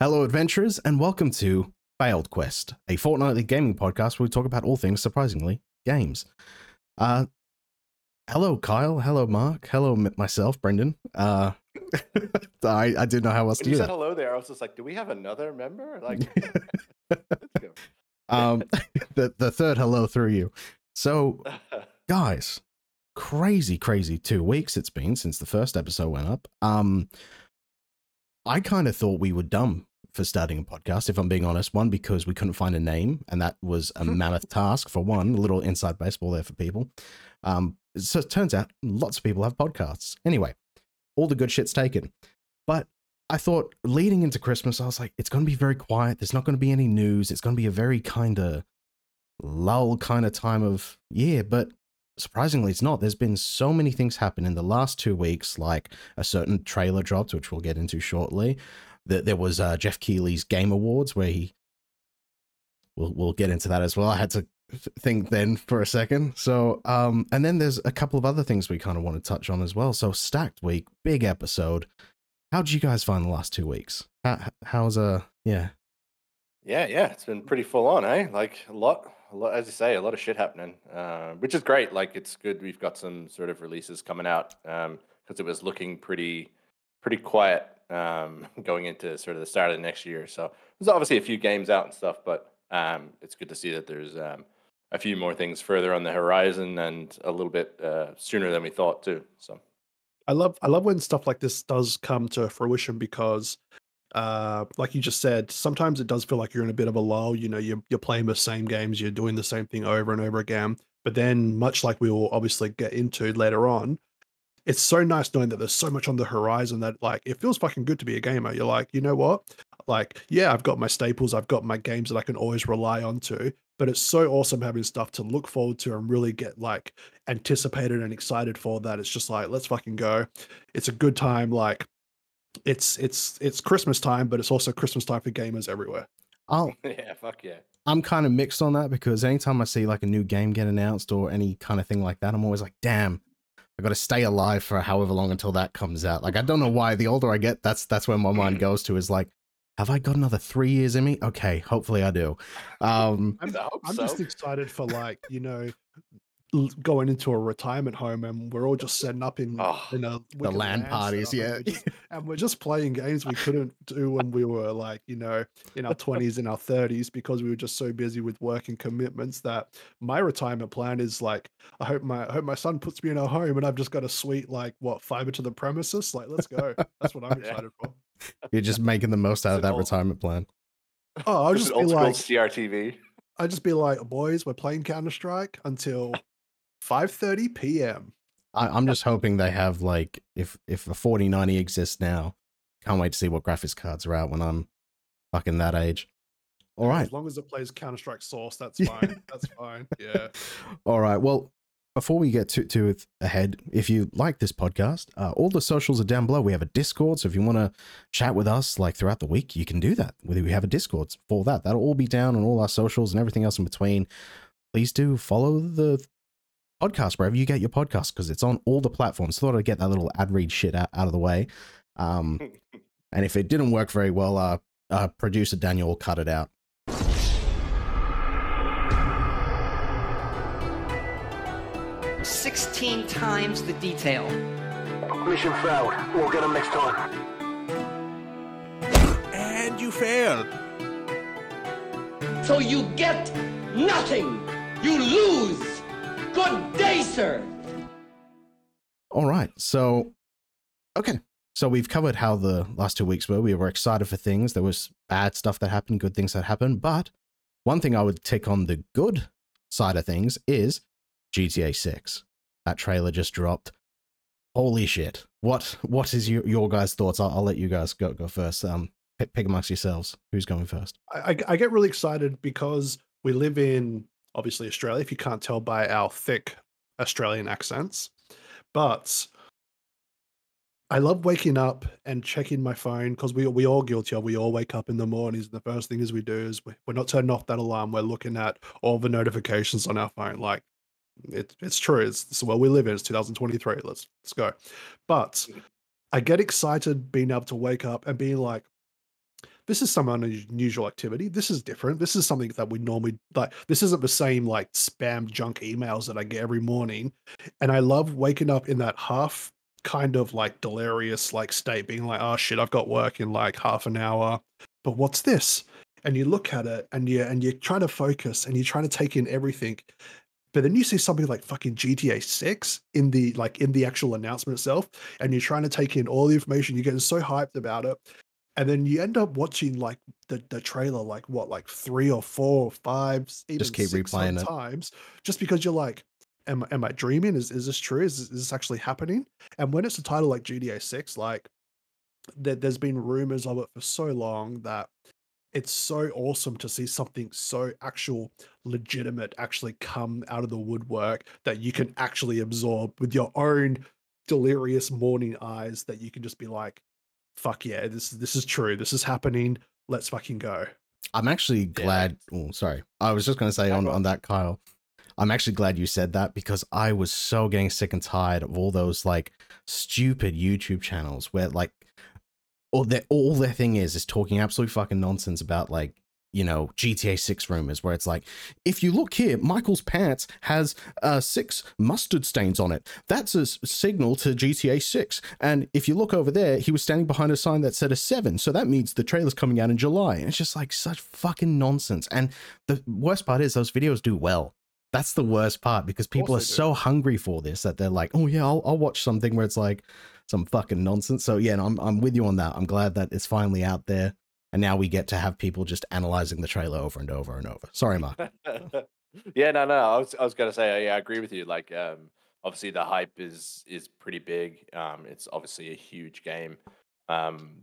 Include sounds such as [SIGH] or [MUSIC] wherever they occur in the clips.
Hello, adventurers, and welcome to Failed Quest, a fortnightly gaming podcast where we talk about all things surprisingly games. Uh, hello, Kyle. Hello, Mark. Hello, m- myself, Brendan. Uh, [LAUGHS] I, I didn't know how else When to you do said that. hello there, I was just like, do we have another member? [LAUGHS] Like. Um, [LAUGHS] the the third hello through you. So, guys, crazy, crazy two weeks it's been since the first episode went up. Um, I kind of thought we were dumb for starting a podcast, if I'm being honest. One, because we couldn't find a name, and that was a mammoth task for one. A little inside baseball there for people. Um, so it turns out lots of people have podcasts. Anyway, all the good shit's taken. But I thought leading into Christmas, I was like, it's going to be very quiet. There's not going to be any news. It's going to be a very kind of lull kind of time of year. But surprisingly, it's not. There's been so many things happen in the last two weeks, like a certain trailer dropped, which we'll get into shortly. That there was uh, Geoff Keighley's Game Awards, where he. We'll we'll get into that as well. I had to think then for a second. So, um, and then there's a couple of other things we kind of want to touch on as well. So, stacked week, big episode. How did you guys find the last two weeks? How, how's uh yeah yeah, yeah, it's been pretty full on, eh? Like a lot, a lot, as you say, a lot of shit happening, uh, which is great. Like it's good we've got some sort of releases coming out because it was looking pretty, pretty quiet um, [LAUGHS] going into sort of the start of the next year. So there's obviously a few games out and stuff, but um, it's good to see that there's um, a few more things further on the horizon and a little bit uh, sooner than we thought too. So I love I love when stuff like this does come to fruition because uh like you just said, sometimes it does feel like you're in a bit of a lull. You know, you're you're playing the same games, you're doing the same thing over and over again. But then much like we will obviously get into later on, it's so nice knowing that there's so much on the horizon that like it feels fucking good to be a gamer. You're like, you know what? Like, yeah, I've got my staples, I've got my games that I can always rely on to, but it's so awesome having stuff to look forward to and really get like anticipated and excited for that. It's just like, let's fucking go. It's a good time. Like it's it's it's Christmas time, but it's also Christmas time for gamers everywhere. I'll [LAUGHS] yeah, fuck yeah. I'm kind of mixed on that because anytime I see like a new game get announced or any kind of thing like that, I'm always like, damn, I got to stay alive for however long until that comes out. Like I don't know why. The older I get, that's that's where my mind goes to is like, have I got another three years in me? Okay, hopefully I do. [LAUGHS] Um, I'm, I hope I'm so. just excited for like you know l- going into a retirement home and we're all just setting up in Oh, in a the wicked LAN LAN parties, yeah. and we're, just, [LAUGHS] and we're just playing games we couldn't do when we were like you know in our 20s and our 30s because we were just so busy with work and commitments that my retirement plan is like I hope my I hope my son puts me in a home and I've just got a sweet like what fiber to the premises like let's go that's what I'm [LAUGHS] Yeah. excited for. you're just making the most out of that old- retirement plan. Oh, I'll Just just be old like CRTV. I'd just be like, boys, we're playing Counter Strike until 5:30 p.m. I, I'm just hoping they have like if if a 4090 exists now, can't wait to see what graphics cards are out when I'm fucking that age. All right. As long as it plays Counter Strike Source, that's [LAUGHS] fine. that's fine. Yeah. All right. Well, before we get to, to it ahead, if you like this podcast, uh, all the socials are down below. We have a Discord, so if you want to chat with us like throughout the week, you can do that. We we have a Discord for that. That'll all be down on all our socials and everything else in between. Please do follow the podcast wherever you get your podcast because it's on all the platforms. Thought I'd get that little ad read shit out, out of the way. Um, [LAUGHS] and if it didn't work very well, uh, uh, producer Daniel will cut it out. Sixteen times the detail. Mission failed. We'll get them next time. And you failed. So you get nothing. You lose. Good day, sir. All right. So, okay. So we've covered how the last two weeks were. We were excited for things. There was bad stuff that happened, good things that happened. But one thing I would tick on the good side of things is GTA 6. That trailer just dropped. Holy shit. What what is your, your guys' thoughts? I'll, I'll let you guys go go first. Um pick, pick amongst yourselves. Who's going first? I, I I get really excited because we live in obviously Australia, if you can't tell by our thick Australian accents. But I love waking up and checking my phone because we we all guilty of. We all wake up in the mornings. And the first thing is we do is we, we're not turning off that alarm. We're looking at all the notifications on our phone. Like it, it's true. It's, it's the world we live in. It's 2023. Let's let's go. But mm. I get excited being able to wake up and being like, this is some unusual activity. This is different. This is something that we normally like. This isn't the same like spam junk emails that I get every morning. And I love waking up in that half kind of like delirious like state, being like, oh shit, I've got work in like half an hour. But what's this? And you look at it and you and you're trying to focus and you're trying to take in everything. But then you see something like fucking GTA 6 in the like in the actual announcement itself, and you're trying to take in all the information. You're getting so hyped about it. And then you end up watching like the, the trailer like what, like three or four or five, even Just keep six replaying it. times, just because you're like, am, am I dreaming? Is is this true? Is, is this actually happening? And when it's a title like GTA 6, like there, there's been rumors of it for so long that it's so awesome to see something so actual legitimate actually come out of the woodwork that you can actually absorb with your own delirious morning eyes that you can just be like fuck yeah this this is true this is happening let's fucking go I'm actually Yeah, glad. Oh, sorry. I was just going to say on, on that, Kyle. I'm actually glad you said that because I was so getting sick and tired of all those like stupid YouTube channels where like all their all their thing is is talking absolute fucking nonsense about like you know GTA 6 rumors where it's like if you look here Michael's pants has uh 6 mustard stains on it. That's a signal to GTA 6 and if you look over there he was standing behind a sign that said a 7 so that means the trailer's coming out in July. And it's just like such fucking nonsense. And the worst part is those videos do well. That's the worst part because people are so hungry for this that they're like oh yeah I'll, I'll watch something where it's like some fucking nonsense. So yeah no, I'm, I'm with you on that. I'm glad that it's finally out there and now we get to have people just analyzing the trailer over and over and over sorry mark [LAUGHS] yeah, no, no. I was, I was gonna say, yeah, I agree with you. Like, um, obviously the hype is is pretty big. Um, it's obviously a huge game. Um,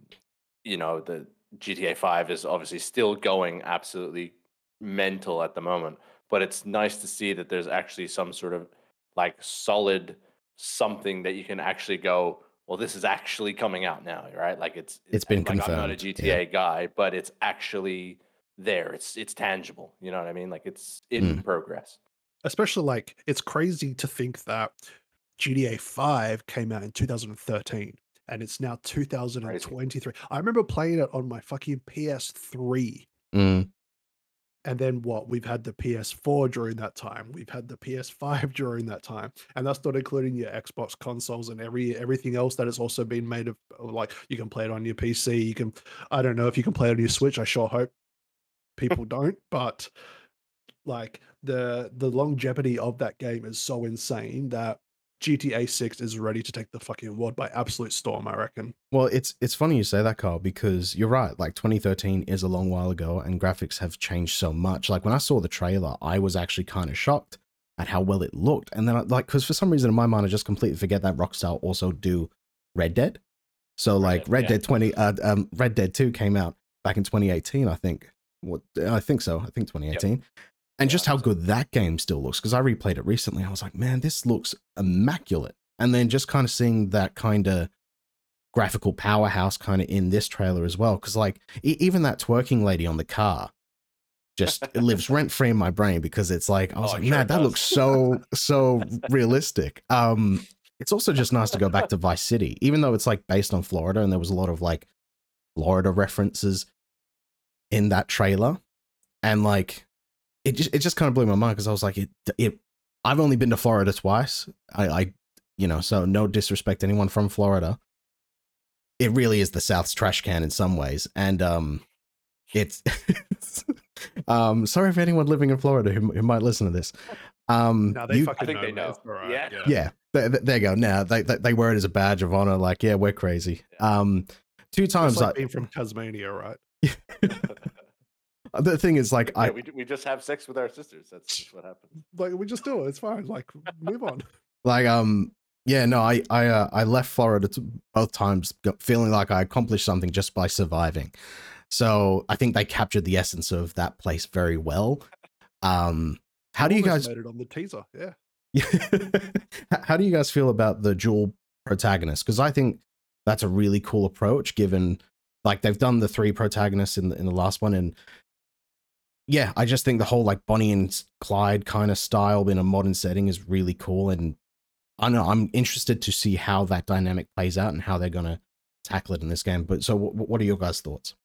you know, the GTA Five is obviously still going absolutely mental at the moment, but it's nice to see that there's actually some sort of like solid something that you can actually go. Well, this is actually coming out now, right? Like it's It's been like, I'm not a GTA yeah. guy, but it's actually there. It's it's tangible. You know what I mean? Like it's in Mm. progress. especially like it's crazy to think that GTA 5 came out in 2013 and it's now 2023. I remember playing it on my fucking PS3 Mm, and then what we've had the PS4 during that time. We've had the PS5 [LAUGHS] during that time. And that's not including your Xbox consoles and every everything else that has also been made of of, like you can play it on your PC, you can I don't know if you can play it on your Switch. I sure hope people don't, but like the the longevity of that game is so insane that GTA 6 is ready to take the fucking world by absolute storm, I reckon. well it's it's funny you say that carl because you're right like 2013 is a long while ago and graphics have changed so much. Like when i saw the trailer i was actually kind of shocked at how well it looked. And then I, like because for some reason in my mind i just completely forget that rockstar also do red dead. So like Dead, red yeah. dead 20 uh, um red dead 2 came out back in 2018 i think. What i think so i think 2018 and just how good that game still looks because i replayed it recently i was like man this looks immaculate. And then just kind of seeing that kind of graphical powerhouse kind of in this trailer as well because like e- even that twerking lady on the car just it [LAUGHS] lives rent free in my brain because it's like i was Oh, like sure man that looks so [LAUGHS] so realistic. Um it's also just nice to go back to vice city even though it's like based on florida and there was a lot of like florida references in that trailer. And like it just it just kind of blew my mind because i was like it it i've only been to florida twice. I i you know so no disrespect to anyone from florida. It really is the south's trash can in some ways and um it's [LAUGHS] um sorry for anyone living in florida who, who might listen to this. Um Now they you- fucking I think know, they know. It's all right, Yeah. yeah. There, there you go. Now they, they they wear it as a badge of honor like yeah we're crazy. Um two It's times like I, being from Tasmania, right? [LAUGHS] the thing is like yeah, i we, we just have sex with our sisters. That's what happens. Like we just do it. It's fine. Like move on. [LAUGHS] like um yeah no i i uh, i left florida both times feeling like i accomplished something just by surviving so i think they captured the essence of that place very well um how do you guys made it on the teaser? Yeah. [LAUGHS] how do you guys feel about the dual protagonist because i think that's a really cool approach given like they've done the three protagonists in the, in the last one and yeah i just think the whole like bonnie and clyde kind of style in a modern setting is really cool and i know i'm interested to see how that dynamic plays out and how they're to tackle it in this game but so w- what are your guys thoughts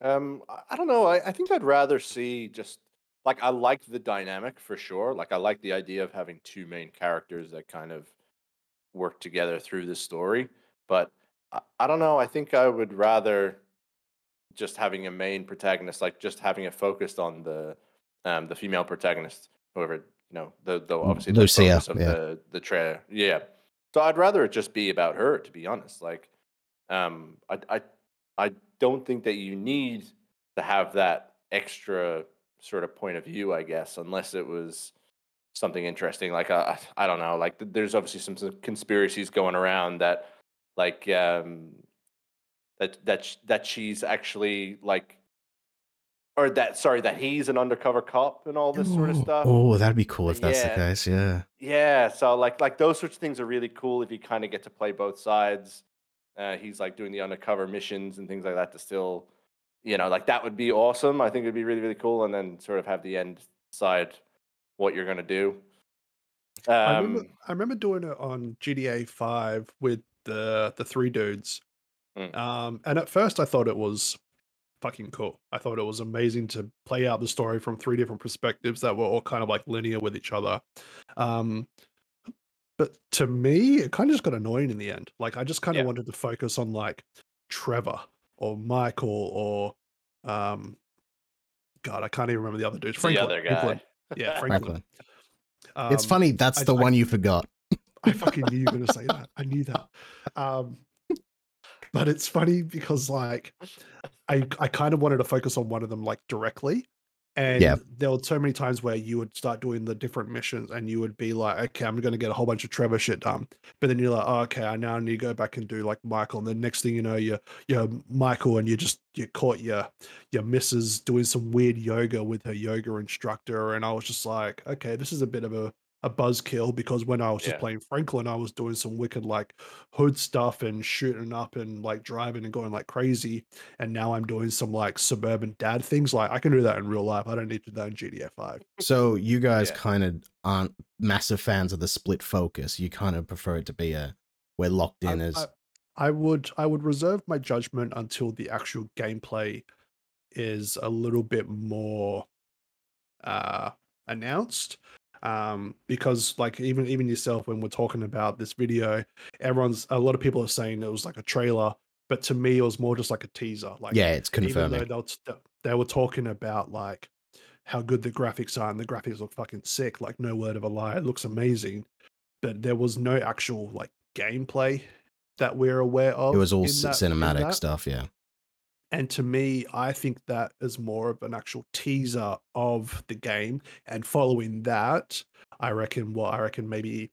Um, I, I don't know. I, I think I'd rather see just like I like the dynamic for sure. Like I like the idea of having two main characters that kind of work together through the story. But I, I don't know. I think I would rather just having a main protagonist, like just having it focused on the um the female protagonist, whoever you know, the the obviously the Lucia, of yeah. the the trailer. Yeah. So I'd rather it just be about her, to be honest. Like, um, I I I don't think that you need to have that extra sort of point of view, I guess, unless it was something interesting. Like, uh, I don't know. Like, there's obviously some, some conspiracies going around that, like, um, that that that she's actually like, or that sorry, that he's an undercover cop and all this sort of stuff. Oh, that'd be cool if that's the case. Yeah. Yeah, so like like those sorts of things are really cool if you kind of get to play both sides. Uh, he's like doing the undercover missions and things like that to still, you know, like that would be awesome. I think it'd be really really cool, and then sort of have the end side what you're gonna do. I remember, Um, I remember doing it on GTA Five with the the three dudes. Mm. Um, and at first I thought it was fucking cool. I thought it was amazing to play out the story from three different perspectives that were all kind of like linear with each other. Um, but to me, it kind of just got annoying in the end. Like I just kind of Yeah. wanted to focus on like Trevor or Michael or um, God, I can't even remember the other dudes. the Franklin, other Franklin. [LAUGHS] Yeah, Franklin. Franklin. it's Um, funny. That's I- the I- one you forgot. I fucking knew you were going to say that. I knew that. Um, but it's funny because like I I kind of wanted to focus on one of them like directly. And Yeah. there were so many times where you would start doing the different missions and you would be like, okay, I'm going to get a whole bunch of Trevor shit done. But then you're like, oh, okay, I now need to go back and do like Michael. And the next thing you know, you're, you're Michael and you just, you caught your, your missus doing some weird yoga with her yoga instructor. And I was just like, okay, this is a bit of a, a buzzkill because when I was just Yeah. playing Franklin, I was doing some wicked like hood stuff and shooting up and like driving and going like crazy. And now I'm doing some like suburban dad things. Like I can do that in real life. I don't need to do that in GTA 5. So you guys Yeah. kind of aren't massive fans of the split focus. You kind of prefer it to be a we're locked in I- as I, I would I would reserve my judgment until the actual gameplay is a little bit more uh announced um because like even even yourself when we're talking about this video everyone's a lot of people are saying it was like a trailer but to me it was more just like a teaser like yeah, it's even though they were, they were talking about like how good the graphics are and the graphics look fucking sick like no word of a lie it looks amazing but there was no actual like gameplay that we're aware of It was all cinematic that. stuff. Yeah. And to me i think that is more of an actual teaser of the game. And following that i reckon what i reckon maybe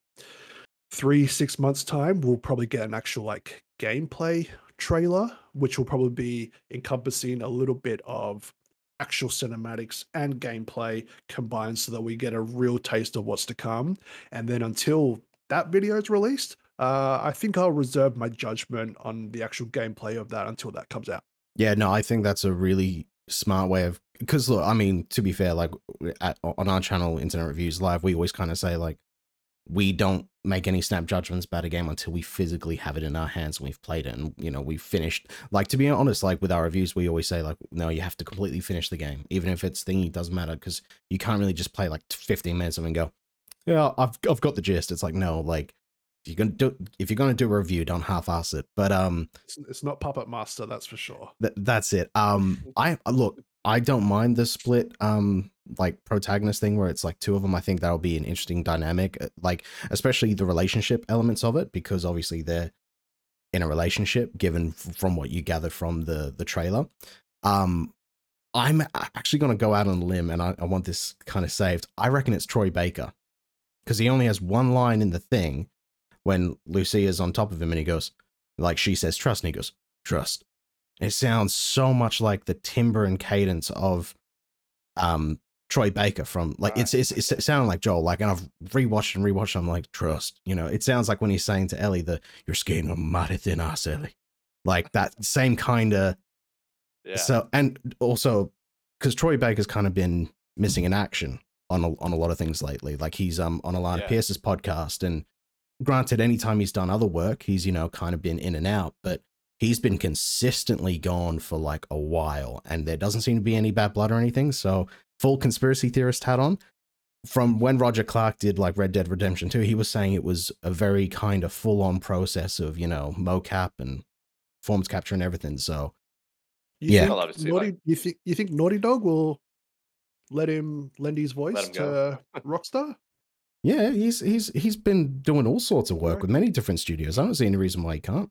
three six months time we'll probably get an actual like gameplay trailer which will probably be encompassing a little bit of actual cinematics and gameplay combined so that we get a real taste of what's to come. And then until that video is released uh, i think i'll reserve my judgment on the actual gameplay of that until that comes out Yeah, no, I think that's a really smart way of because look, I mean, to be fair, like at, on our channel, Internet Reviews Live, we always kind of say like we don't make any snap judgments about a game until we physically have it in our hands and we've played it and you know we've finished. Like to be honest, like with our reviews, we always say like no, you have to completely finish the game, even if it's thingy. Doesn't matter because you can't really just play like 15 minutes of and go, yeah, I've I've got the gist. It's like no, like you're gonna do if you're gonna do a review, don't half-ass it. But um, it's, it's not puppet master that's for sure Th- that's it. Um, [LAUGHS] I uh, look, I don't mind the split, um, like protagonist thing where it's like two of them. I think that'll be an interesting dynamic, uh, like especially the relationship elements of it, because obviously they're in a relationship. Given f- from what you gather from the the trailer, um, I'm actually going to go out on a limb, and I, I want this kind of saved. I reckon it's Troy Baker, because he only has one line in the thing when Lucia's on top of him, and he goes, like she says, trust, and he goes, trust. It sounds so much like the timbre and cadence of um Troy Baker from like it's, it's it's sounding like Joel. Like and I've rewatched and rewatched. I'm like trust. You know, it sounds like when he's saying to Ellie "The you're skin a mighty thin ass, Ellie. Like that same kind of. Yeah. So and also because Troy Baker's kind of been missing in action on a, on a lot of things lately. Like he's um on Alanah Yeah. Pearce's podcast, and granted, anytime he's done other work, he's you know kind of been in and out. But he's been consistently gone for like a while, and there doesn't seem to be any bad blood or anything. So full conspiracy theorist hat on. From when Roger Clark did like Red Dead Redemption 2, he was saying it was a very kind of full on process of, you know, mocap and forms capture and everything. So You Yeah. think Naughty, like- you think you think Naughty Dog will let him lend his voice him to [LAUGHS] Rockstar? Yeah, he's he's he's been doing all sorts of work with many different studios. I don't see any reason why he can't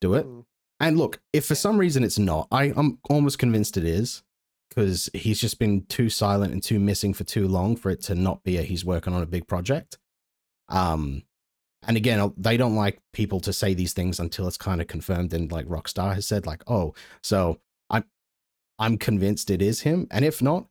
do it. Mm. And look, if for some reason it's not, I, I'm almost convinced it is because he's just been too silent and too missing for too long for it to not be a he's working on a big project. Um, and again, they don't like people to say these things until it's kind of confirmed. And like Rockstar has said, like, oh, so I'm I'm convinced it is him. And if not,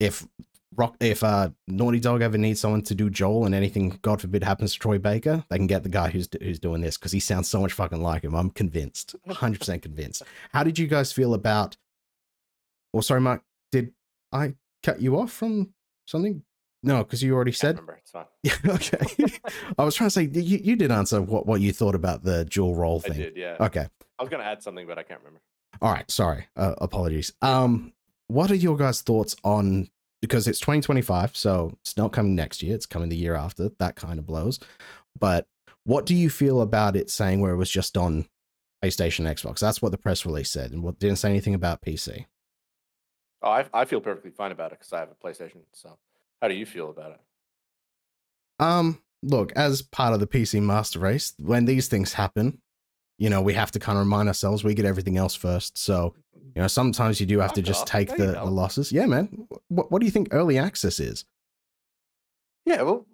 if Rock, if uh, Naughty Dog ever needs someone to do Joel and anything, God forbid, happens to Troy Baker, they can get the guy who's who's doing this because he sounds so much fucking like him. I'm convinced, hundred percent convinced. How did you guys feel about? Well, sorry, Mark. Did I cut you off from something? No, because you already said. remember. It's fine. Yeah, [LAUGHS] okay. I was trying to say you, you did answer what, what you thought about the dual role I thing. did, yeah. Okay. I was gonna add something, but I can't remember. All right, sorry. Uh, apologies. Um, what are your guys' thoughts on because it's 2025, so it's not coming next year, it's coming the year after. That kind of blows. But what do you feel about it saying where it was just on PlayStation, Xbox? That's what the press release said, and what didn't say anything about PC. Oh, I, I feel perfectly fine about it because I have a PlayStation. So, how do you feel about it? Um, look, as part of the PC master race, when these things happen, you know, we have to kind of remind ourselves we get everything else first. So, you know, sometimes you do have to just take the, the losses. Yeah, man. What, what do you think early access is? Yeah, well,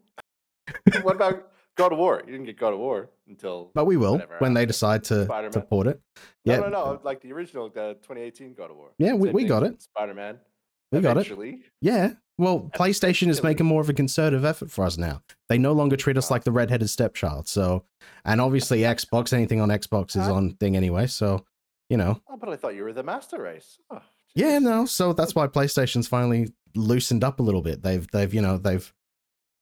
[LAUGHS] what about God of War? You didn't get God of War until. But we will when they decide to, to Spider-Man. port it. Yeah, no, no. Like the original, the 2018 God of War. Yeah, we- we got it. Spider-Man. We got it. Eventually. yeah. Well, PlayStation is making more of a concerted effort for us now. They no longer treat us like the redheaded stepchild. So, and obviously [LAUGHS] Xbox, anything on Xbox is on thing anyway. So, you know, Oh, but I thought you were the master race. Oh, Yeah, no. So that's why PlayStation's finally loosened up a little bit. They've they've you know they've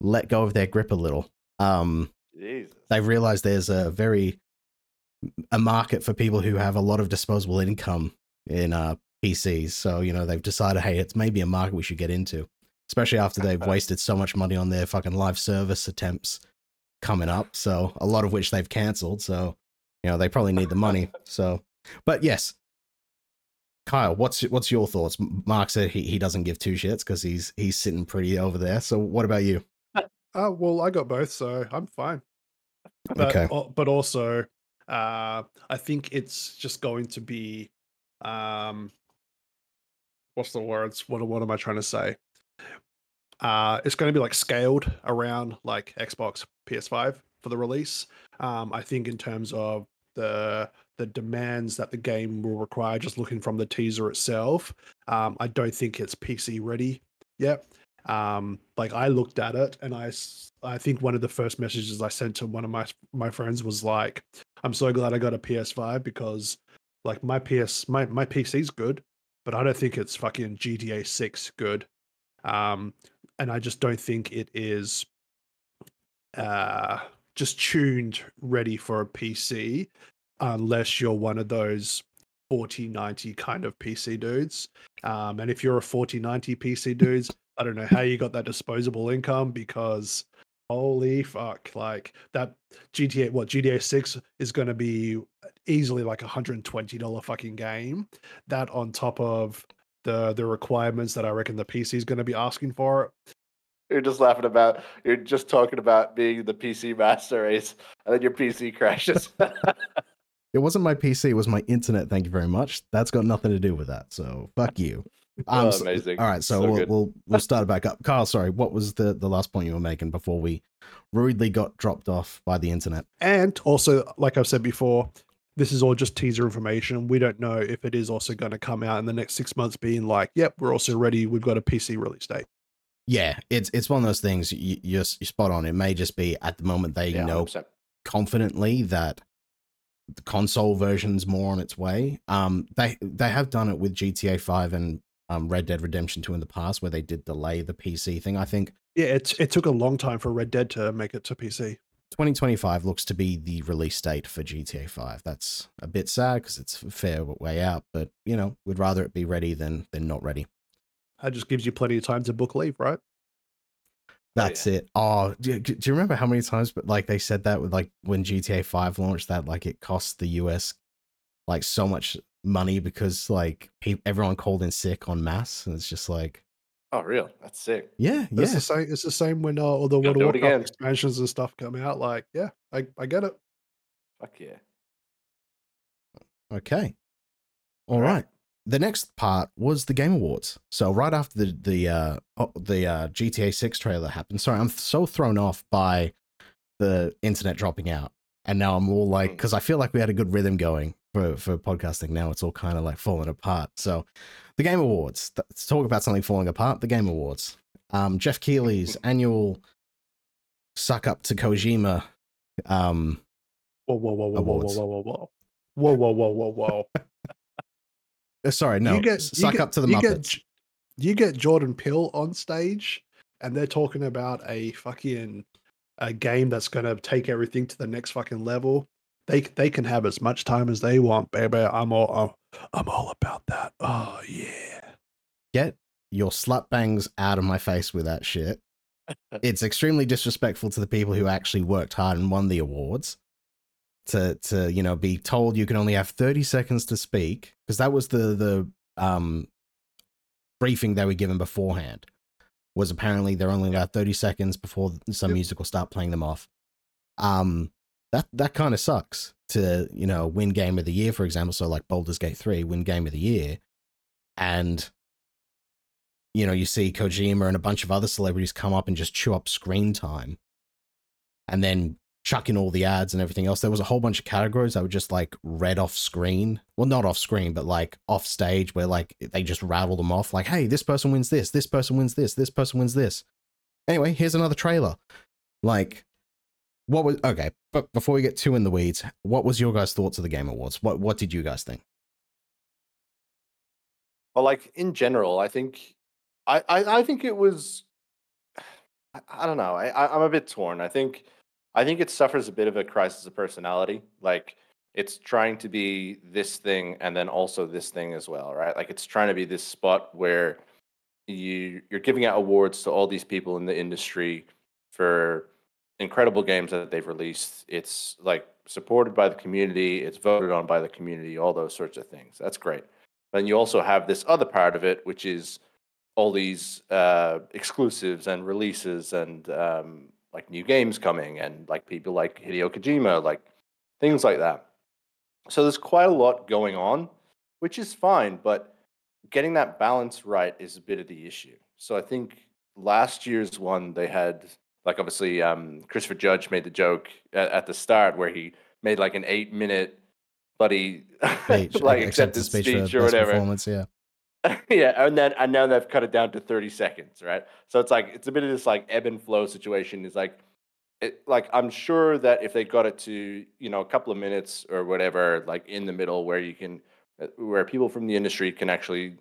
let go of their grip a little. Um, Jesus. they've realized there's a very a market for people who have a lot of disposable income in uh PCs. So you know they've decided, hey, it's maybe a market we should get into, especially after they've [LAUGHS] wasted so much money on their fucking live service attempts coming up. So a lot of which they've cancelled. So you know they probably need the money. So, but yes. Kyle, what's what's your thoughts? Mark said he, he doesn't give two shits because he's he's sitting pretty over there. So what about you? Oh well, I got both, so I'm fine. But, Okay. al- but also, uh, I think it's just going to be, um, what's the words? What what am I trying to say? Uh, it's going to be like scaled around like Xbox, PS5 for the release. Um, I think in terms of the the demands that the game will require, just looking from the teaser itself, um, I don't think it's PC ready yet. Um, like I looked at it and I, I think one of the first messages I sent to one of my my friends was like, "I'm so glad I got a PS5 because like my PS my my PC's good, but I don't think it's fucking GTA 6 good." Um, and I just don't think it is uh just tuned ready for a PC unless you're one of those 4090 kind of PC dudes. Um, and if you're a 4090 PC [LAUGHS] dudes, I don't know how you got that disposable income because holy fuck, like that GTA, what GTA 6 is going to be easily like a $120 fucking game. That on top of the the requirements that I reckon the PC is going to be asking for. You're just laughing about. You're just talking about being the PC master race, and then your PC crashes. [LAUGHS] [LAUGHS] It wasn't my PC, it was my internet. Thank you very much. That's got nothing to do with that. So fuck you. [LAUGHS] Um, Oh, so- amazing. all right, so, So we'll, we'll we'll start it back up. Carl, sorry, what was the the last point you were making before we rudely got dropped off by the internet? And also, like I've said before, this is all just teaser information. We don't know if it is also going to come out in the next six months, being like, yep, we're also ready. We've got a PC release date. Yeah, it's it's one of those things. You, you're, you're spot on. It may just be at the moment they yeah, know 100%. confidently that the console version's more on its way. Um, they they have done it with GTA Five and um, Red Dead Redemption Two in the past, where they did delay the PC thing. I think Yeah, it, it took a long time for Red Dead to make it to PC. 2025 looks to be the release date for GTA 5. That's a bit sad because it's a fair way out, but you know, we'd rather it be ready than than not ready. That just gives you plenty of time to book leave, right? That's it. Oh, do, do you remember how many times? But like they said that with like when GTA 5 launched, that like it cost the US like so much money because like pe- everyone called in sick on mass, and it's just like, Oh, real? That's sick. yeah, But It's yeah, the same. It's the same when uh, all the World of Warcraft expansions and stuff come out. Like, yeah, I, I get it. Fuck yeah. Okay. All Right. right. The next part was the Game Awards. So right after the the uh oh, the uh, GTA 6 trailer happened. Sorry, I'm so thrown off by the internet dropping out. And now I'm all like Mm. cuz I feel like we had a good rhythm going for for podcasting. Now it's all kind of like falling apart. So the Game Awards. Let's talk about something falling apart. The Game Awards. Um Geoff Keighley's annual suck up to Kojima um Whoa, whoa, whoa, whoa, whoa, whoa, whoa, whoa, whoa, whoa, whoa, whoa, whoa. Uh, sorry, no. you get, s- you suck get- up to the you Muppets. Get, you get Jordan Peele on stage, and they're talking about a fucking a game that's going to take everything to the next fucking level. They they can have as much time as they want, baby. I'm all I'm, I'm all about that. Oh yeah. get your slut bangs out of my face with that shit. [LAUGHS] it's extremely disrespectful to the people who actually worked hard and won the awards. To to you know be told you can only have thirty seconds to speak because that was the the um briefing they were given beforehand was apparently they're only allowed thirty seconds before some Yep. music will start playing them off. Um, that that kind of sucks to you know win game of the year for example. So like Baldur's Gate three win game of the year, and you know, you see Kojima and a bunch of other celebrities come up and just chew up screen time and then chuck in all the ads and everything else. There was a whole bunch of categories that were just like read off screen. Well, not off screen, but like off stage where like they just rattle them off like, hey, this person wins this, this person wins this, this person wins this. Anyway, here's another trailer. Like, what was okay, but before we get too in the weeds, what was your guys' thoughts of the Game Awards? What what did you guys think? Well, like in general, I think, I, I, I think it was, [SIGHS] I, I don't know. I, I, I'm a bit torn. I think, I think it suffers a bit of a crisis of personality. Like it's trying to be this thing and then also this thing as well, right? Like it's trying to be this spot where you you're giving out awards to all these people in the industry for incredible games that they've released. It's like supported by the community, it's voted on by the community, all those sorts of things. That's great. Then you also have this other part of it, which is all these uh, exclusives and releases and um, like new games coming and like people like Hideo Kojima, like things like that. So there's quite a lot going on, which is fine, but getting that balance right is a bit of the issue. So I think last year's one they had like obviously um, Christopher Judge made the joke at, at the start where he made like an eight minute Speech, [LAUGHS] like acceptance acceptance speech, speech or whatever. performance, yeah. [LAUGHS] yeah, and then and now they've cut it down to 30 seconds, right? So it's like it's a bit of this like ebb and flow situation. Is like it like I'm sure that if they got it to, you know, a couple of minutes or whatever, like in the middle where you can uh, where people from the industry can actually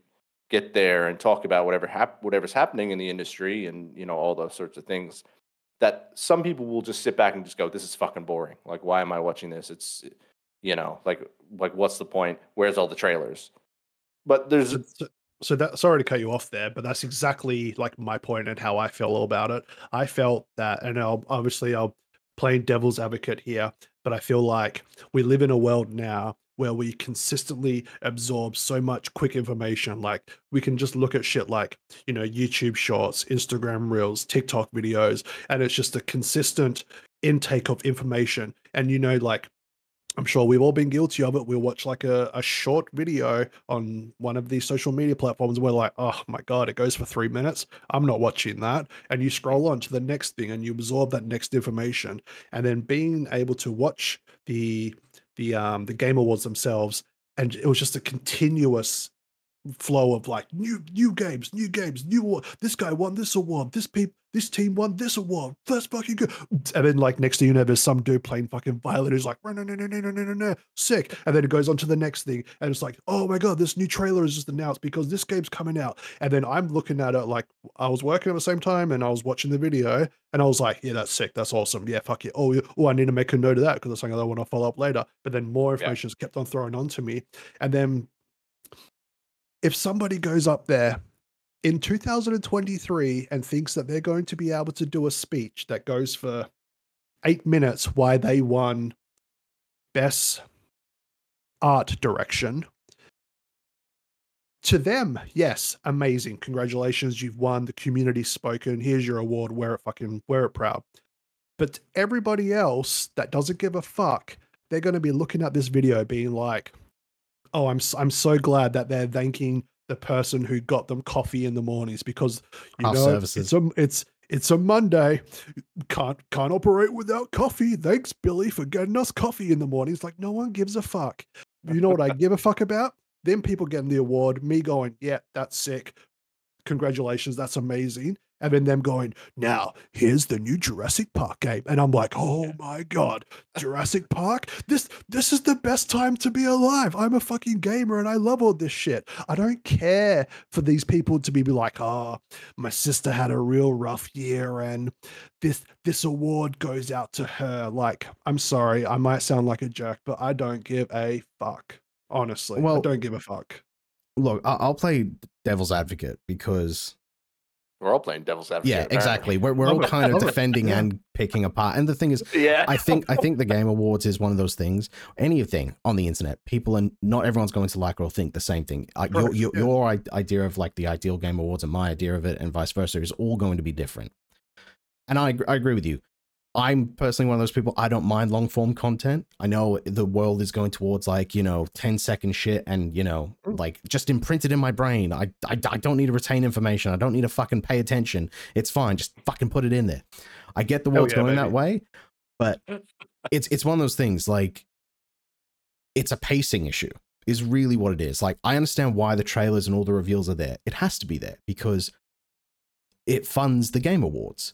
get there and talk about whatever hap- whatever's happening in the industry and you know all those sorts of things that some people will just sit back and just go this is fucking boring like why am i watching this it's you know like like what's the point where's all the trailers but there's So, that sorry to cut you off there, but that's exactly like my point and how I feel about it. I felt that, and I'll, obviously I'll play devil's advocate here, but I feel like we live in a world now where we consistently absorb so much quick information. Like we can just look at shit like you know YouTube Shorts, Instagram Reels, TikTok videos, and it's just a consistent intake of information. And you know, like I'm sure we've all been guilty of it. We'll watch like a, a short video on one of these social media platforms. And we're like, oh my God, it goes for three minutes. I'm not watching that. And you scroll on to the next thing and you absorb that next information. And then being able to watch the the um the game awards themselves, and it was just a continuous flow of like new new games, new games, new award. This guy won this award. This people this team won this award. That's fucking good. And then like next thing you know, there's some dude playing fucking violin who's like, no, no, no, no, no, no, no, no, sick. And then it goes on to the next thing, and it's like, oh my god, this new trailer is just announced because this game's coming out. And then I'm looking at it like I was working at the same time and I was watching the video, and I was like, yeah, that's sick, that's awesome, yeah, fuck it. Oh, yeah. oh, I need to make a note of that because it's something I want to follow up later. But then more information is kept on throwing onto me, and then if somebody goes up there in 2023 and thinks that they're going to be able to do a speech that goes for eight minutes why they won best art direction. To them yes amazing. Congratulations you've won the community's spoken here's your award wear it fucking wear it proud. But everybody else that doesn't give a fuck they're going to be looking at this video being like oh i'm i'm so glad that they're thanking the person who got them coffee in the mornings because you House know services. it's a it's it's a Monday. Can't can't operate without coffee. Thanks, Billy, for getting us coffee in the morning. It's like no one gives a fuck. You know what I give a fuck about? Them people getting the award, me going, yeah, that's sick. Congratulations, that's amazing. And then them going, now here's the new Jurassic Park game. And I'm like, oh my God, Jurassic Park? This this is the best time to be alive. I'm a fucking gamer and I love all this shit. I don't care for these people to be like, oh, my sister had a real rough year and this this award goes out to her. Like, I'm sorry, I might sound like a jerk, but I don't give a fuck. Honestly, I Well, don't give a fuck. Look, I'll play devil's advocate because We're all playing devil's advocate. yeah, exactly. We're we're all kind of defending and picking apart. And the thing is, [LAUGHS] Yeah. I think I think the Game Awards is one of those things. Anything on the internet, people and not everyone's going to like or think the same thing. Uh, your your, your idea of like the ideal Game Awards and my idea of it, and vice versa, is all going to be different. And I I agree with you. I'm personally one of those people. I don't mind long form content. I know the world is going towards like you know 10 second shit, and you know Mm. like just imprinted in my brain. I, I I don't need to retain information. I don't need to fucking pay attention. It's fine. Just fucking put it in there. I get the world's yeah, going that way, but [LAUGHS] it's it's one of those things like it's a pacing issue is really what it is like i understand why the trailers and all the reveals are there it has to be there because it funds the game awards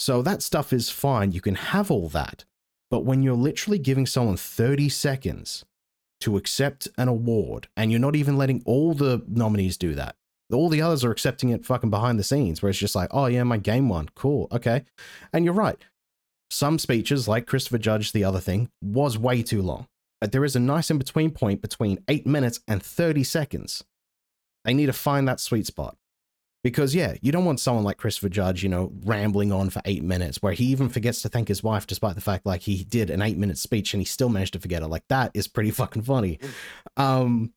so that stuff is fine you can have all that but when you're literally giving someone 30 seconds to accept an award and you're not even letting all the nominees do that all the others are accepting it fucking behind the scenes where it's just like oh yeah my game won cool okay and you're right some speeches, like Christopher Judge, the other thing, was way too long. But there is a nice in between point between 8 minutes and 30 seconds. They need to find that sweet spot. Because, yeah, you don't want someone like Christopher Judge, you know, rambling on for eight minutes, where he even forgets to thank his wife, despite the fact, like, he did an eight minute speech and he still managed to forget her. Like, that is pretty [LAUGHS] fucking funny. Um,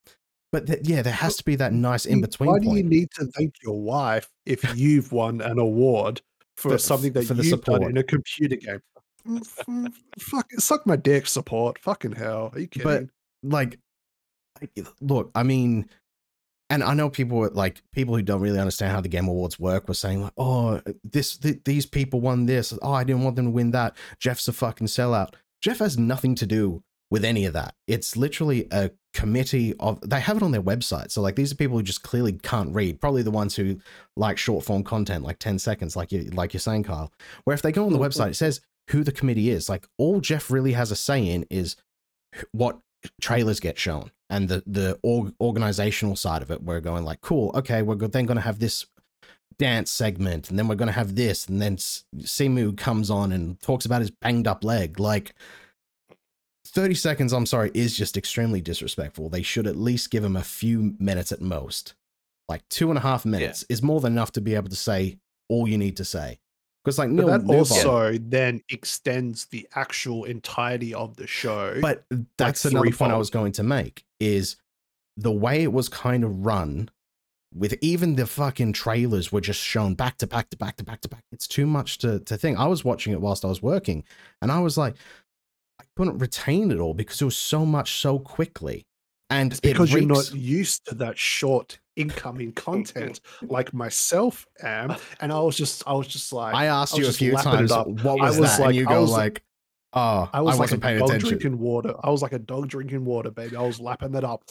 but th- yeah, there has to be that nice in between Why do you need to thank your wife if you've won an award for For- something that for you've done in a computer game? Mm, mm, Fuck, suck my dick, support. Fucking hell, are you kidding? But like, look, I mean, and I know people were like people who don't really understand how the Game Awards work were saying like, oh, this th- these people won this. Oh, I didn't want them to win that. Geoff's a fucking sellout. Geoff has nothing to do with any of that. It's literally a committee of they have it on their website. So like these are people who just clearly can't read. Probably the ones who like short form content, like 10 seconds, like you like you're saying, Kyle. Where if they go on the Mhm. website, it says who the committee is. Like all Geoff really has a say in is what trailers get shown and the the org- organizational side of it we're going like cool okay we're then going to have this dance segment and then we're going to have this and then simu comes on and talks about his banged up leg like 30 seconds i'm sorry is just extremely disrespectful. They should at least give him a few minutes at most. Like two and a half minutes is more than enough to be able to say all you need to say because like But that also then extends the actual entirety of the show. But that's another point I was going to make is the way it was kind of run with even the fucking trailers were just shown back to back to back to back to back. It's too much to, to think. I was watching it whilst I was working and I was like, I couldn't retain it all because it was so much so quickly. And It's it because you're not used to that short incoming [LAUGHS] content like myself am. [LAUGHS] And I was just I was just like I asked I you a few times, up. what I was, was that? like- and you I go was- like, oh, I was like wasn't a paying dog attention. drinking water. I was like a dog drinking water, baby. I was lapping that up.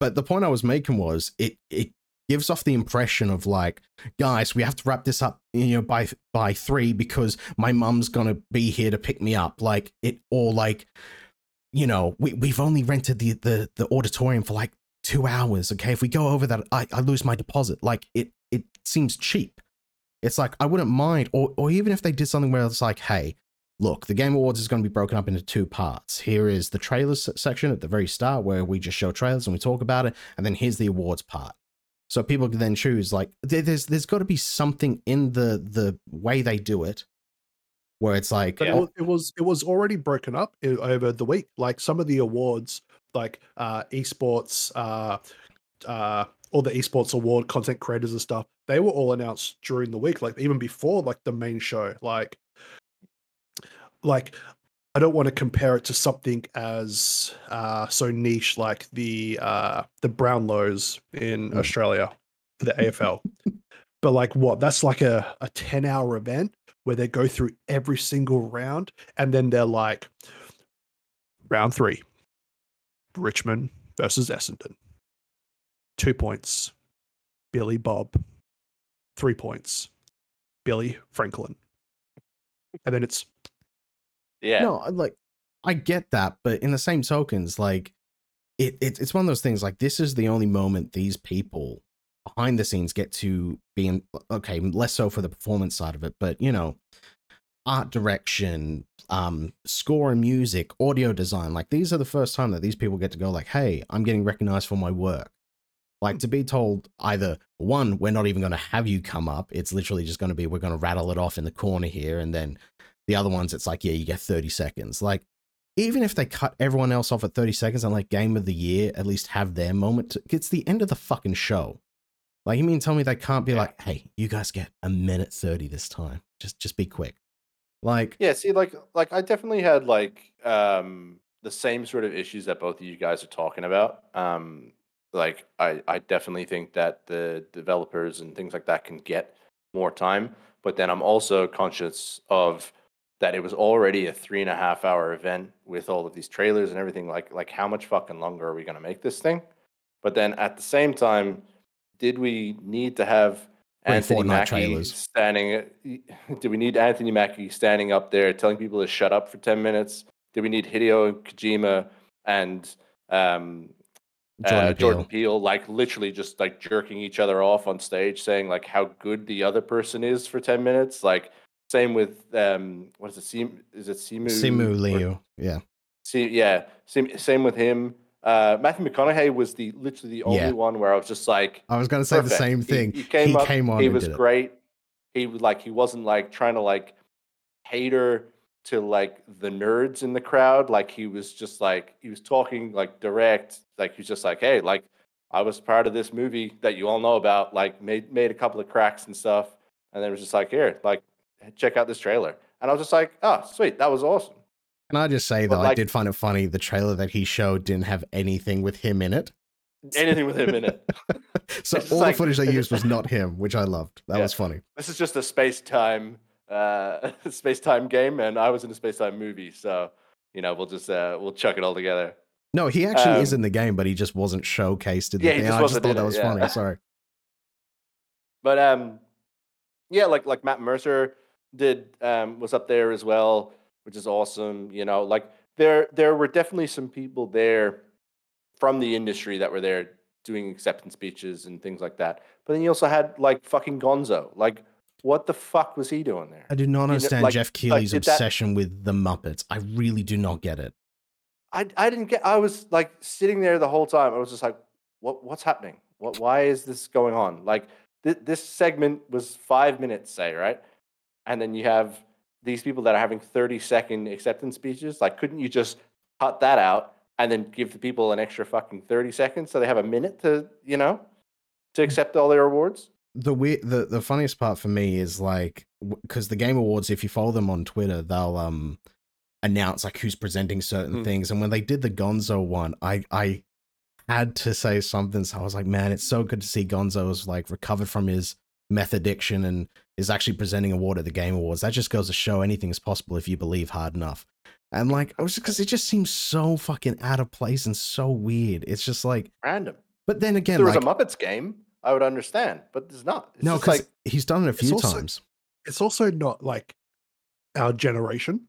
but the point I was making was it it gives off the impression of like, guys, we have to wrap this up, you know, by by three because my mum's gonna be here to pick me up. Like it, or like, you know, we we've only rented the the the auditorium for like two hours. Okay, if we go over that, I I lose my deposit. Like it it seems cheap. It's like I wouldn't mind, or or even if they did something where it's like, hey, look, the Game Awards is going to be broken up into two parts. Here is the trailers section at the very start where we just show trailers and we talk about it, and then here's the awards part. So people can then choose. Like there- there's there's got to be something in the the way they do it, where it's like, Yeah. it, oh wa- it was it was already broken up eh, over the week. Like some of the awards, like uh esports, uh uh all the esports award content creators and stuff, they were all announced during the week, like even before like the main show. Like like I don't want to compare it to something as uh so niche like the uh the Brownlows in Mm. Australia for the [LAUGHS] AFL. but like what? That's like a, a 10 hour event where they go through every single round and then they're like round three richmond versus essendon two points billy bob three points billy franklin and then it's Yeah. No, I- like I get that, but in the same tokens, like it, it it's one of those things. Like this is the only moment these people behind the scenes get to be in. Okay, less so for the performance side of it, but you know, art direction, um, score and music, audio design. Like these are the first time that these people get to go. Like, hey, I'm getting recognized for my work. Like to be told either one, we're not even going to have you come up. It's literally just going to be we're going to rattle it off in the corner here, and then the other ones, it's like, yeah, you get 30 seconds. Like, even if they cut everyone else off at 30 seconds and like game of the year, at least have their moment, to, it's the end of the fucking show. Like, you mean tell me they can't be Yeah. like, hey, you guys get a minute 30 this time. Just just be quick. Like, Yeah, see, like, like I definitely had like um the same sort of issues that both of you guys are talking about. Um, like I, I definitely think that the developers and things like that can get more time, but then I'm also conscious of that it was already a three and a half hour event with all of these trailers and everything. Like, like how much fucking longer are we gonna make this thing? But then at the same time, did we need to have Anthony Fortnite Mackie trailers. standing? Do we need Anthony Mackie standing up there telling people to shut up for ten minutes? Do we need Hideo Kojima and um, Jordan uh, Jordan Peele. Peele like literally just like jerking each other off on stage, saying like how good the other person is for ten minutes? Like same with um, what is it? Sim- is it Simu? Simu or- Liu. Yeah. See, yeah, same, same with him. Uh, Matthew McConaughey was the literally the only Yeah. one where I was just like, I was going to say the same thing. He, came up, on he was did it. great. He was like, he wasn't like trying to like cater to like the nerds in the crowd. Like he was just like he was talking like direct. Like he was just like, hey, like I was part of this movie that you all know about. Like made made a couple of cracks and stuff, and then it was just like, here, like check out this trailer. And I was just like, oh, sweet, that was awesome. Can I just say But, though, I did find it funny. The trailer that he showed didn't have anything with him in it. Anything with him in it. [LAUGHS] so It's all like- the footage they used was not him, which I loved. That Yeah. was funny. this is just a space time uh [LAUGHS] space time game and i was in a space time movie so you know we'll just uh we'll chuck it all together No, he actually is Um, in the game, but he just wasn't showcased in the Yeah, just I just thought that it, was yeah. funny. Sorry. [LAUGHS] but um yeah like like matt mercer did um was up there as well which is awesome you know like there there were definitely some people there from the industry that were there doing acceptance speeches and things like that but then you also had like fucking gonzo like what the fuck was he doing there I do not know, understand like- Geoff like, Keighley's did that- obsession with the Muppets. I really do not get it. I I didn't get. I was like sitting there the whole time. I was just like, "What? What's happening? What? Why is this going on?" Like th- this segment was five minutes, say right, and then you have these people that are having thirty second acceptance speeches. Like, couldn't you just cut that out and then give the people an extra fucking thirty seconds so they have a minute to you know to accept all their awards? The weird, the the funniest part for me is like because the Game Awards, if you follow them on Twitter, they'll um announce like who's presenting certain Mm. things. And when they did the Gonzo one, I I had to say something. So I was like, man, it's so good to see Gonzo's like recovered from his meth addiction and is actually presenting a award at the Game Awards. That just goes to show anything is possible if you believe hard enough. And like, I was because it just seems so fucking out of place and so weird. It's just like, Random. but then again, there was a Muppets game. I would understand, but there's not. It's no, just because like he's done it a It's few also- times. It's also not like our generation.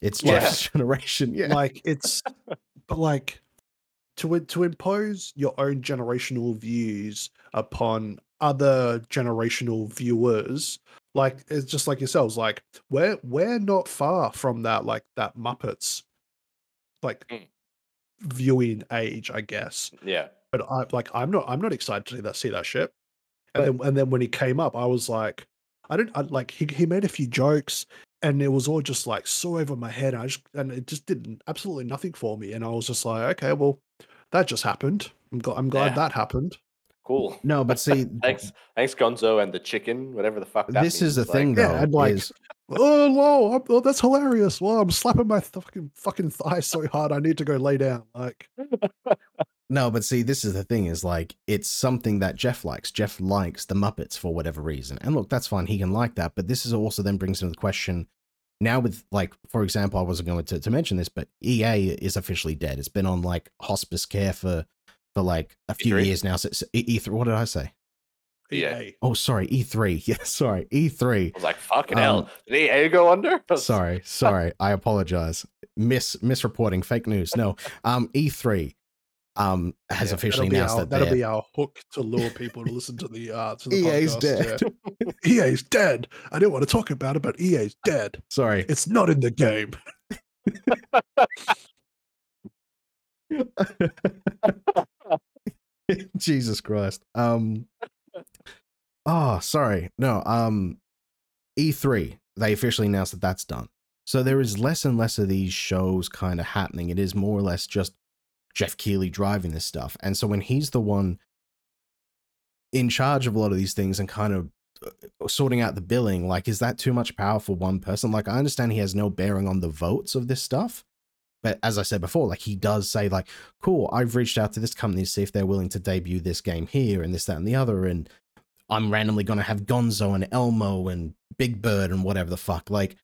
It's Yeah. Geoff's [LAUGHS] generation. Yeah. Like it's, but like to to impose your own generational views upon other generational viewers. Like it's just like yourselves. Like we're we're not far from that. Like that Muppets, like Mm. viewing age, I guess. yeah, but I like I'm not I'm not excited to see that see that shit. And then and then when he came up, I was like, I didn't I, like he he made a few jokes and it was all just like so over my head. I just and it just did absolutely nothing for me. And I was just like, okay, well, that just happened. I'm glad I'm glad Yeah. that happened. Cool. no, but [LAUGHS] see, Thanks, thanks, Gonzo, and the chicken, whatever the fuck. That this is the means, thing, though. Yeah, and like, is oh, whoa, I'm- oh, that's hilarious. Well, I'm slapping my fucking fucking thigh so hard. I need to go lay down. Like, [LAUGHS] No, but see, this is the thing is like it's something that Geoff likes. Geoff likes the Muppets for whatever reason. And look, that's fine. He can like that. But this is also then brings into the question now with like, for example, I wasn't going to, to mention this, but EA is officially dead. It's been on like hospice care for for like a few E3? years now. So E E3. What did I say? Yeah. EA. Oh, sorry, E3. [LAUGHS] Yeah, sorry, E3. I was like, fucking Um, hell. Did EA go under? [LAUGHS] Sorry, [LAUGHS] sorry. I apologize. Mis misreporting, fake news. No, um, E3 um has Yeah, officially announced our, that that'll be our hook to lure people to listen to the uh to the EA's podcast. dead. yeah. EA's dead. I didn't want to talk about it, but EA's dead. Sorry. It's not in the game. [LAUGHS] Jesus Christ. Um Oh, sorry. No, um E3, they officially announced that that's done. So there is less and less of these shows kind of happening. It is more or less just Geoff Keighley driving this stuff. And so when he's the one in charge of a lot of these things and kind of uh, sorting out the billing, like is that too much power for one person? Like I understand he has no bearing on the votes of this stuff. But as I said before, like he does say, like, cool, I've reached out to this company to see if they're willing to debut this game here and this, that, and the other. And I'm randomly going to have Gonzo and Elmo and Big Bird and whatever the fuck. Like,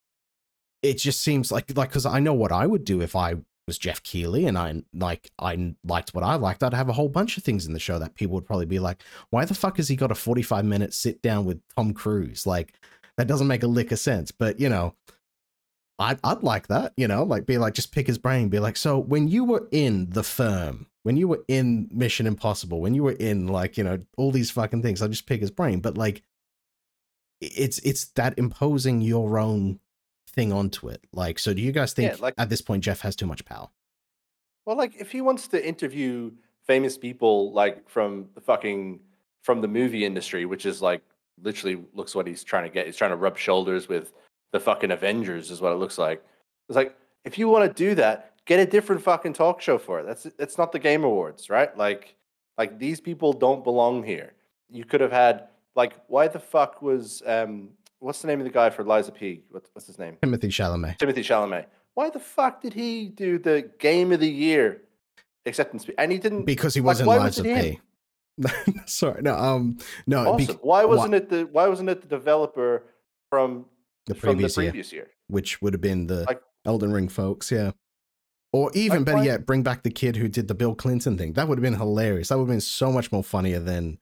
it just seems like, like, because I know what I would do if I was Geoff Keighley and I like, I liked what I liked. I'd have a whole bunch of things in the show that people would probably be like, why the fuck has he got a 45 minute sit down with Tom Cruise? Like, that doesn't make a lick of sense. But, you know, I'd, I'd like that, you know, like be like, just pick his brain, be like, so when you were in the firm, when you were in Mission Impossible, when you were in like, you know, all these fucking things, I'll just pick his brain. But like, it's, it's that imposing your own thing onto it. Like, so do you guys think Yeah, like- at this point, Geoff has too much power? Well, like if he wants to interview famous people like from the fucking from the movie industry, which is like literally looks what he's trying to get. He's trying to rub shoulders with the fucking Avengers, is what it looks like. It's like if you want to do that, get a different fucking talk show for it. That's it's not the Game Awards, right? Like like these people don't belong here. You could have had like why the fuck was um what's the name of the guy for Lies of P? What, what's his name? Timothée Chalamet. Timothée Chalamet. Why the fuck did he do the game of the year acceptance speech? And he didn't. Because he wasn't why Liza was? P. [LAUGHS] Sorry, no, um, no, Awesome. bec- why wasn't it the Why wasn't it the developer from the from the previous year, year? which would have been the Like- Elden Ring folks, yeah. Or even Like, better why- yet, bring back the kid who did the Bill Clinton thing. That would have been hilarious. That would have been so much more funnier than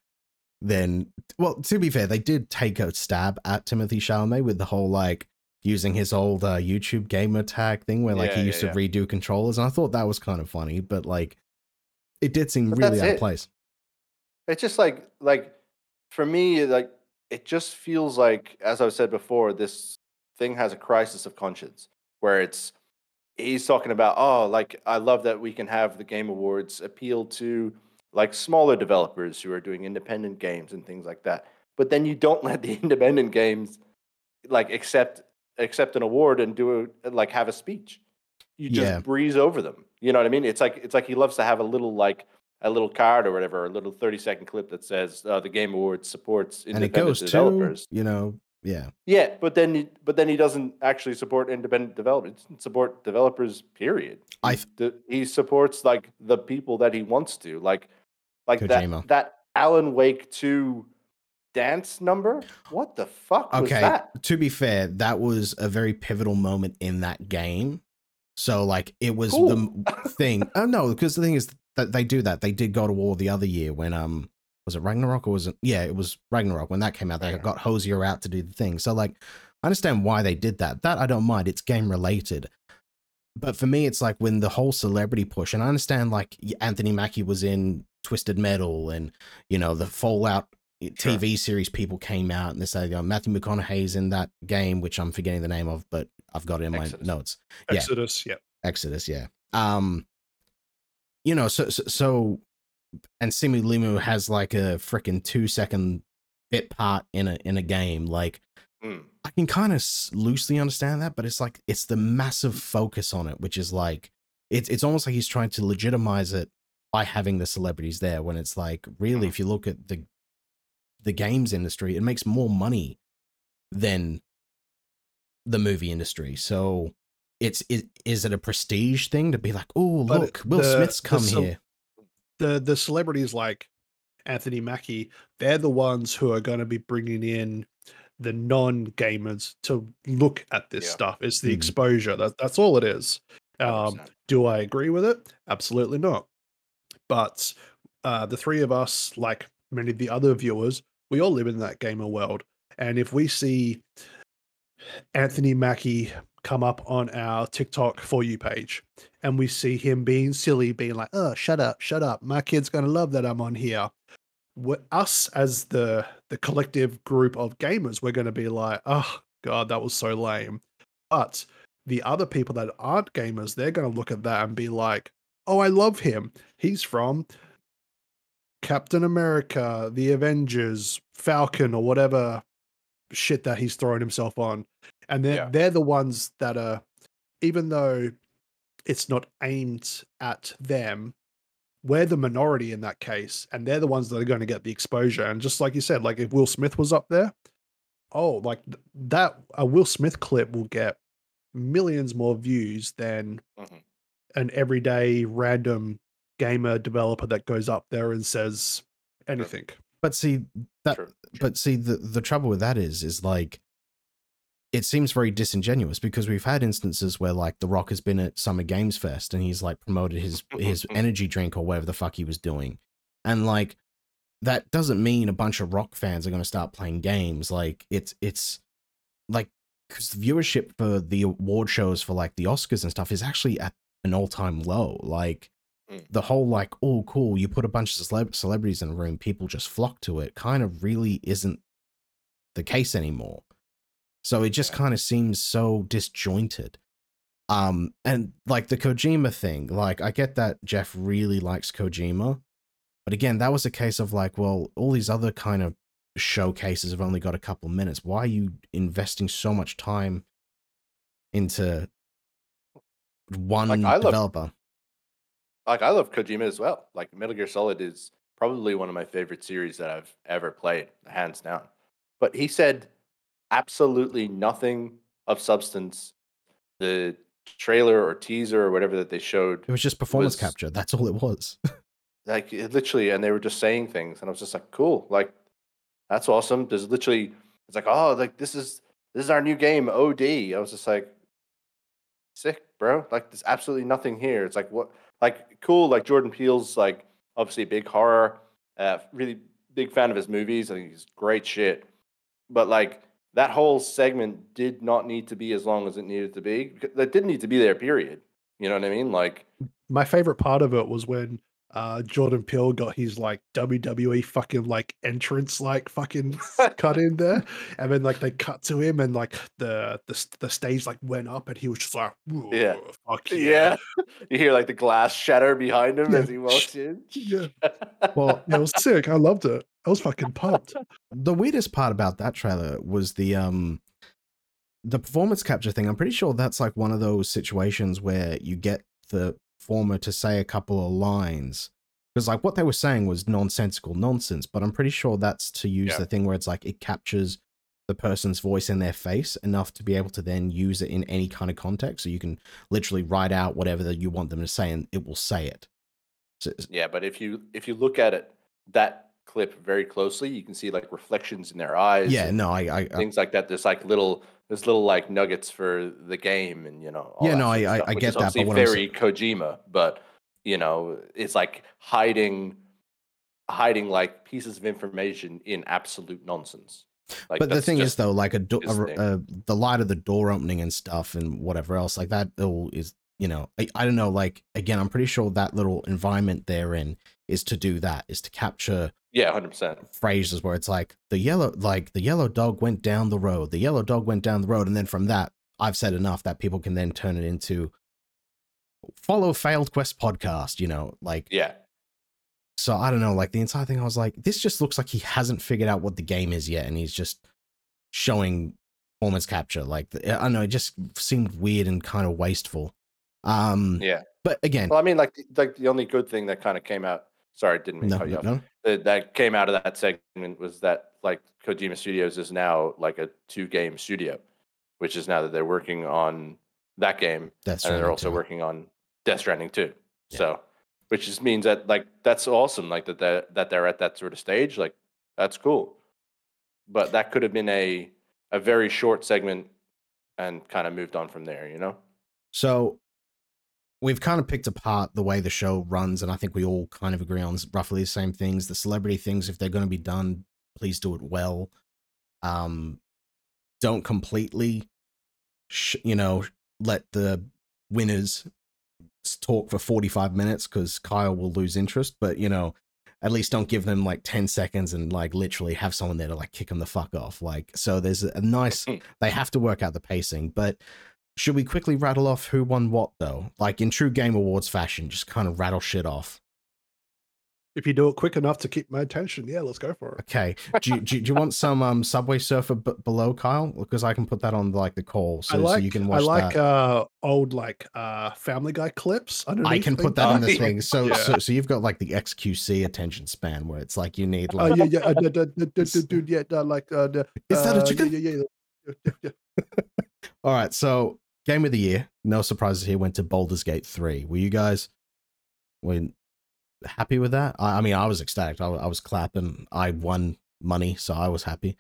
than well, to be fair, they did take a stab at Timothée Chalamet with the whole like using his old uh, YouTube gamer tag thing where like Yeah, he used yeah. to redo controllers, and I thought that was kind of funny, but like it did seem But really out of place. It's just like like for me, like it just feels like, as I've said before, this thing has a crisis of conscience where it's he's talking about oh like i love that we can have the game awards appeal to like smaller developers who are doing independent games and things like that. But then you don't [LAUGHS] let the independent games like accept accept an award and do a, like have a speech. You just Yeah. breeze over them. You know what i mean? It's like it's like he loves to have a little like a little card or whatever a little 30 second clip that says uh, the game awards supports And it independent goes developers to, you know, yeah. yeah, but then he, but then he doesn't actually support independent development. He doesn't support developers. Period. I He d- he supports like the people that he wants to, like like Kojima. that that Alan Wake two dance number. What the fuck was okay that? to be fair that was a very pivotal moment in that game so like it was Cool. the thing oh no because the thing is that they do that they did go to war the other year when um was it Ragnarok or was it yeah, it was Ragnarok when that came out. They Ragnarok. got Hozier out to do the thing. So like I understand why they did that. That I don't mind. It's game related. But for me, it's like when the whole celebrity push, and I understand like Anthony Mackie was in Twisted Metal and you know the Fallout eh, Sure. TV series people came out and they say you know, Matthew McConaughey's in that game, which I'm forgetting the name of, but I've got it in Exodus. my notes. Yeah. Exodus, yeah. Exodus, yeah. Um, you know, so so, so and Simu Limu has like a freaking two second bit part in a in a game. Like Mm. I can kind of loosely understand that, but it's like it's the massive focus on it, which is like it's it's almost like he's trying to legitimize it by having the celebrities there. When it's like really, Mhm. if you look at the the games industry, it makes more money than the movie industry. So it's is, is it a prestige thing to be like, oh But look, Will the- Smith's come cel- here. the the celebrities like Anthony Mackie, they're the ones who are going to be bringing in the non gamers to look at this Yeah. stuff. It's the Mhm. exposure. That, that's all it is. Um, do I agree with it? Absolutely not. But uh, the three of us, like many of the other viewers, we all live in that gamer world. And if we see Anthony Mackie come up on our TikTok for you page and we see him being silly, being like, oh, shut up, shut up. My kid's to love that I'm on here. we us as the the collective group of gamers, we're to be like, oh, God, that was so lame. But the other people that aren't gamers, they're to look at that and be like, oh, I love him. He's from Captain America, the Avengers, Falcon, or whatever shit that he's throwing himself on. And they're, Yeah. they're the ones that are, even though it's not aimed at them, we're the minority in that case. And they're the ones that are going to get the exposure. And just like you said, like if Will Smith was up there, oh, like that, a Will Smith clip will get millions more views than Mhm. an everyday random gamer developer that goes up there and says anything. But see that True, true. but see the the trouble with that is is like it seems very disingenuous because we've had instances where like the rock has been at summer games fest and he's like promoted his his [LAUGHS] energy drink or whatever the fuck he was doing. And like that doesn't mean a bunch of rock fans are going to start playing games. Like it's it's like because the viewership for the award shows for like the oscars and stuff is actually at an all-time low. Like Mm. the whole like oh cool you put a bunch of celeb- celebrities in a room people just flock to it kind of really isn't the case anymore so it just kind of seems so disjointed um and like the kojima thing like i get that geoff really likes kojima but again that was a case of like well all these other kind of showcases have only got a couple minutes why are you investing so much time into one Like, I love- developer like I love Kojima as well. Like Metal Gear Solid is probably one of my favorite series that I've ever played, hands down. But he said absolutely nothing of substance. The trailer or teaser or whatever that they showed, it was just performance was- capture that's all it was [LAUGHS] like it literally, and they were just saying things, and I was just like, cool, like that's awesome. There's literally, it's like, oh, like this is this is our new game, OD. I was just like, sick, bro. Like there's absolutely nothing here. It's like what, like cool. Like Jordan Peele's like obviously a big horror, uh, really big fan of his movies. I think he's great shit. But like that whole segment did not need to be as long as it needed to be. That didn't need to be there. Period. You know what I mean? Like My favorite part of it was when uh Jordan Peele got his like WWE fucking like entrance like fucking [LAUGHS] cut in there, and then like they cut to him and like the the the stage like went up and he was just like Yeah. Fuck yeah, Yeah. [LAUGHS] you hear like the glass shatter behind him Yeah. as he walks in. [LAUGHS] yeah. well it was sick. I loved it. I was fucking pumped. [LAUGHS] the weirdest part about that trailer was the um the performance capture thing i'm pretty sure that's like one of those situations where you get the former to say a couple of lines because like what they were saying was nonsensical nonsense but i'm pretty sure that's to use Yeah. the thing where it's like it captures the person's voice in their face enough to be able to then use it in any kind of context so you can literally write out whatever that you want them to say and it will say it so, Yeah, but if you if you look at it that clip very closely, you can see like reflections in their eyes. yeah no i i, I things like that. There's like little there's little like nuggets for the game and you know Yeah, no, I- I- stuff, I which get that, but obviously what I'm very Kojima, but you know, it's like hiding hiding like pieces of information in absolute nonsense. Like, but the thing is though like a, do- a uh, the light of the door opening and stuff and whatever else like that all is you know I, I don't know like again i'm pretty sure that little environment they're in is to do that is to capture yeah, hundred percent. phrases where it's like the yellow like the yellow dog went down the road the yellow dog went down the road and then from that i've said enough that people can then turn it into follow failed quest podcast you know like Yeah, so i don't know like the entire thing i was like this just looks like he hasn't figured out what the game is yet and he's just showing performance capture like i don't know it just seemed weird and kind of wasteful um yeah. but again Well, I mean, like, like the only good thing that kind of came out. Sorry, I didn't mean to cut you no, off. no. That, that came out of that segment was that like Kojima Studios is now like a two game studio, which is now that they're working on that game that's and they're also too. working on Death Stranding too. Yeah. So, which just means that like that's awesome. Like that they're, that they're at that sort of stage. Like that's cool. But that could have been a a very short segment and kind of moved on from there. You know? So we've kind of picked apart the way the show runs, and I think we all kind of agree on roughly the same things. The celebrity things, if they're going to be done, please do it well. Um, don't completely, sh- you know, let the winners talk for forty-five minutes because Kyle will lose interest. But you know, at least don't give them like ten seconds and like literally have someone there to like kick them the fuck off. Like, so there's a nice. [LAUGHS] They have to work out the pacing, but should we quickly rattle off who won what though? Like in true Game Awards fashion, just kind of rattle shit off. If you do it quick enough to keep my attention, yeah, let's go for it. Okay. Do you, do, you- do you want some um Subway Surfer b- below Kyle? Because I can put that on like the call, so, like so you can watch. I like that. uh old like uh Family Guy clips. I underneath can put that in the thing. [LAUGHS] So, Yeah. so so you've got like the XQC attention span where it's like you need Oh like yeah, yeah, uh, dude, dude, dude, dude, dude, yeah, uh, like uh, the, Is that a uh, chicken? Yeah, yeah, yeah, yeah, yeah. [LAUGHS] All right, so game of the year, no surprises here, went to Baldur's Gate 3. Were you guys were happy with that? I, I mean, I was ecstatic. I, I was clapping. I won money, so I was happy.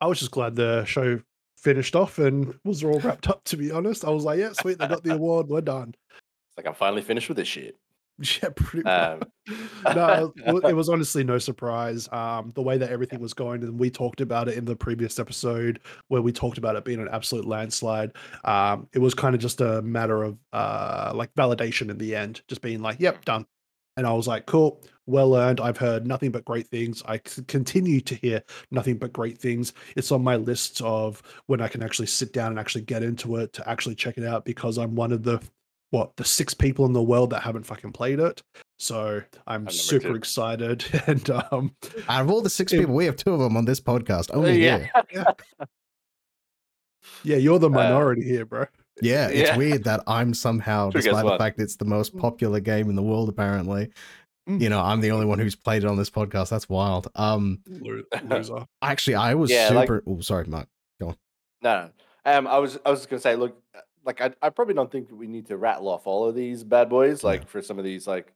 I was just glad the show finished off and was all wrapped up. To be honest, I was like, yeah, sweet, they got the [LAUGHS] award, we're done. It's like I'm finally finished with this shit. [LAUGHS] Yeah, pretty Um, much. [LAUGHS] no, it it [LAUGHS] was honestly no surprise. Um, the way that everything was going, and we talked about it in the previous episode where we talked about it being an absolute landslide. Um, it was kind of just a matter of uh, like validation in the end, just being like, "Yep, done." And I was like, "Cool, well earned." I've heard nothing but great things. I c- continue to hear nothing but great things. It's on my list of when I can actually sit down and actually get into it to actually check it out because I'm one of the what the six people in the world that haven't fucking played it. So I'm super two. excited. [LAUGHS] And um Out of all the six It- people, we have two of them on this podcast. Only yeah. here. yeah, you're the Uh, minority here, bro. Yeah, it's Yeah. weird that I'm somehow, Sure, despite the what? fact it's the most popular game in the world, apparently, Mm. you know, I'm the only one who's played it on this podcast. That's wild. Um, [LAUGHS] Loser. actually, I was Yeah, like- super. oh, sorry, Mark. Go on. No, no. Um, I was I was gonna say, look, uh, like I, I probably don't think we need to rattle off all of these bad boys. Like for some of these, like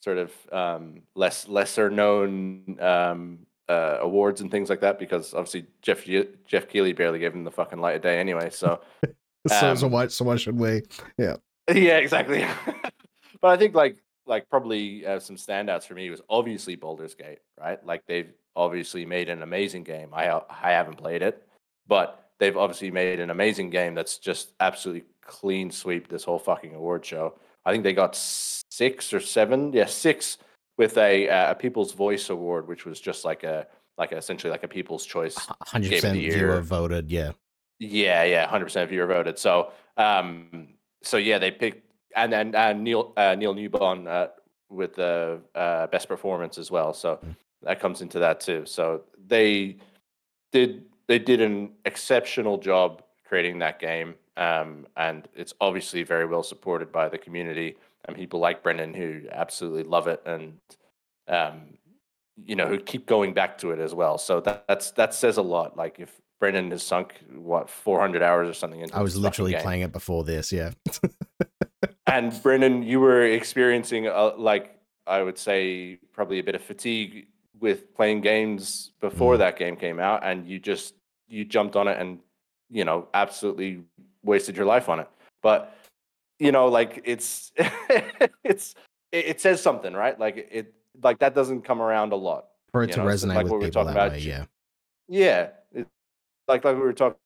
sort of um, less lesser known um, uh, awards and things like that, because obviously Geoff Geoff Keighley barely gave him the fucking light of day anyway. So [LAUGHS] So, so Um, why, so why should we? yeah, [LAUGHS] Yeah, exactly. [LAUGHS] but I think like like probably uh, some standouts for me was obviously Baldur's Gate, right? Like they've obviously made an amazing game. I I haven't played it, but they've obviously made an amazing game that's just absolutely clean sweep this whole fucking award show. I think they got six or seven, yeah, six with a a People's Voice Award, which was just like a like essentially like a People's Choice Hundred Game of percent viewer voted. Yeah, yeah, yeah, hundred percent viewer voted. So, um, so yeah, they picked and then uh, Neil uh, Neil Newbon uh, with the uh, best performance as well. So Mm. that comes into that too. So they did they did an exceptional job creating that game, um, and it's obviously very well supported by the community and people like Brendan who absolutely love it and um, you know who keep going back to it as well. So that, that's that says a lot. Like if Brendan has sunk what 400 hours or something into I was literally game. playing it before this. Yeah, [LAUGHS] And Brendan, you were experiencing uh like I would say probably a bit of fatigue with playing games before Mm. that game came out, and you just you jumped on it and you know absolutely wasted your life on it. But you know, like it's [LAUGHS] it's it, it says something, right? Like it like that doesn't come around a lot. For it to know, resonate like with what we were people talking that about, way, yeah. Yeah, it, like like we were talking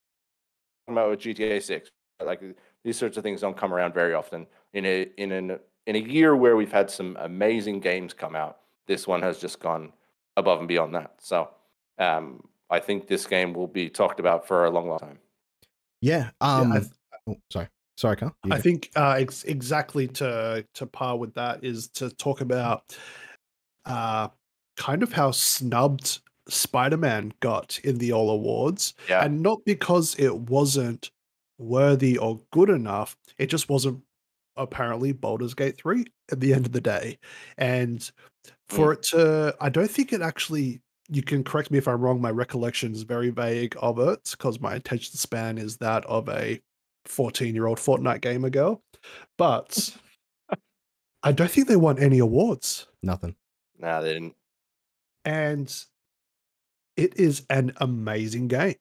about with GTA Six. Like these sorts of things don't come around very often. In a in an in a year where we've had some amazing games come out, this one has just gone above and beyond that. So um, I think this game will be talked about for a long, long time. Yeah. Yeah, Um I th- oh, sorry. Sorry, Carl. I think uh, ex- exactly to to par with that is to talk about uh, kind of how snubbed Spider-Man got in the all awards, Yeah. and not because it wasn't worthy or good enough. It just wasn't apparently Baldur's Gate three at the end of the day, and for it to, I don't think it actually. You can correct me if I'm wrong. My recollection is very vague of it because my attention span is that of a 14 year old Fortnite gamer girl. But I don't think they won any awards. nothing. Nah, they didn't. And it is an amazing game.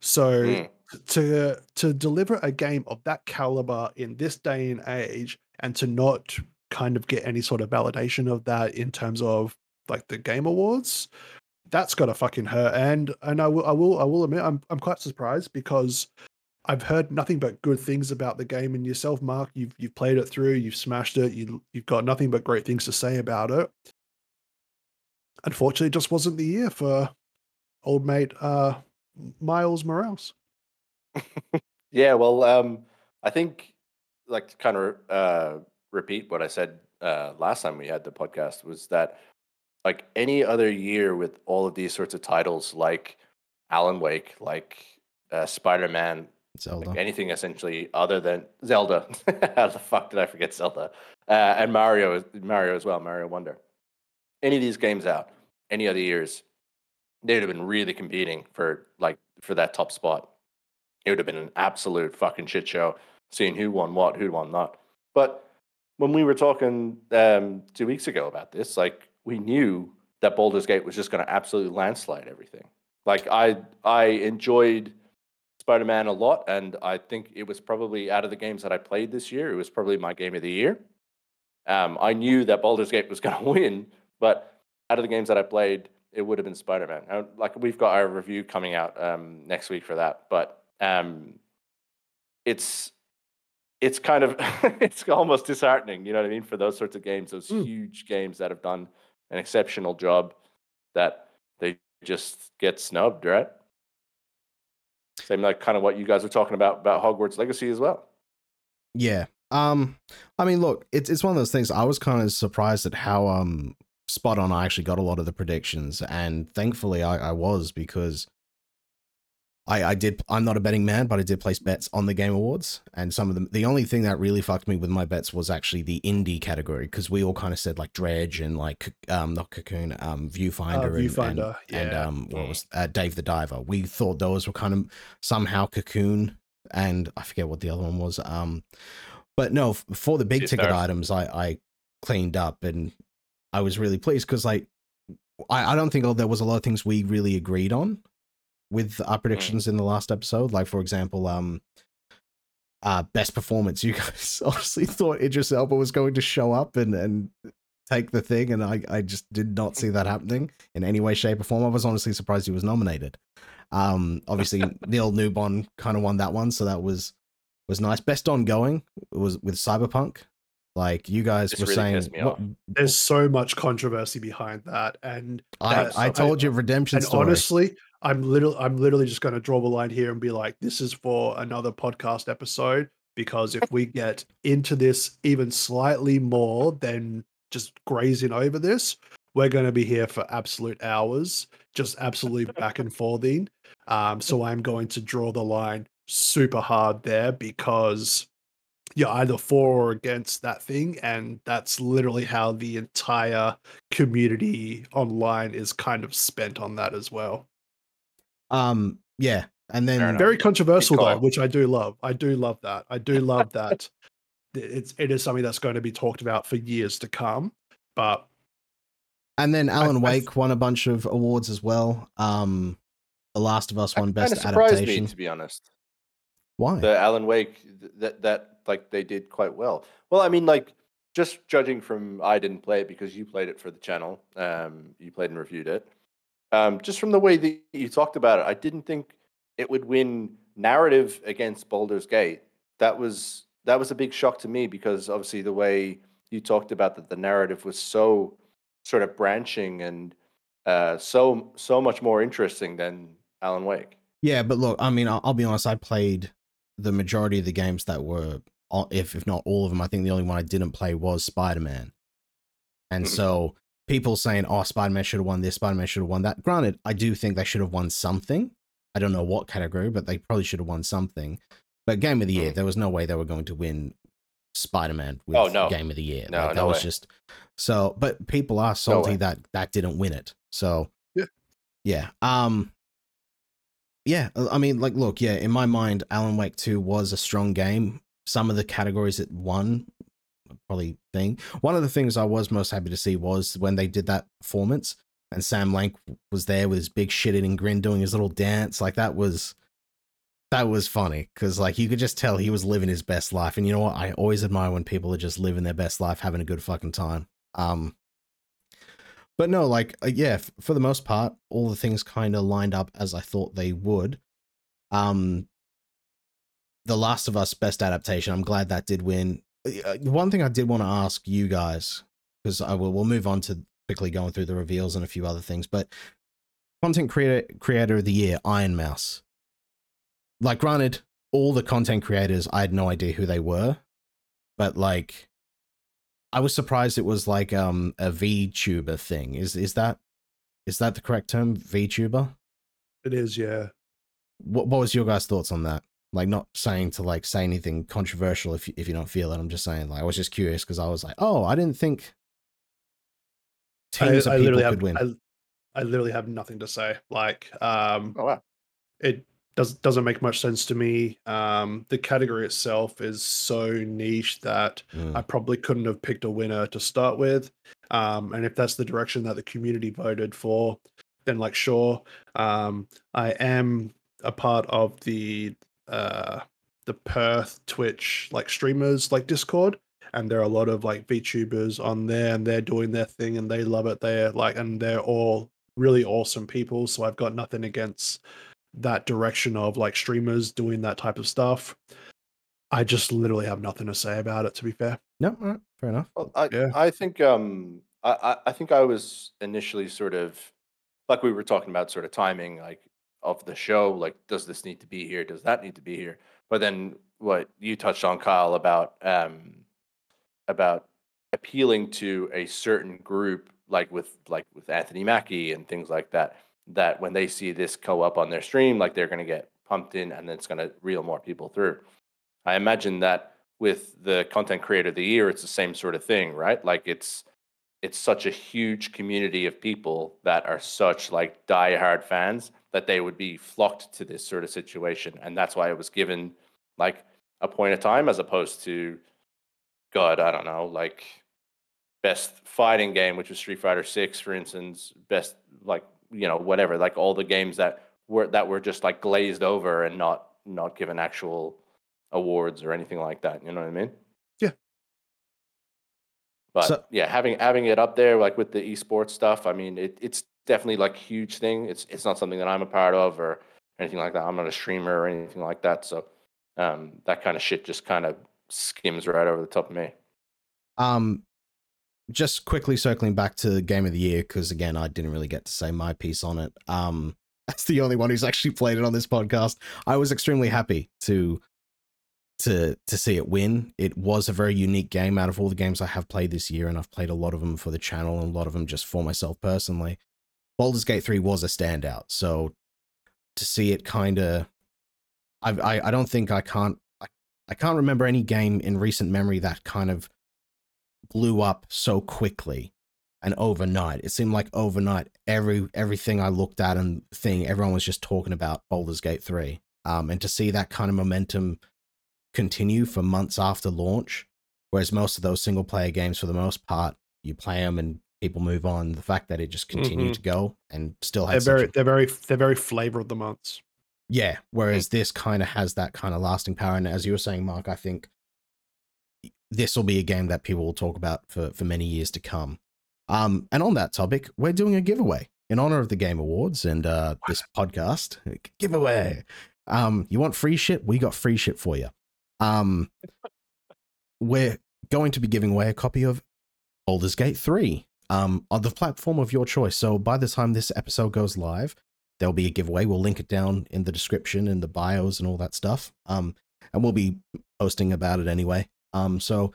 So Mm. to to deliver a game of that caliber in this day and age and to not kind of get any sort of validation of that in terms of like the game awards that's got to fucking hurt. And and I will I will I will admit I'm I'm quite surprised because I've heard nothing but good things about the game and yourself Mark you've you've played it through you've smashed it you you've got nothing but great things to say about it. Unfortunately it just wasn't the year for old mate uh Miles Morales. [LAUGHS] Yeah, well, um, I think like to kind of uh, repeat what I said uh, last time we had the podcast was that like any other year with all of these sorts of titles, like Alan Wake, like uh, Spider Man, Zelda. like anything essentially other than Zelda. [LAUGHS] How the fuck did I forget Zelda? Uh, and Mario, Mario as well, Mario Wonder. Any of these games out, any other years, they'd have been really competing for like for that top spot. It would have been an absolute fucking shit show, seeing who won what, who won not. But when we were talking um, two weeks ago about this, like we knew that Baldur's Gate was just going to absolutely landslide everything. Like I, I enjoyed Spider Man a lot, and I think it was probably out of the games that I played this year, it was probably my game of the year. Um, I knew that Baldur's Gate was [LAUGHS] going to win, but out of the games that I played, it would have been Spider Man. Like we've got our review coming out um, next week for that, but um, it's it's kind of [LAUGHS] it's almost disheartening. You know what I mean? For those sorts of games, those Mm. huge games that have done an exceptional job, that they just get snubbed, right? Same like kind of what you guys were talking about about Hogwarts Legacy as well. Yeah. Um I mean look, it's it's one of those things I was kind of surprised at how um spot on I actually got a lot of the predictions and thankfully I, I was because I I did I'm not a betting man, but I did place bets on the game awards and some of them the only thing that really fucked me with my bets was actually the indie category because we all kind of said like Dredge and like um not Cocoon um Viewfinder, and- and, Viewfinder, and yeah. um what Mm. was uh, Dave the Diver. We thought those were kind of somehow Cocoon and I forget what the other one was. Um, but no, for the big ticket items, I I cleaned up and I was really pleased because like I I don't think there was a lot of things we really agreed on with our predictions in the last episode. Like for example, um. Uh, best performance. [LAUGHS] You guys honestly thought Idris Elba was going to show up and, and take the thing, and I, I just did not see that happening in any way, shape, or form. I was honestly surprised he was nominated. Um, obviously [LAUGHS] Neil Newbon kind of won that one, so that was was nice. Best ongoing was with Cyberpunk. Like you guys This were really saying, what- There's so much controversy behind that, and I, that's- I told you redemption and story. honestly, I'm literally I'm literally just going to draw the line here and be like, this is for another podcast episode because if we get into this even slightly more than just grazing over this, we're going to be here for absolute hours, just absolutely back and forthing. Um, so I'm going to draw the line super hard there because you're either for or against that thing, and that's literally how the entire community online is kind of spent on that as well. Um, yeah, and then. Very controversial though, which I do love. I do love that. I do love that. It's it is something that's going to be talked about for years to come. But and then Alan I- Wake won a bunch of awards as well. Um, The Last of Us won That best adaptation. me, to be honest. Why? The Alan Wake that that like they did quite well. Well, I mean, like just judging from I didn't play it because you played it for the channel. Um, you played and reviewed it. Um, just from the way that you talked about it, I didn't think it would win narrative against Baldur's Gate. That was that was a big shock to me because obviously the way you talked about that the narrative was so sort of branching and uh, so so much more interesting than Alan Wake. Yeah, but look, I mean, I'll, I'll be honest. I played the majority of the games that were, if if not all of them. I think the only one I didn't play was Spider Man, and Mhm. so people saying, "Oh, Spider Man should have won this. Spider Man should have won that." Granted, I do think they should have won something. I don't know what category, but they probably should have won something. But Game of the Year, Mhm. there was no way they were going to win Spider Man with Oh, no. Game of the Year. No, Like, that no was way. just so. But people are salty way. that that didn't win it. So Yeah. yeah. Um. Yeah, uh, I mean, like, look, yeah, in my mind, Alan Wake 2 was a strong game. Some of the categories it won, probably thing. One of the things I was most happy to see was when they did that performance and Sam Lake was there with his big shit eating grin doing his little dance. Like, that was. That was funny because, like, you could just tell he was living his best life. And you know what? I always admire when people are just living their best life, having a good fucking time. Um, but no, like, uh, yeah, f- for the most part, all the things kind of lined up as I thought they would. Um, The Last of Us Best Adaptation. I'm glad that did win. Uh, One thing I did want to ask you guys, because I will, we'll move on to quickly going through the reveals and a few other things, but content creator creator of the year, Iron Mouse. Like, granted, all the content creators, I had no idea who they were, but like, I was surprised it was like um a VTuber thing. Is is that is that the correct term? VTuber? It is, yeah. What what was your guys' thoughts on that? Like not saying to like say anything controversial if you, if you don't feel it. I'm just saying like I was just curious because I was like, oh, I didn't think teams I, I of people literally could have win. I, I literally have nothing to say. Like, um, Oh wow. it does doesn't make much sense to me. Um, the category itself is so niche that Mm. I probably couldn't have picked a winner to start with. Um, and if that's the direction that the community voted for, then like sure. Um, I am a part of the uh the Perth Twitch like streamers like Discord. And there are a lot of like VTubers on there and they're doing their thing and they love it. They're like and they're all really awesome people. So I've got nothing against that direction of like streamers doing that type of stuff. I just literally have nothing to say about it to be fair. No, all right, fair enough. Well, I Yeah. I think um I, I I think I was initially sort of like we were talking about sort of timing like of the show like does this need to be here? Does that need to be here? But then what you touched on Kyle about um about appealing to a certain group like with like with Anthony Mackie and things like that that when they see this go up on their stream like they're going to get pumped in and then it's going to reel more people through. I imagine that with the content creator of the year, it's the same sort of thing, right? Like it's it's such a huge community of people that are such like diehard fans that they would be flocked to this sort of situation, and that's why it was given like a point of time as opposed to, God, I don't know, like best fighting game, which was Street Fighter Six, for instance, best like you know whatever, like all the games that were that were just like glazed over and not not given actual awards or anything like that. You know what I mean? Yeah. But So- yeah, having having it up there like with the esports stuff, I mean, it, it's definitely like huge thing. It's it's not something that I'm a part of or anything like that. I'm not a streamer or anything like that. So um, that kind of shit just kind of skims right over the top of me. Um, just quickly circling back to game of the year because again, I didn't really get to say my piece on it. Um, [LAUGHS] that's the only one who's actually played it on this podcast. I was extremely happy to to to see it win. It was a very unique game out of all the games I have played this year, and I've played a lot of them for the channel and a lot of them just for myself personally. Baldur's Gate three was a standout, so to see it kind of, I, I I don't think I can't I, I can't remember any game in recent memory that kind of blew up so quickly and overnight. It seemed like overnight every everything I looked at and thing everyone was just talking about Baldur's Gate 3. Um and to see that kind of momentum continue for months after launch whereas most of those single player games for the most part you play them and people move on the fact that it just continued to go and still They're very a, they're very they're very flavor of the months. yeah, whereas this kind of has that kind of lasting power. And as you were saying, Mark, I think this will be a game that people will talk about for for many years to come. Um, and on that topic, we're doing a giveaway in honor of the Game Awards and uh, this podcast giveaway. Um, you want free shit? We got free shit for you. Um, we're going to be giving away a copy of Baldur's Gate 3 um, on the platform of your choice. So by the time this episode goes live, there'll be a giveaway. We'll link it down in the description and the bios and all that stuff. Um, and we'll be posting about it anyway. Um, so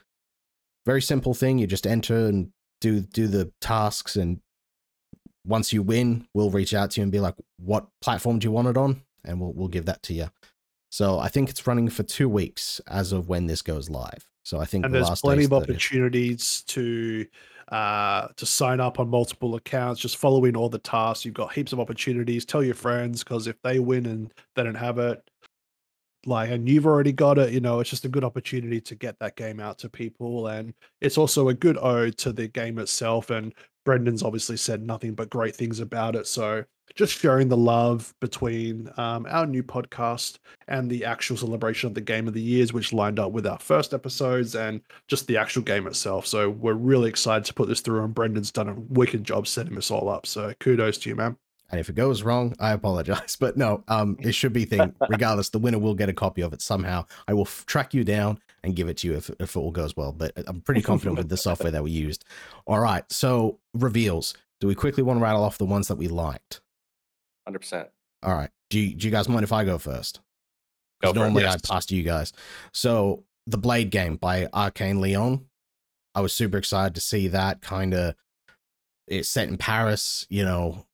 very simple thing. You just enter and do do the tasks, and once you win, we'll reach out to you and be like, "What platform do you want it on?" And we'll we'll give that to you. So I think it's running for two weeks as of when this goes live. So I think and the there's last plenty of 30th. opportunities to uh to sign up on multiple accounts just following all the tasks. You've got heaps of opportunities. Tell your friends because if they win and they don't have it like and you've already got it you know it's just a good opportunity to get that game out to people. And it's also a good ode to the game itself. And brendan's obviously said nothing but great things about it. So just sharing the love between um, our new podcast and the actual celebration of the game of the years which lined up with our first episodes and just the actual game itself so we're really excited to put this through and brendan's done a wicked job setting this all up so kudos to you man And if it goes wrong, [LAUGHS] I apologize. But no, um, it should be thing. Regardless, the winner will get a copy of it somehow. I will f- track you down and give it to you if, if it all goes well. But I'm pretty confident with the [LAUGHS] software that we used. All right. So reveals. Do we quickly want to rattle off the ones that we liked? Hundred percent. All right. Do you, do you guys mind if I go first? Go for it. normally Yes. I pass to you guys. So the Blade game by Arkane Lyon. I was super excited to see that kind of. It's set in Paris, you know.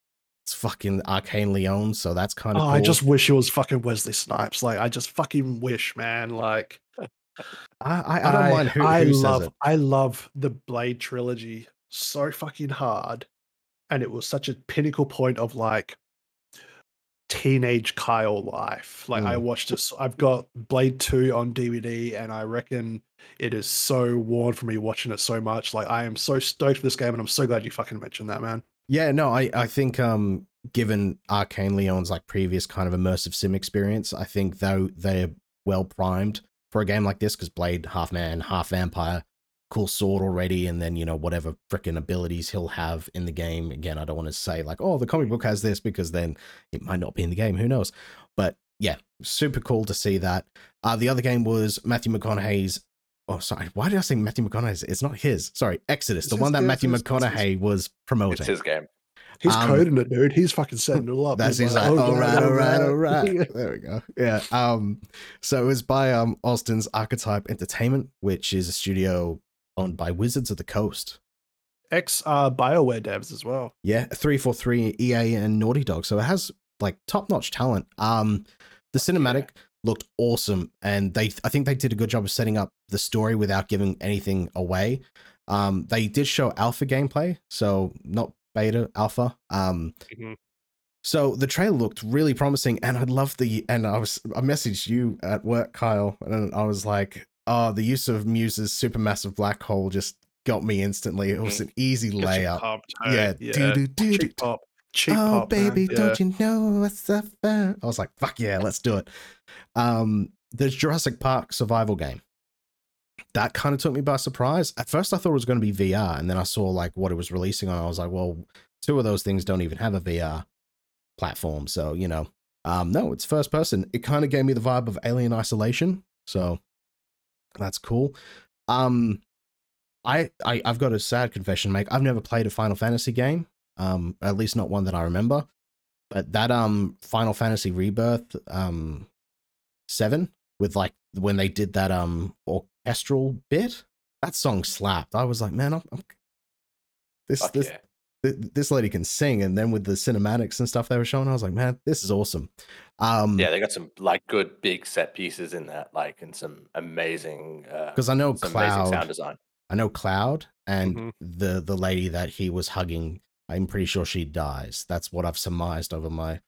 It's fucking Arkane Lyon, so that's kind of. oh i just wish it was fucking wesley snipes like i just fucking wish man like [LAUGHS] I, I, I don't mind who, I who says love it. I love the Blade trilogy so fucking hard. And it was such a pinnacle point of like teenage Kyle life. Like I Mm. watched this. I've got Blade 2 on DVD and I reckon it is so worn for me watching it so much. Like I am so stoked for this game and I'm so glad you fucking mentioned that, man. Yeah, no, I, I think um given Arkane Lyon's like previous kind of immersive sim experience, I think though they're well primed for a game like this because Blade half man, half vampire, cool sword already, and then you know whatever freaking abilities he'll have in the game. Again, I don't want to say like, oh, the comic book has this because then it might not be in the game. Who knows? But yeah, super cool to see that. Uh, the other game was Matthew McConaughey's. Oh, sorry. Why did I say Matthew McConaughey's? It's not his. Sorry, Exodus, It's the one that yeah, Matthew it's it's. McConaughey was promoting. It's his game. He's Um, coding it, dude. He's fucking setting it all up. That's He's he's like, "Oh, all God, right, all right, all right." [LAUGHS] right. There we go. Yeah. Um. So it was by um Austin's Archetype Entertainment, which is a studio owned by Wizards of the Coast. Ex uh, Bioware devs as well. Yeah, three four three EA and Naughty Dog. So it has like top notch talent. Um, the cinematic looked awesome, and they I think they did a good job of setting up the story without giving anything away. Um, they did show alpha gameplay, so not beta, alpha. Um, Mhm. so the trailer looked really promising, and I love the and I was I messaged you at work, Kyle, and I was like, oh, the use of Muse's supermassive black hole just got me instantly. It was an easy you layup. pumped, Yeah, hey? do, do, do. Cheap pop. Cheap oh pop, baby, Yeah. don't you know what's up? uh?" I was like, fuck yeah, let's do it. Um, the Jurassic Park survival game. That kind of took me by surprise. At first, I thought it was going to be VR, and then I saw like what it was releasing on. I was like, well, two of those things don't even have a VR platform, so you know, um, no, it's first person. It kind of gave me the vibe of Alien Isolation, so that's cool. Um, I, I I've got a sad confession to make. I've never played a Final Fantasy game um at least not one that i remember but that um final fantasy rebirth um 7 with like when they did that um orchestral bit that song slapped i was like man i'm, I'm this Fuck this yeah. Th- this lady can sing and then with the cinematics and stuff they were showing i was like man this is awesome um Yeah, they got some like good big set pieces in that, like and some amazing uh because i know some amazing sound cloud design. i know cloud and Mhm. the the lady that he was hugging i'm pretty sure she dies that's what i've surmised over my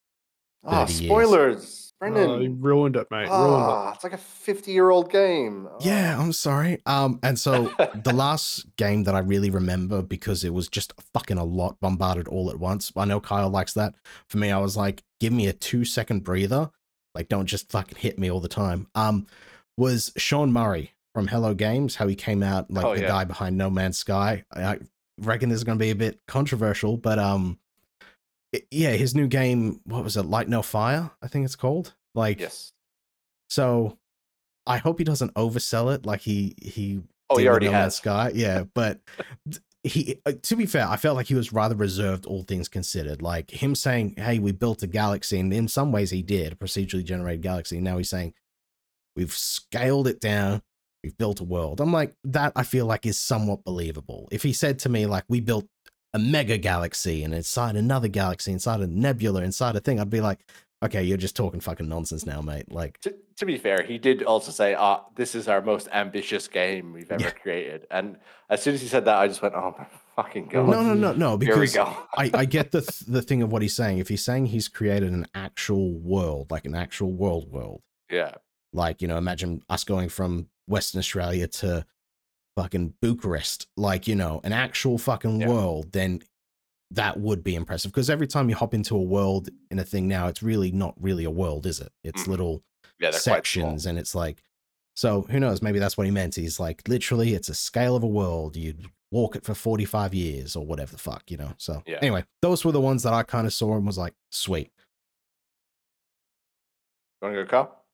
Oh, 30 years. Spoilers, Oh, you Brendan. ruined it, mate. Ruined Ah, it's like a fifty-year-old game. Yeah, Oh. I'm sorry. Um, and so [LAUGHS] the last game that I really remember because it was just fucking a lot bombarded all at once. I know Kyle likes that. For me, I was like, give me a two second breather. Like, don't just fucking hit me all the time. Um, was Sean Murray from Hello Games, how he came out like Oh, the yeah. guy behind No Man's Sky. I I reckon this is going to be a bit controversial, but um, it- yeah, his new game, what was it, Light No Fire? I think it's called. Like, Yes. so I hope he doesn't oversell it like he he Oh, he already No has. Sky. Yeah, [LAUGHS] but he uh, to be fair, I felt like he was rather reserved, all things considered. Like him saying, "Hey, we built a galaxy," and in some ways he did a procedurally generated galaxy. And Now he's saying, "We've scaled it down." We've built a world. I'm like, that I feel like is somewhat believable. If he said to me, like, we built a mega galaxy and inside another galaxy, inside a nebula, inside a thing, I'd be like, okay, you're just talking fucking nonsense now, mate. Like, To, to be fair, he did also say, "Ah, this is our most ambitious game we've ever Yeah. created." And as soon as he said that, I just went, "Oh my fucking god!" no, no, no, no, Here we because go. I, I get the th- the thing of what he's saying. If he's saying he's created an actual world, like an actual world world, yeah, like you know, imagine us going from Western Australia to fucking Bucharest, like you know, an actual fucking Yeah. world, then that would be impressive. Because every time you hop into a world in a thing now, it's really not really a world, is it? It's Mhm. little yeah, they're quite small. sections, and it's like, so who knows? Maybe that's what he meant. He's like, literally, it's a scale of a world. You'd walk it for 45 years or whatever the fuck, you know? So, Yeah. anyway, those were the ones that I kind of saw and was like, sweet. You want to go, Carl?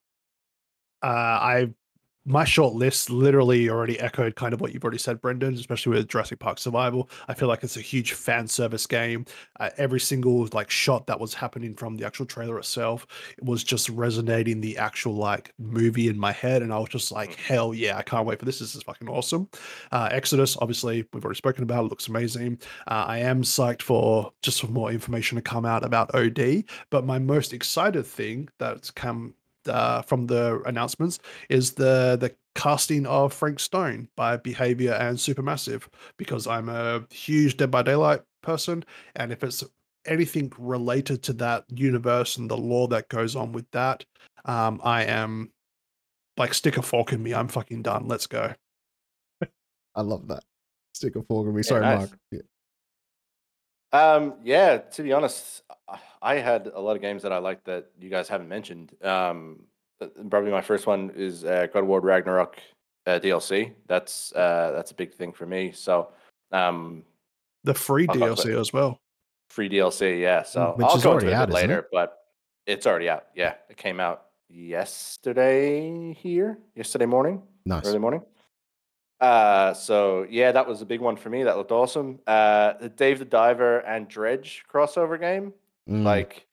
Uh, I my short list literally already echoed kind of what you've already said, Brendan, especially with Jurassic Park Survival. I feel like it's a huge fan service game. Uh, every single like shot that was happening from the actual trailer itself it was just resonating the actual like movie in my head, and I was just like, hell yeah, I can't wait for this. This is fucking awesome. Uh, Exodus, obviously, we've already spoken about. It looks amazing. Uh, I am psyched for just for more information to come out about OD. But my most excited thing that's come uh, from the announcements is the the casting of Frank Stone by Behaviour and Supermassive because I'm a huge Dead by Daylight person, and if it's anything related to that universe and the lore that goes on with that, um, I am like stick a fork in me. I'm fucking done. Let's go. I love that. Stick a fork in me. Yeah, Sorry, nice. Mark. Yeah. Um, yeah, to be honest, I- I had a lot of games that I liked that you guys haven't mentioned. Um, uh, probably my first one is uh, God of War Ragnarok uh, DLC. That's uh, that's a big thing for me. So, um, The free I'll DLC as well. free DLC, yeah. So which I'll is go already into it out, bit later, it? but it's already out. Yeah, it came out yesterday here, yesterday morning Nice. early morning. Uh, so yeah, that was a big one for me. That looked awesome. Uh, the Dave the Diver and Dredge crossover game. Mm, Like,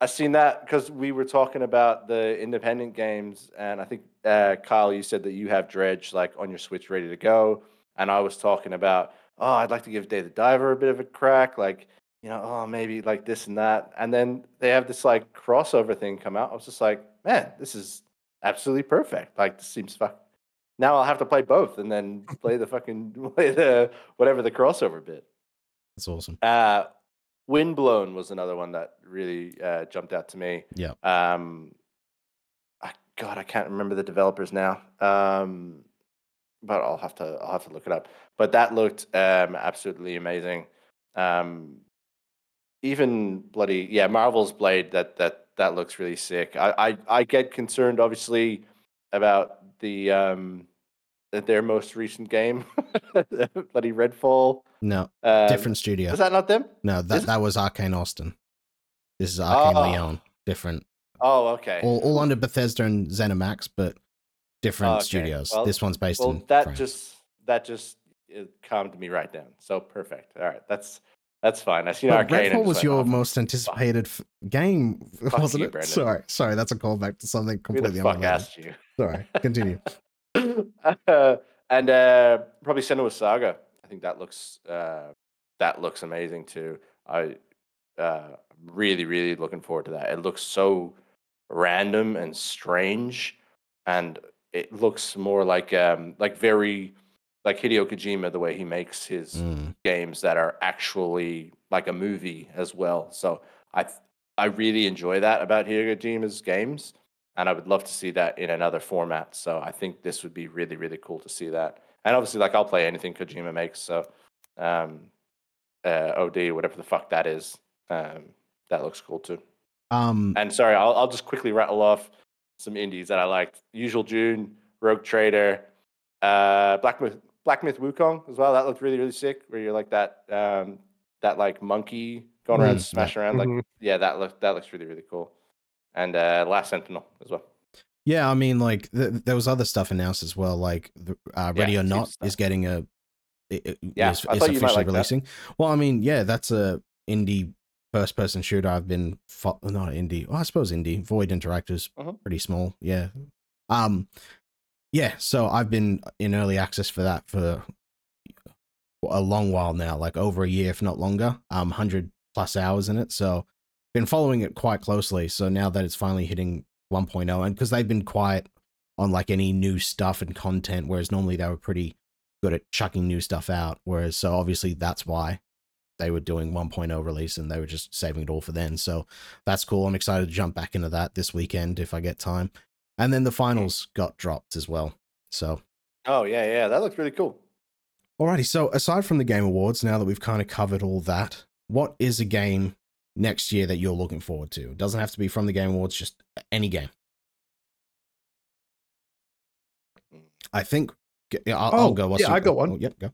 I seen that because we were talking about the independent games, and I think uh, Kyle, you said that you have Dredge like on your Switch ready to go, and I was talking about, oh, I'd like to give Dave the Diver a bit of a crack, like you know, oh maybe like this and that, and then they have this like crossover thing come out. I was just like, man, this is absolutely perfect. Like, this seems fuck. Now I'll have to play both, and then [LAUGHS] play the fucking [LAUGHS] play the whatever the crossover bit. that's awesome. Uh, Windblown was another one that really uh, jumped out to me. Yeah. Um, I, God, I can't remember the developers now. Um, but I'll have to I'll have to look it up. But that looked um, absolutely amazing. Um, even bloody yeah, Marvel's Blade that that that looks really sick. I I, I get concerned obviously about the um that their most recent game, [LAUGHS] bloody Redfall. No, Um, different studio. Is that not them? no, that is that was Arkane Austin. This is Arkane Oh. Lyon. Different. Oh, okay. All, all under Bethesda and ZeniMax, but different Okay, studios. well- this one's based well, in that France. just that just it calmed me right down. So perfect. All right, that's that's fine. I see. Redfall was your "Oh, most anticipated f- game, Fuck wasn't you, it? Brendan. Sorry, sorry, that's a callback to something Who completely the fuck unrelated. asked you? Sorry, continue. [LAUGHS] uh, [LAUGHS] and uh, probably Senua Saga. I think that looks uh, that looks amazing too. I uh, really really looking forward to that. It looks so random and strange, and it looks more like um, like very like Hideo Kojima the way he makes his Mm. games that are actually like a movie as well. So I I really enjoy that about Hideo Kojima's games, and I would love to see that in another format. So I think this would be really really cool to see that. And obviously, like I'll play anything Kojima makes. So um, uh, OD whatever the fuck that is, um, that looks cool too. Um, And sorry, I'll I'll just quickly rattle off some indies that I liked. Usual June, Rogue Trader, Uh, Black Myth, Black Myth Wukong as well. That looked really really sick. Where you're like that um that like monkey going around Mm, smashing around. Like Mhm. yeah, that look that looks really really cool. And uh, Last Sentinel as well. Yeah, I mean, like th- there was other stuff announced as well. Like the, uh, Yeah, Ready or Not is getting a. It, it- Yeah, is, is thought you might officially like that. releasing. Well, I mean, yeah, that's a indie first-person shooter. I've been fo- not indie. Well, I suppose indie. Void Interactive's Mhm. pretty small. Yeah. Um. Yeah, so I've been in early access for that for a long while now, like over a year, if not longer. Um, hundred plus hours in it. So been following it quite closely. So now that it's finally hitting 1.0, and because they've been quiet on like any new stuff and content, whereas normally they were pretty good at chucking new stuff out. Whereas so obviously that's why they were doing 1.0 release and they were just saving it all for then. So that's cool. I'm excited to jump back into that this weekend if I get time. And then the finals got dropped as well. So Oh yeah yeah, that looks really cool. Alrighty, so aside from the Game Awards, now that we've kind of covered all that, what is a game next year that you're looking forward to? It doesn't have to be from the Game Awards, just any game. I think yeah, I'll, I'll Oh, go. What's yeah, your- I got one. oh, yep, go.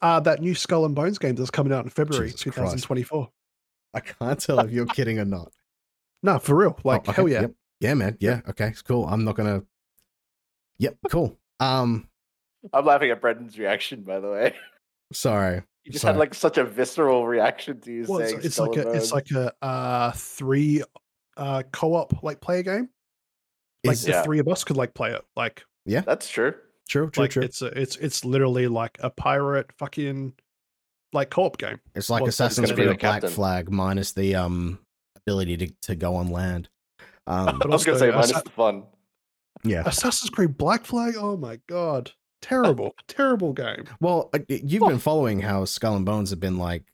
Uh, that new Skull and Bones game that's coming out in February Jesus Christ. 2024. I can't tell if you're kidding or not. [LAUGHS] No, for real. Oh, Like, okay, hell yeah. Yep. Yeah, man. Yeah. Okay. It's cool. I'm not gonna. Yep. Cool. Um. I'm laughing at Brendan's reaction by the way. Sorry. He just Sorry. had like such a visceral reaction to you Well, it's, saying it's Skull like and a it's like a uh three uh co-op like player game. Like Is- the Yeah. three of us could like play it. Like yeah, That's true. True. True. like true. it's a, it's it's literally like a pirate fucking like co-op game. It's like Well, Assassin's Creed Black captain. Flag minus the um ability to, to go on land. Um, I was gonna say minus Assa- the fun. yeah. Assassin's Creed Black Flag. Oh my god, terrible, terrible game. Well, uh, you've been following how Skull and Bones have been like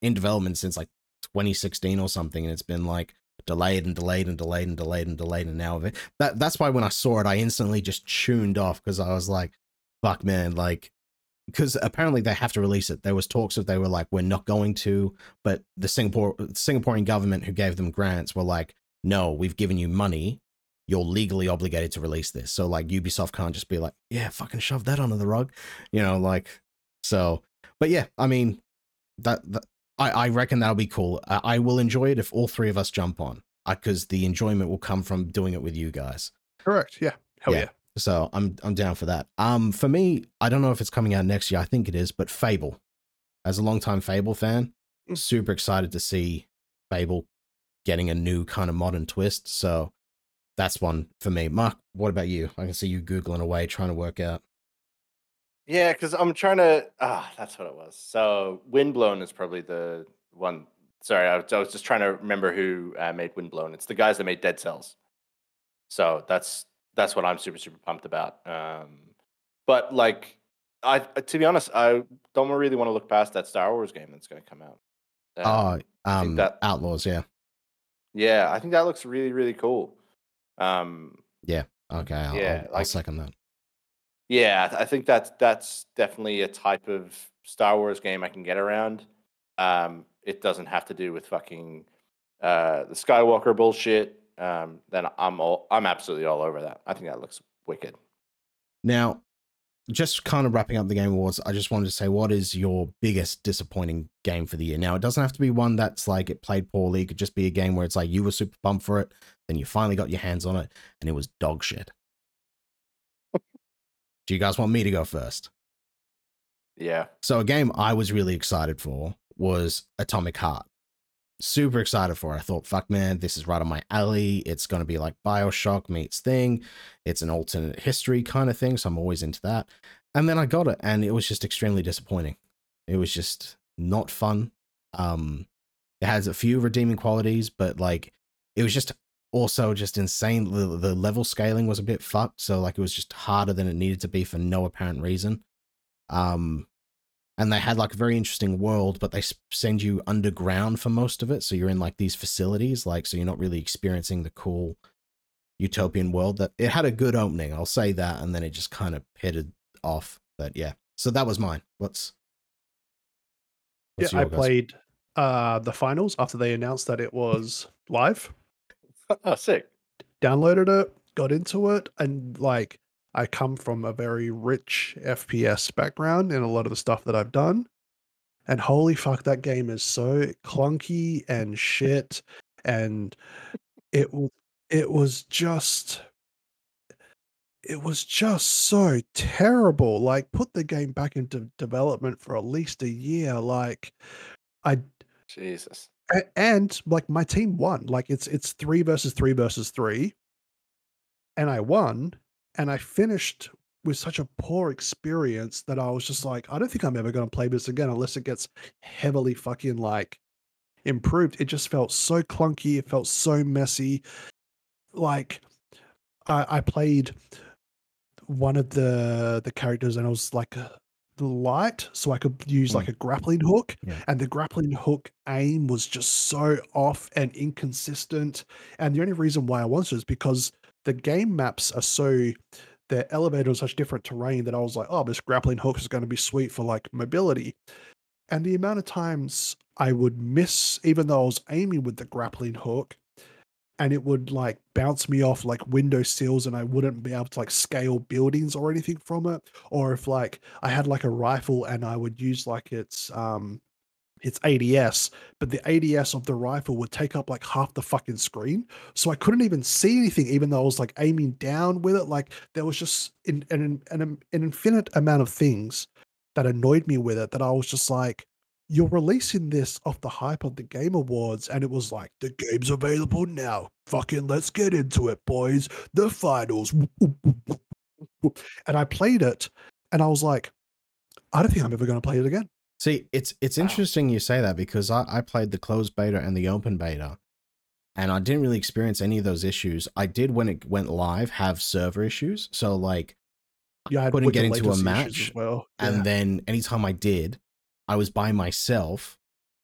in development since like 2016 or something, and it's been like delayed and delayed and delayed and delayed and delayed, and now of it. That that's why when I saw it, I instantly just tuned off because I was like, "Fuck, man!" Like, because apparently they have to release it. There was talks that they were like, "We're not going to," but the Singapore Singaporean government who gave them grants were like, "No, we've given you money." You're legally obligated to release this. So like Ubisoft can't just be like, yeah, fucking shove that under the rug you know like so but yeah i mean that, that i i reckon that'll be cool I, I will enjoy it if all three of us jump on because the enjoyment will come from doing it with you guys Correct. Yeah. Hell Yeah. yeah. so i'm i'm down for that um for me i don't know if it's coming out next year i think it is but fable as a longtime fable fan Mm. super excited to see fable getting a new kind of modern twist so that's one for me mark what about you i can see you googling away trying to work out Yeah, because I'm trying to. Ah, that's what it was. So Windblown is probably the one. Sorry, I was, I was just trying to remember who uh, made Windblown. It's the guys that made Dead Cells. So that's that's what I'm super super pumped about. Um, but like, I to be honest, I don't really want to look past that Star Wars game that's going to come out. Um, oh um that- outlaws yeah yeah, I think that looks really really cool. Um, Okay, I'll, Yeah, I'll, I'll second that. Yeah, I I think that's that's definitely a type of Star Wars game I can get around. Um, it doesn't have to do with fucking uh, the Skywalker bullshit. Um, then I'm all I'm absolutely all over that. I think that looks wicked. Now, just kind of wrapping up the Game Awards, I just wanted to say, what is your biggest disappointing game for the year? Now, it doesn't have to be one that's like it played poorly. It could just be a game where it's like you were super pumped for it, then you finally got your hands on it, and it was dog shit. Do you guys want me to go first? Yeah, So a game I was really excited for was Atomic Heart. Super excited for it. I thought, fuck man, this is right on my alley. It's gonna be like Bioshock meets Thing. It's an alternate history kind of thing, so I'm always into that. And then I got it, and it was just extremely disappointing. It was just not fun. Um, it has a few redeeming qualities, but like it was just also just insane. The, the level scaling was a bit fucked, so like it was just harder than it needed to be for no apparent reason. Um, and they had like a very interesting world, but they send you underground for most of it. So you're in like these facilities, like so you're not really experiencing the cool utopian world. That it had a good opening, I'll say that, and then it just kind of pitted off. But yeah, so that was mine. What's, Yeah, what's I guys'? played uh the finals after they announced that it was live. Oh sick. Downloaded it, got into it, and like I come from a very rich FPS background in a lot of the stuff that I've done. And holy fuck, that game is so clunky and shit. And it it was just it was just so terrible. Like, put the game back into development for at least a year. Like, I Jesus. And like my team won. Like, it's it's three versus three versus three, and I won, and I finished with such a poor experience that I was just like, I don't think I'm ever going to play this again unless it gets heavily fucking like improved. It just felt so clunky. It felt so messy. Like, I, I played one of the the characters and I was like uh, light, so I could use like a grappling hook, Yeah. and the grappling hook aim was just so off and inconsistent. And the only reason why I wanted is because the game maps are so they're elevated on such different terrain that I was like, oh, this grappling hook is going to be sweet for like mobility. And the amount of times I would miss, even though I was aiming with the grappling hook, and it would like bounce me off like window sills and I wouldn't be able to like scale buildings or anything from it. Or if like I had like a rifle and I would use like its um its ADS, but the ADS of the rifle would take up like half the fucking screen. So I couldn't even see anything, even though I was like aiming down with it. Like there was just in, an, an, an infinite amount of things that annoyed me with it that I was just like, you're releasing this off the hype of the Game Awards, and it was like, the game's available now. Fucking let's get into it, boys. The finals. And I played it, and I was like, I don't think I'm ever going to play it again. See, it's it's Wow. interesting you say that because I, I played the closed beta and the open beta, and I didn't really experience any of those issues. I did when it went live have server issues, so like, Yeah, I couldn't get into a match, as well. and Yeah. then anytime I did, I was by myself,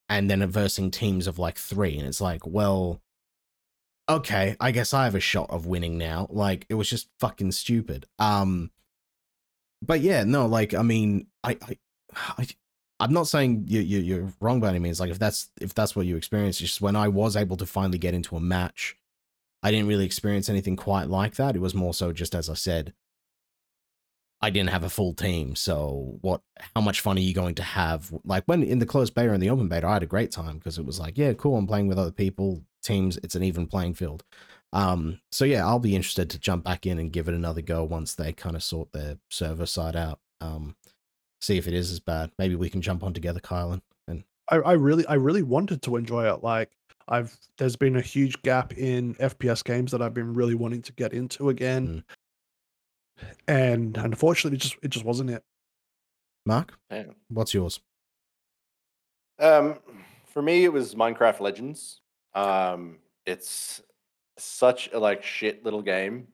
and then versing teams of like three, and it's like, well, okay, I guess I have a shot of winning now. Like, it was just fucking stupid. Um, but yeah, no, like, I mean, I, I, I I'm not saying you, you you're wrong by any means. Like if that's if that's what you experienced, just when I was able to finally get into a match, I didn't really experience anything quite like that. It was more so just as I said, I didn't have a full team. So what? How much fun are you going to have? Like when in the closed beta and the open beta, I had a great time because it was like, yeah, cool. I'm playing with other people, teams. It's an even playing field. Um, so yeah, I'll be interested to jump back in and give it another go once they kind of sort their server side out. Um, see if it is as bad. Maybe we can jump on together, Kyle, and, I, I really I really wanted to enjoy it. Like I've there's been a huge gap in FPS games that I've been really wanting to get into again. And unfortunately it just it just wasn't it. Mark, Damn. what's yours? Um, for me, it was Minecraft Legends. Um, it's such a like shit little game.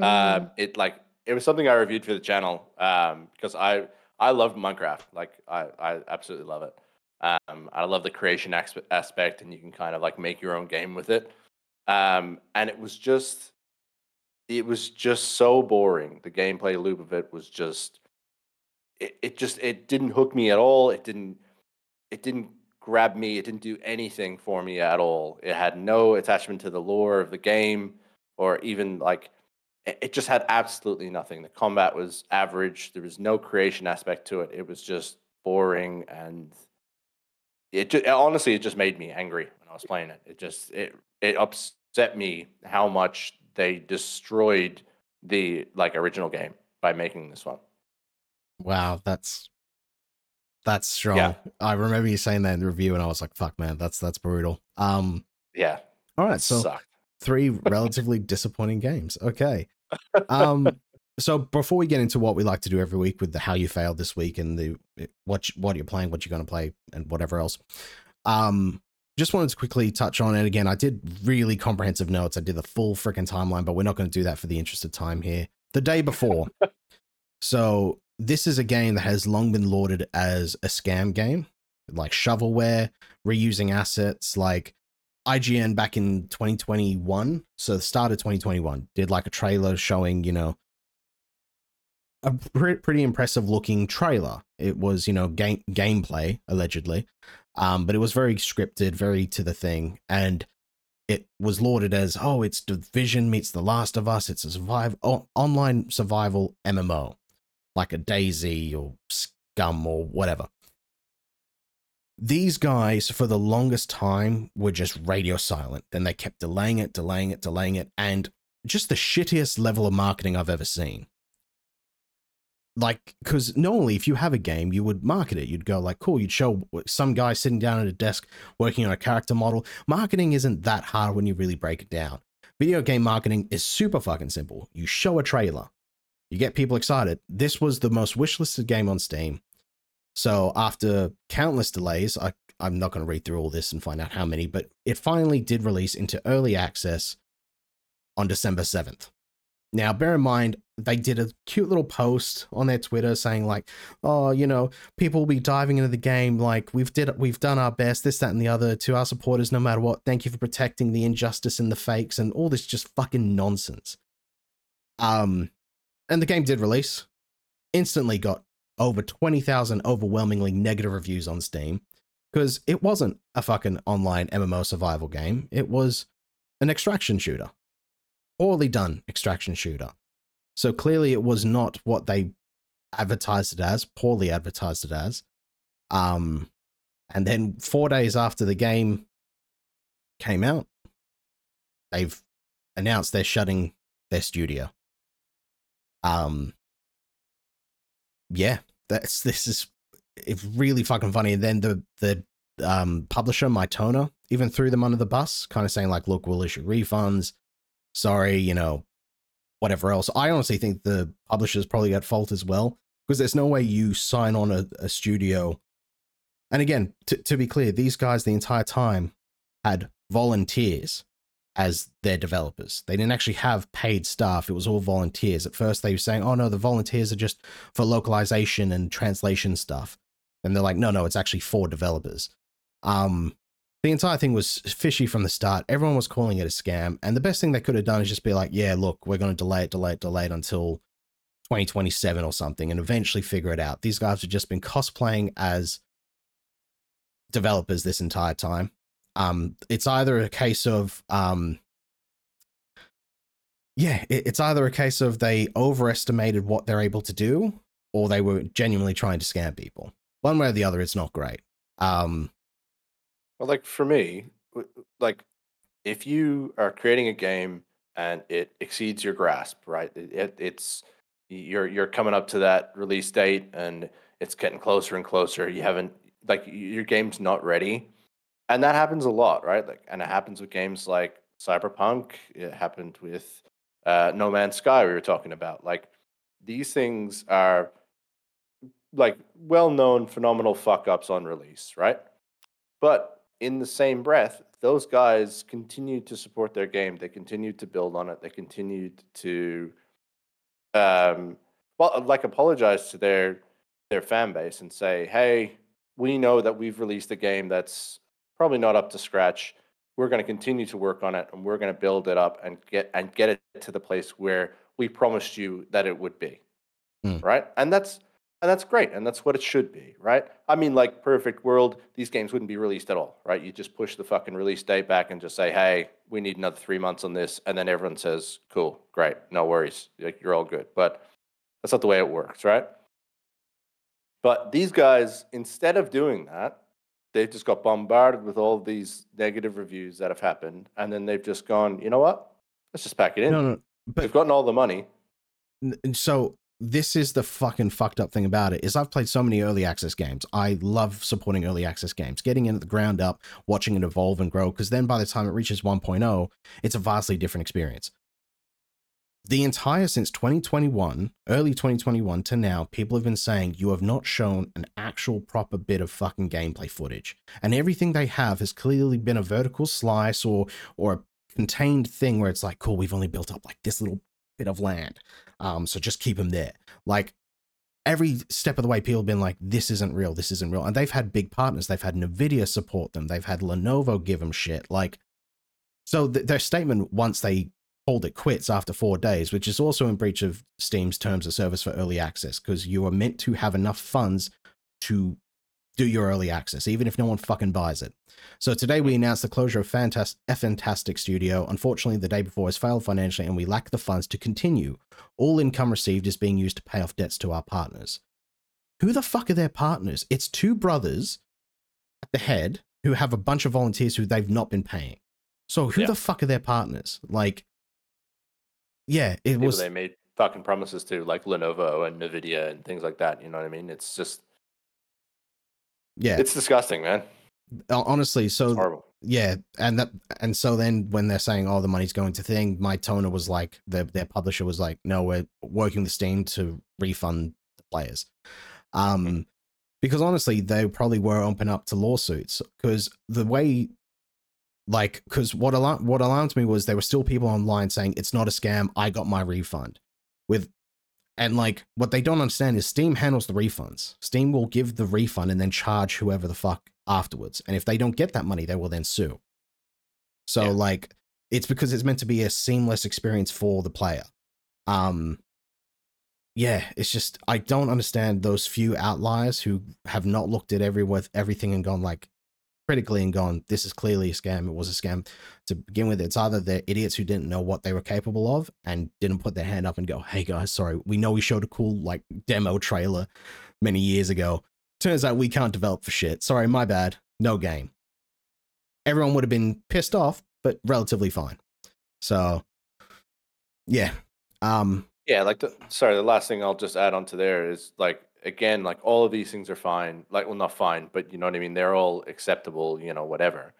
Um, it like it was something I reviewed for the channel. Um, because I I love Minecraft. Like I I absolutely love it. Um, I love the creation aspect, and you can kind of like make your own game with it. Um, and it was just it was just so boring. The gameplay loop of it was just it, it just it didn't hook me at all. It didn't it didn't grab me. It didn't do anything for me at all. It had no attachment to the lore of the game or even like it just had absolutely nothing. The combat was average. There was no creation aspect to it. It was just boring and it, ju- honestly it just made me angry when I was playing it. It just it it upset me how much they destroyed the like original game by making this one. Wow, that's that's strong. Yeah. I remember you saying that in the review, and I was like, "Fuck, man, that's that's brutal." Um, Yeah. all right, so sucked. three [LAUGHS] relatively disappointing games. Okay. Um, [LAUGHS] so before we get into what we like to do every week with the how you failed this week and the what you- what you're playing, what you're going to play, and whatever else, um, just wanted to quickly touch on it again. I did really comprehensive notes. I did the full freaking timeline, but we're not going to do that for the interest of time here. The day before, [LAUGHS] so this is a game that has long been lauded as a scam game, like shovelware, reusing assets, like IGN back in 2021, so the start of 2021, did like a trailer showing, you know, a pre- pretty impressive looking trailer. It was, you know, game gameplay allegedly, um, but it was very scripted, very to the thing, and it was lauded as oh it's division meets the last of us it's a survive o- online survival mmo like a DayZ or scum or whatever. These guys for the longest time were just radio silent then they kept delaying it delaying it delaying it and just the shittiest level of marketing i've ever seen like because normally if you have a game you would market it. You'd go like cool you'd show some guy sitting down at a desk working on a character model. Marketing isn't that hard when you really break it down. Video game marketing is super fucking simple. You show a trailer. You get people excited. This was the most wishlisted game on steam. So after countless delays i i'm not going to read through all this and find out how many but it finally did release into early access on december 7th now, bear in mind, they did a cute little post on their Twitter saying like, "Oh, you know, people will be diving into the game. Like we've did, we've done our best. This, that, and the other to our supporters, no matter what. Thank you for protecting the injustice and the fakes and all this just fucking nonsense." Um, and the game did release. Instantly got over twenty thousand overwhelmingly negative reviews on Steam because it wasn't a fucking online MMO survival game. It was an extraction shooter poorly done extraction shooter. So clearly it was not what they advertised it as, poorly advertised it as. Um, and then four days after the game came out, they've announced they're shutting their studio. Um, yeah, that's this is it's really fucking funny. And then the the um publisher, Mytona, even threw them under the bus, kind of saying like, "Look, we'll issue refunds sorry, you know, whatever else. I honestly think the publishers probably at fault as well because there's no way you sign on a, a studio. And again, t- to be clear, these guys the entire time had volunteers as their developers. They didn't actually have paid staff. It was all volunteers. At first, they were saying, oh no, the volunteers are just for localization and translation stuff. And they're like, no, no, it's actually for developers. Um, the entire thing was fishy from the start. Everyone was calling it a scam. And the best thing they could have done is just be like, yeah, look, we're going to delay it, delay it, delay it until 2027 or something and eventually figure it out. These guys have just been cosplaying as developers this entire time. Um, it's either a case of, um, yeah, it's either a case of they overestimated what they're able to do or they were genuinely trying to scam people. One way or the other, it's not great. Um, Well, like for me, like if you are creating a game and it exceeds your grasp, right? It, it, it's you're you're coming up to that release date and it's getting closer and closer. You haven't like your game's not ready, and that happens a lot, right? Like, and it happens with games like Cyberpunk. It happened with uh, No Man's Sky. We were talking about like these things are like well-known phenomenal fuck ups on release, right? But in the same breath, those guys continued to support their game. They continued to build on it. They continued to, um, well, like apologize to their their fan base and say, "Hey, we know that we've released a game that's probably not up to scratch. We're going to continue to work on it, and we're going to build it up and get and get it to the place where we promised you that it would be." Mm. Right, and that's and that's great and that's what it should be right? I mean like perfect world these games wouldn't be released at all right? You just push the fucking release date back and just say hey we need another three months on this and then everyone says cool great no worries like you're all good. But that's not the way it works right? But these guys instead of doing that they've just got bombarded with all these negative reviews that have happened and then they've just gone you know what? Let's just pack it in. No, no, but they've gotten all the money. And so this is the fucking fucked up thing about it is I've played so many early access games. I love supporting early access games, getting in at the ground up, watching it evolve and grow. Because then by the time it reaches 1.0, it's a vastly different experience. The entire since 2021, early 2021 to now, people have been saying you have not shown an actual proper bit of fucking gameplay footage, and everything they have has clearly been a vertical slice or or a contained thing where it's like, cool, we've only built up like this little bit of land. Um, so just keep them there. Like every step of the way, people have been like, this isn't real, this isn't real. And they've had big partners. They've had NVIDIA support them, they've had Lenovo give them shit. Like, so th- their statement once they called it quits after four days, which is also in breach of Steam's terms of service for early access, because you are meant to have enough funds to do your early access, even if no one fucking buys it. So today we announced the closure of Fantas- Fntastic Studio. Unfortunately, the day before has failed financially, and we lack the funds to continue. All income received is being used to pay off debts to our partners. Who the fuck are their partners? It's two brothers at the head who have a bunch of volunteers who they've not been paying. So who Yeah. the fuck are their partners? Like, yeah, it People was. they made fucking promises to, like Lenovo and Nvidia and things like that. You know what I mean? It's just Yeah, it's disgusting, man. hon- honestly. So yeah, and that and so then when they're saying, "Oh, the money's going to thing," Mytona was like, their their publisher was like, "No, we're working with Steam to refund the players," um, because honestly, they probably were open up to lawsuits because the way, like, because what alar- what alarmed me was there were still people online saying it's not a scam. I got my refund, with. And like what they don't understand is Steam handles the refunds. Steam will give the refund and then charge whoever the fuck afterwards. And if they don't get that money, they will then sue. So Yeah. like it's because it's meant to be a seamless experience for the player. Um yeah, it's just I don't understand those few outliers who have not looked at every with everything and gone like critically and gone, this is clearly a scam. It was a scam to begin with. It's either they're idiots who didn't know what they were capable of and didn't put their hand up and go, hey guys, sorry, we know we showed a cool like demo trailer many years ago. Turns out we can't develop for shit. Sorry, my bad. No game. Everyone would have been pissed off, but relatively fine. So yeah. Um Yeah, like the sorry, the last thing I'll just add on to there is like again, like all of these things are fine. Like well not fine, but you know what I mean? They're all acceptable, you know, whatever.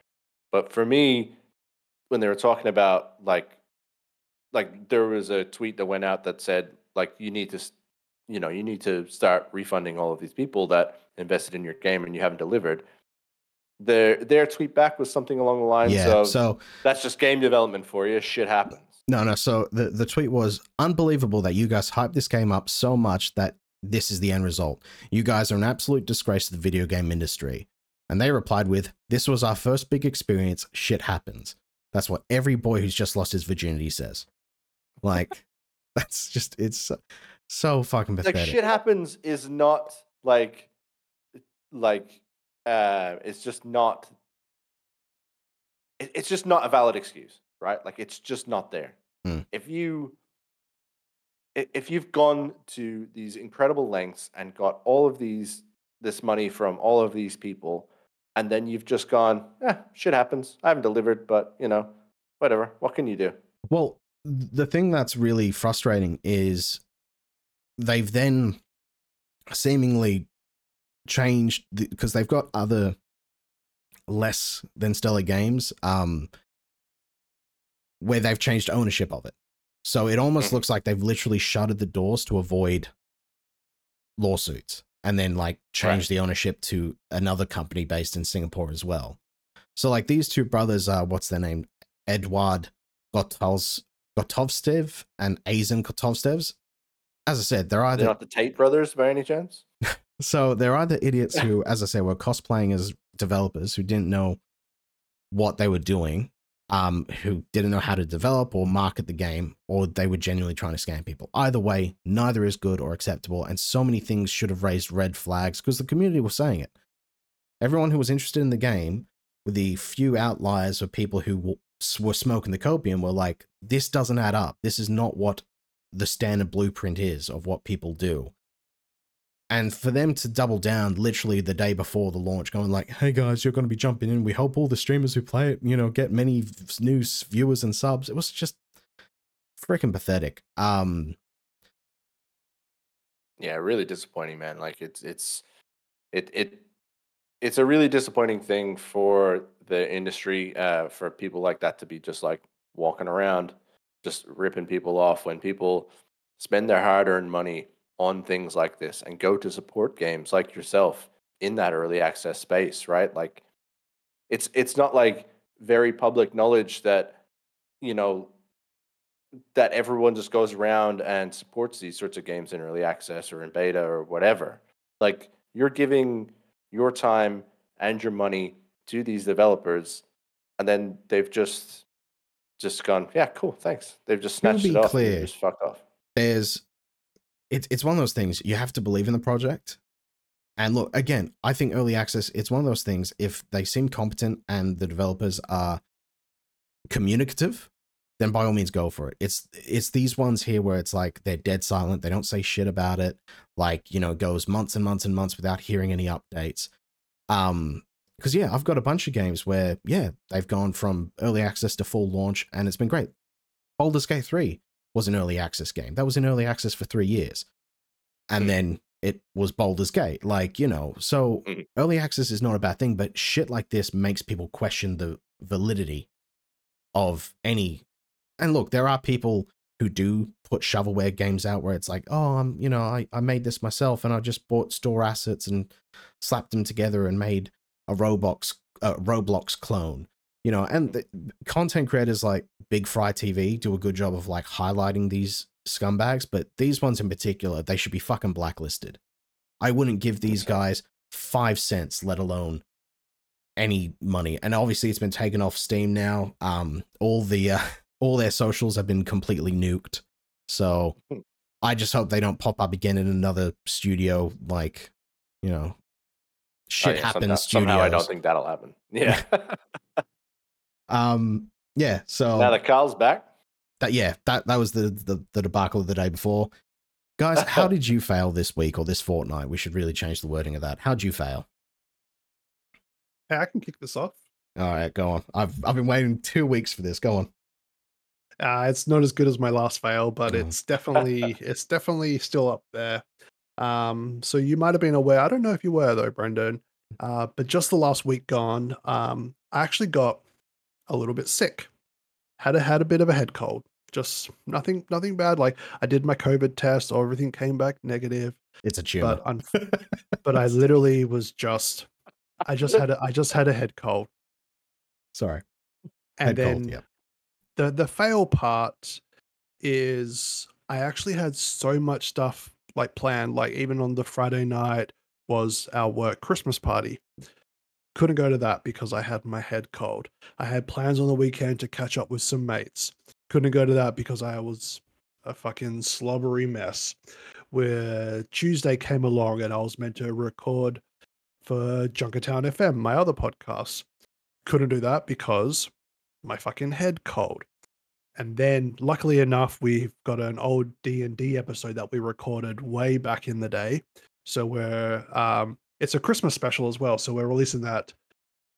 But for me, when they were talking about like like there was a tweet that went out that said like you need to you know, you need to start refunding all of these people that invested in your game and you haven't delivered. Their their tweet back was something along the lines yeah. of So that's just game development for you. Shit happens. No, no. So the, the tweet was unbelievable that you guys hyped this game up so much that this is the end result. You guys are an absolute disgrace to the video game industry. And they replied with, This was our first big experience. Shit happens. That's what every boy who's just lost his virginity says. Like, [LAUGHS] that's just, it's so, fucking like shit happens is not like like uh it's just not it, it's just not a valid excuse right like it's just not there Hmm. if you if you've gone to these incredible lengths and got all of these this money from all of these people and then you've just gone yeah shit happens. I haven't delivered but you know whatever. What can you do? Well, the thing that's really frustrating is they've then seemingly changed because they've got other less than stellar games um where they've changed ownership of it. So it almost Mhm. looks like they've literally shuttered the doors to avoid lawsuits and then like change Right. the ownership to another company based in Singapore as well. So like these two brothers are what's their name? Edward Gotovs Gotovstev and Azen Gotovstevs. As I said, they're they're not the tate brothers by any chance [LAUGHS] so they're either idiots who, as I say, were cosplaying as developers who didn't know what they were doing, um, who didn't know how to develop or market the game, or they were genuinely trying to scam people. Either way, neither is good or acceptable, and so many things should have raised red flags because the community was saying it. Everyone who was interested in the game, with the few outliers of people who were smoking the copium, were like, "This doesn't add up. This is not what the standard blueprint is of what people do." And for them to double down literally the day before the launch going like hey guys you're going to be jumping in. We hope all the streamers who play it you know get many new viewers and subs. It was just freaking pathetic. Um Yeah, really disappointing, man. Like it's it's it it it's a really disappointing thing for the industry, uh, for people like that to be just like walking around, just ripping people off when people spend their hard-earned money on things like this and go to support games like yourself in that early access space, right? Like it's it's not like very public knowledge that you know that everyone just goes around and supports these sorts of games in early access or in beta or whatever. Like you're giving your time and your money to these developers, and then they've just just gone, yeah, cool, thanks. They've just snatched it off clear, and just fucked off. there's it's it's one of those things you have to believe in the project And look, again, I think early access, it's one of those things. If they seem competent and the developers are communicative, then by all means go for it. It's it's these ones here where it's like they're dead silent, they don't say shit about it. Like, you know, goes months and months and months without hearing any updates. Um, because yeah, I've got a bunch of games where, yeah, they've gone from early access to full launch and it's been great. Baldur's Gate 3 was an early access game. That was in early access for three years. And Mm. then it was Baldur's Gate. Like, you know, so Mm. early access is not a bad thing, but shit like this makes people question the validity of any. And look, there are people who do put shovelware games out where it's like, oh, I'm, you know, I, I made this myself and I just bought store assets and slapped them together and made a Roblox, uh, Roblox clone. You know, and the content creators like Big Fry TV do a good job of like highlighting these scumbags, but these ones in particular, they should be fucking blacklisted. I wouldn't give these guys five cents, let alone any money. And obviously, it's been taken off Steam now. Um, all the uh, [LAUGHS] all their socials have been completely nuked. So I just hope they don't pop up again in another studio. Like, you know, Oh, shit yeah, happens. Somehow, somehow I don't think that'll happen. [LAUGHS] Yeah. [LAUGHS] Um, yeah. So now that Carl's back. that yeah, that that was the, the the debacle of the day before. Guys, [LAUGHS] how did you fail this week or this fortnight? We should really change the wording of that. How'd you fail? Hey, I can kick this off. All right, go on. I've I've been waiting two weeks for this. Go on. Uh, it's not as good as my last fail, but Oh. it's definitely [LAUGHS] it's definitely still up there. Um, so you might have been aware. I don't know if you were though, Brendan. Uh, but just the last week gone, um, I actually got a little bit sick. Had a had a bit of a head cold. Just nothing nothing bad. Like I did my COVID test, or everything came back negative. It's a tumor. But un- [LAUGHS] but I literally was just I just had a I just had a head cold. Sorry. And Head then cold, yeah. the the fail part is I actually had so much stuff like planned. Like even on the Friday night was our work Christmas party. Couldn't go to that because I had my head cold. I had plans on the weekend to catch up with some mates. Couldn't go to that because I was a fucking slobbery mess. Where Tuesday came along and I was meant to record for Junkertown FM, my other podcast. Couldn't do that because my fucking head cold. And then luckily enough, we've got an old D&D episode that we recorded way back in the day. So we're um it's a Christmas special as well. So we're releasing that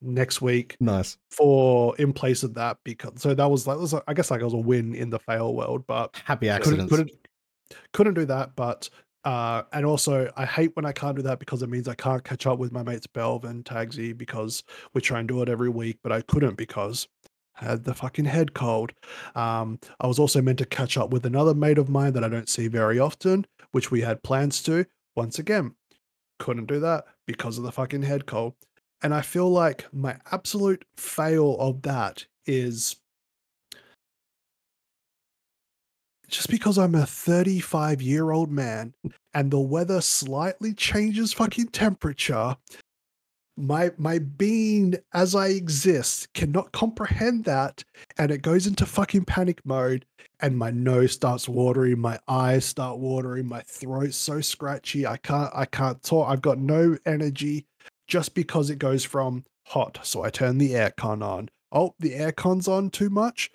next week Nice. for in place of that because so that was like was, I guess like it was a win in the fail world, but Happy couldn't couldn't couldn't do that but uh and also i hate when i can't do that because it means i can't catch up with my mates belv and tagsy because we try and do it every week but i couldn't because I had the fucking head cold um i was also meant to catch up with another mate of mine that i don't see very often which we had plans to once again couldn't do that because of the fucking head cold. And i feel like my absolute fail of that is just because I'm a 35 year old man and the weather slightly changes fucking temperature, my my being as I exist cannot comprehend that, and it goes into fucking panic mode, and my nose starts watering, my eyes start watering, my throat's so scratchy, I can't I can't talk, I've got no energy, just because it goes from hot. So I turn the aircon on. Oh, the aircon's on too much.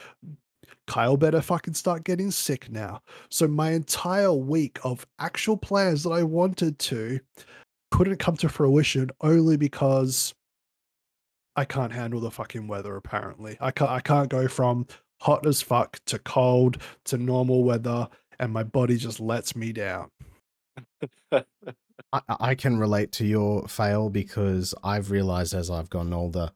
Kyle better fucking start getting sick now. So my entire week of actual plans that I wanted to couldn't come to fruition only because I can't handle the fucking weather apparently. I can't I can't go from hot as fuck to cold to normal weather and my body just lets me down. I, I can relate to your fail because I've realized as I've gotten older,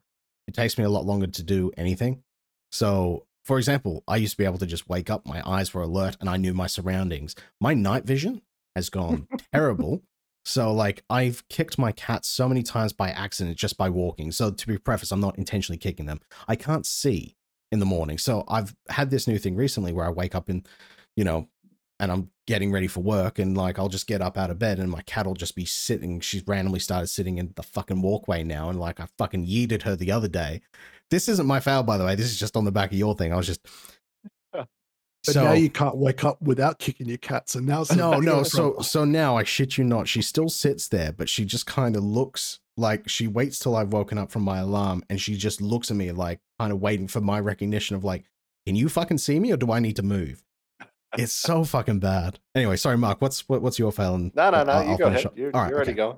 it takes me a lot longer to do anything. So, for example, I used to be able to just wake up, my eyes were alert, and I knew my surroundings. My night vision has gone [LAUGHS] terrible. So, like, I've kicked my cats so many times by accident just by walking. So, to be prefaced, I'm not intentionally kicking them. I can't see in the morning. So, I've had this new thing recently where I wake up in, you know, and I'm getting ready for work, and like I'll just get up out of bed, and my cat will just be sitting. She's randomly started sitting in the fucking walkway now, and like I fucking yeeted her the other day. This isn't my foul, by the way. This is just on the back of your thing. I was just But so now you can't wake up without kicking your cats, and now it's a no, no. So problem. so now I shit you not, she still sits there, but she just kind of looks like she waits till I've woken up from my alarm, and she just looks at me like kind of waiting for my recognition of like, can you fucking see me or do I need to move? It's so [LAUGHS] fucking bad. Anyway, sorry, Mark. What's what, what's your fail? And No, no, no. I'll- you I'll go ahead. up. You're, All right, you're already going.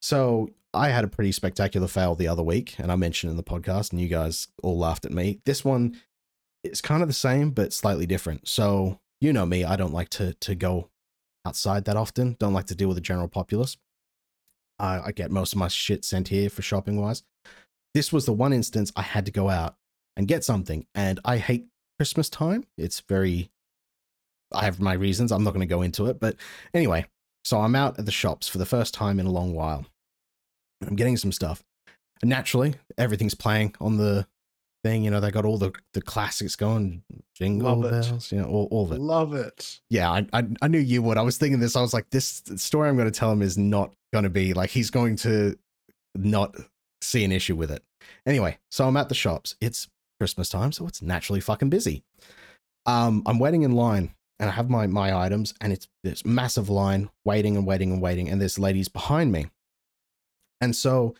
So I had a pretty spectacular fail the other week, and I mentioned in the podcast, and you guys all laughed at me. This one is kind of the same, but slightly different. So you know me, I don't like to to go outside that often. Don't like to deal with the general populace. I, I get most of my shit sent here for shopping wise. This was the one instance I had to go out and get something, and I hate Christmas time. It's very. I have my reasons. I'm not going to go into it, but anyway. So I'm out at the shops for the first time in a long while. I'm getting some stuff. And naturally, everything's playing on the thing. You know, they got all the, the classics going, jingle Love it. bells, you know, all, all of it. Love it. Yeah, I, I I knew you would. I was thinking this. I was like, this story I'm going to tell him is not going to be like he's going to not see an issue with it. Anyway, so I'm at the shops. It's Christmas time, so it's naturally fucking busy. Um, I'm waiting in line, and I have my my items, and it's this massive line, waiting and waiting and waiting, and there's ladies behind me, and so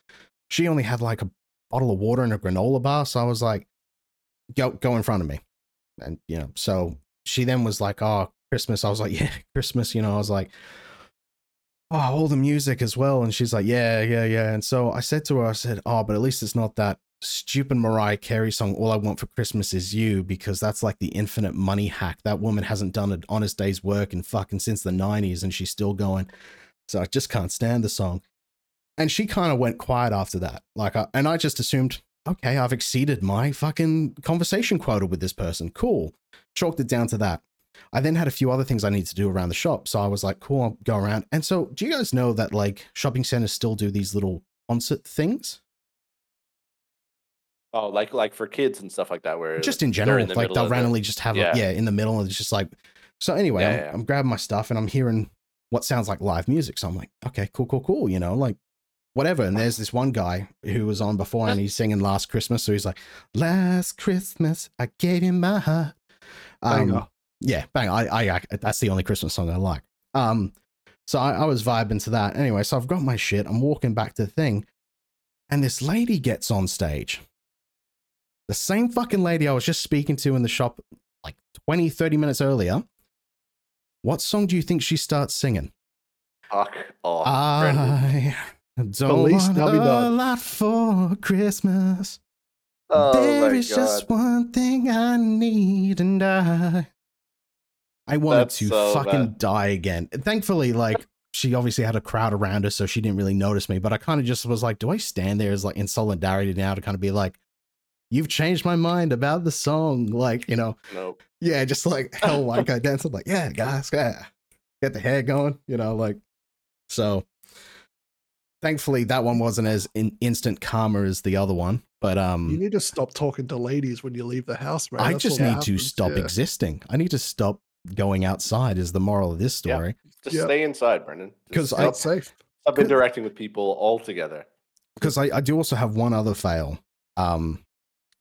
she only had like a bottle of water and a granola bar. So I was like, go go in front of me, and you know, so she then was like, "Oh, Christmas." I was like, [LAUGHS] "Yeah, Christmas." You know, I was like, "Oh, all the music as well." And she's like, "Yeah, yeah, yeah." And so I said to her, I said, "Oh, but at least it's not that stupid Mariah Carey song, All I Want for Christmas Is You, because that's like the infinite money hack. That woman hasn't done an honest day's work in fucking since the 90s and she's still going. So I just can't stand the song. And she kind of went quiet after that. Like, I, and I just assumed, okay, I've exceeded my fucking conversation quota with this person. Cool. Chalked it down to that. I then had a few other things I need to do around the shop. So I was like, cool, I'll go around. And so, do you guys know that like shopping centers still do these little concert things? Oh, like like for kids and stuff like that, where just in general, in the like they'll of the- randomly just have Yeah. a, yeah in the middle, and it's just like so. Anyway, Yeah, I'm, yeah. I'm grabbing my stuff and I'm hearing what sounds like live music. So I'm like, okay, cool, cool, cool. You know, like whatever. And there's this one guy who was on before, and he's singing "Last Christmas." So he's like, "Last Christmas, I gave him my heart." Um, Banger. yeah, bang. I, I, I, that's the only Christmas song I like. Um, so I, I was vibing to that. Anyway, so I've got my shit. I'm walking back to the thing, and this lady gets on stage. The same fucking lady I was just speaking to in the shop like 20, 30 minutes earlier. What song do you think she starts singing? Fuck off, I don't want a lot for Christmas. Oh There is god. just one thing I need, and I. I wanted That's to so fucking bad. die again. Thankfully, like she obviously had a crowd around her, so she didn't really notice me. But I kind of just was like, do I stand there as like in solidarity now to kind of be like, you've changed my mind about the song, like you know, Nope. yeah, just like hell white guy [LAUGHS] dancing, like yeah, guys, yeah, get the hair going, you know, like so. Thankfully, that one wasn't as in instant karma as the other one, but um, You need to stop talking to ladies when you leave the house, man. I That's just what need to stop yeah. existing. I need to stop going outside. Is the moral of this Yeah. story? Just Yep. stay inside, Brendan. because I- stop, Not safe. stop interacting with people altogether. Because I, I do also have one other fail, um,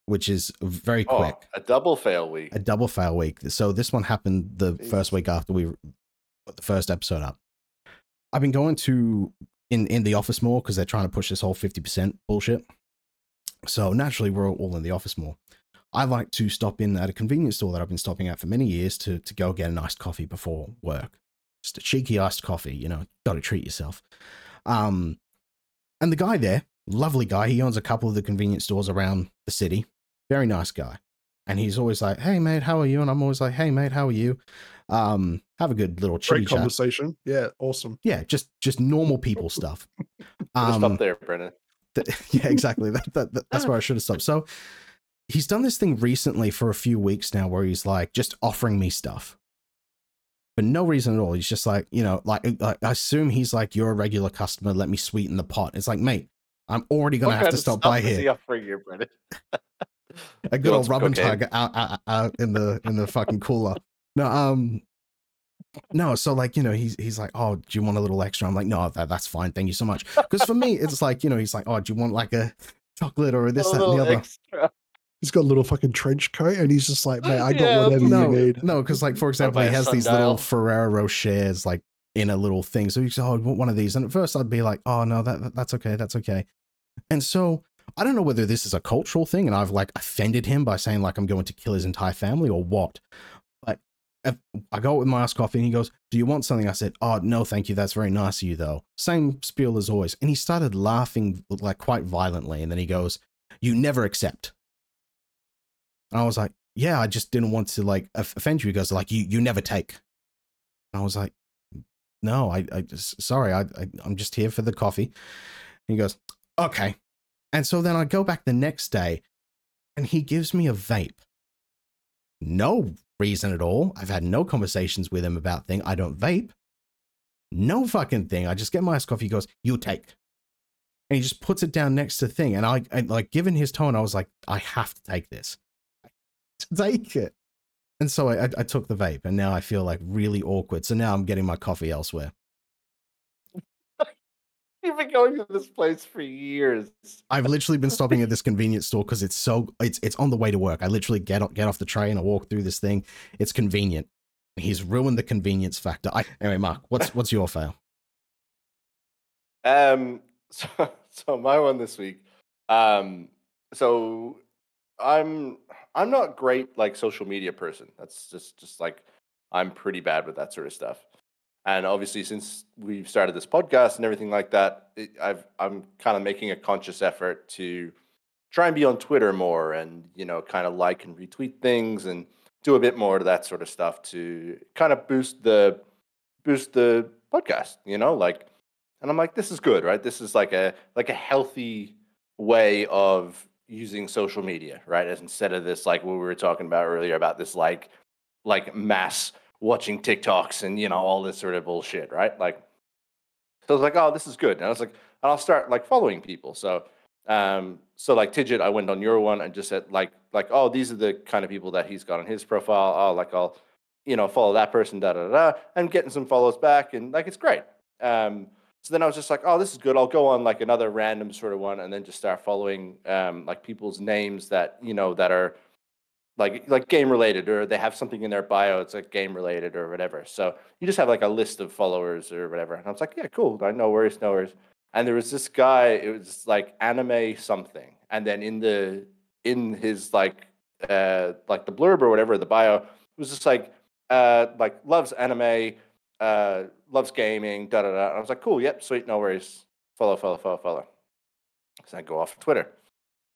which is very Oh, quick. a double fail week. a double fail week. So this one happened the Jesus. first week after we put the first episode up. I've been going to in in the office more because they're trying to push this whole fifty percent bullshit. So naturally, we're all in the office more. I like to stop in at a convenience store that I've been stopping at for many years to to go get an iced coffee before work. Just a cheeky iced coffee, you know. Got to treat yourself. Um, and the guy there, lovely guy. He owns a couple of the convenience stores around the city. Very nice guy and he's always like, "Hey mate, how are you?" And I'm always like, "Hey mate, how are you?" Um, have a good little chitty Great chat. conversation. Yeah, awesome. Yeah, just just normal people [LAUGHS] stuff. Just Um, stop there, Brendan. th- [LAUGHS] yeah, exactly. That, that, that- that's where I should have stopped. So he's done this thing recently for a few weeks now, where he's like just offering me stuff for no reason at all. He's just like, you know, like, like I assume he's like, "You're a regular customer. Let me sweeten the pot." It's like, mate, I'm already gonna What have to stop by is here. he offering you, Brendan? [LAUGHS] [LAUGHS] a good old some rub and tug out, out, out in the in the fucking cooler. No, um, no. So like you know, he's he's like, oh, do you want a little extra? I'm like, no, that, that's fine. Thank you so much. Because for me, it's like you know, he's like, oh, do you want like a chocolate or this, A that, and the other? extra. he's got a little fucking trench coat, and he's just like, mate, I got Yeah, whatever no, you need. no, because like for example, he a has these little. Ferrero Rochers like in a little thing. So he's oh, I want one of these. And at first I'd be like, oh no, that that- that's okay, that's okay. And so I don't know whether this is a cultural thing, and I've like offended him by saying like I'm going to kill his entire family or what. But I go with my iced coffee, and he goes, "Do you want something?" I said, "Oh no, thank you. That's very nice of you, though." Same spiel as always. And he started laughing like quite violently, and then he goes, "You never accept." And I was like, yeah, I just didn't want to like offend you. He goes like, you you never take. And I was like, no, I I just sorry, I, I I'm just here for the coffee. And he goes, okay. And so then I go back the next day, and he gives me a vape. No reason at all. I've had no conversations with him about thing. I don't vape. No fucking thing. I just get my coffee. He goes, you take. And he just puts it down next to thing. And I, like, given his tone, I was like, I have to take this to take it. And so I, I took the vape, and now I feel like really awkward. So now I'm getting my coffee elsewhere. You've been going to this place for years. I've literally been stopping at this [LAUGHS] convenience store because it's so it's it's on the way to work. I literally get o- get off the train, I walk through this thing. It's convenient. He's ruined the convenience factor. I, anyway, Mark, what's what's your fail? Um, [LAUGHS] so, so my one this week. Um, so I'm I'm not great like social media person. That's just just like I'm pretty bad with that sort of stuff. And obviously, since we've started this podcast and everything like that, it, I've I'm kind of making a conscious effort to try and be on Twitter more, and you know, kind of like and retweet things, and do a bit more of that sort of stuff to kind of boost the boost the podcast. You know, like and i'm like this is good right this is like a like a healthy way of using social media right as instead of this like what we were talking about earlier about this like like mass watching tiktoks and you know all this sort of bullshit right? Like so i was like oh this is good. And i was like and i'll start like following people. So um so like tidget i went on your one and just said like like oh these are the kind of people that he's got on his profile. Oh like i'll you know follow that person da da da da, and getting some follows back. And like it's great. Um so then I was just like, oh, this is good. I'll go on like another random sort of one and then just start following um, like people's names that, you know, that are like like game related or they have something in their bio, it's like game related or whatever. So you just have like a list of followers or whatever. And I was like, yeah, cool. No worries, no worries. And there was this guy, it was like anime something. And then in the in his like uh like the blurb or whatever, the bio, it was just like uh like loves anime, uh, loves gaming, da da da. And I was like, cool, yep, sweet, no worries. Follow, follow, follow, follow. So I go off Twitter,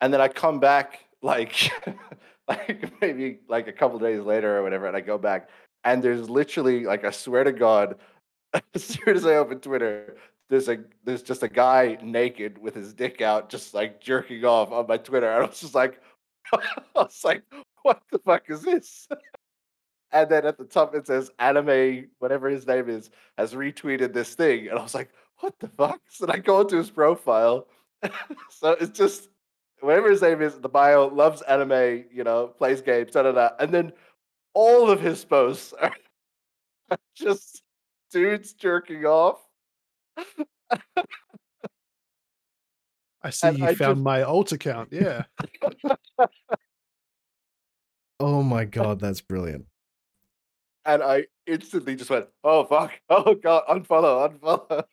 and then I come back like, [LAUGHS] like [LAUGHS] maybe like a couple days later or whatever, and I go back, and there's literally like I swear to God, [LAUGHS] as soon as I open Twitter, there's a there's just a guy naked with his dick out, just like jerking off on my Twitter, and I was just like, [LAUGHS] I was like, what the fuck is this? And then at the top it says anime, whatever his name is, has retweeted this thing. And I was like, what the fuck? So I go into his profile. so it's just whatever his name is, the bio, loves anime, you know, plays games, da da da. And then all of his posts are [LAUGHS] just dudes jerking off. I see And you I found just- my alt account. Yeah. [LAUGHS] Oh my god, that's brilliant. And I instantly just went, oh fuck, [LAUGHS] oh god, unfollow, unfollow.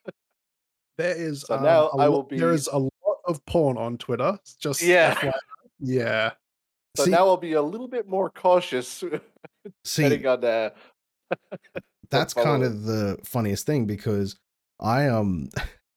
There is So um, now a I will there be- is a of porn on Twitter. Just Yeah. Yeah. So See- now I'll be a little bit more cautious [LAUGHS] See, on [LAUGHS] that's kind of the funniest thing because I um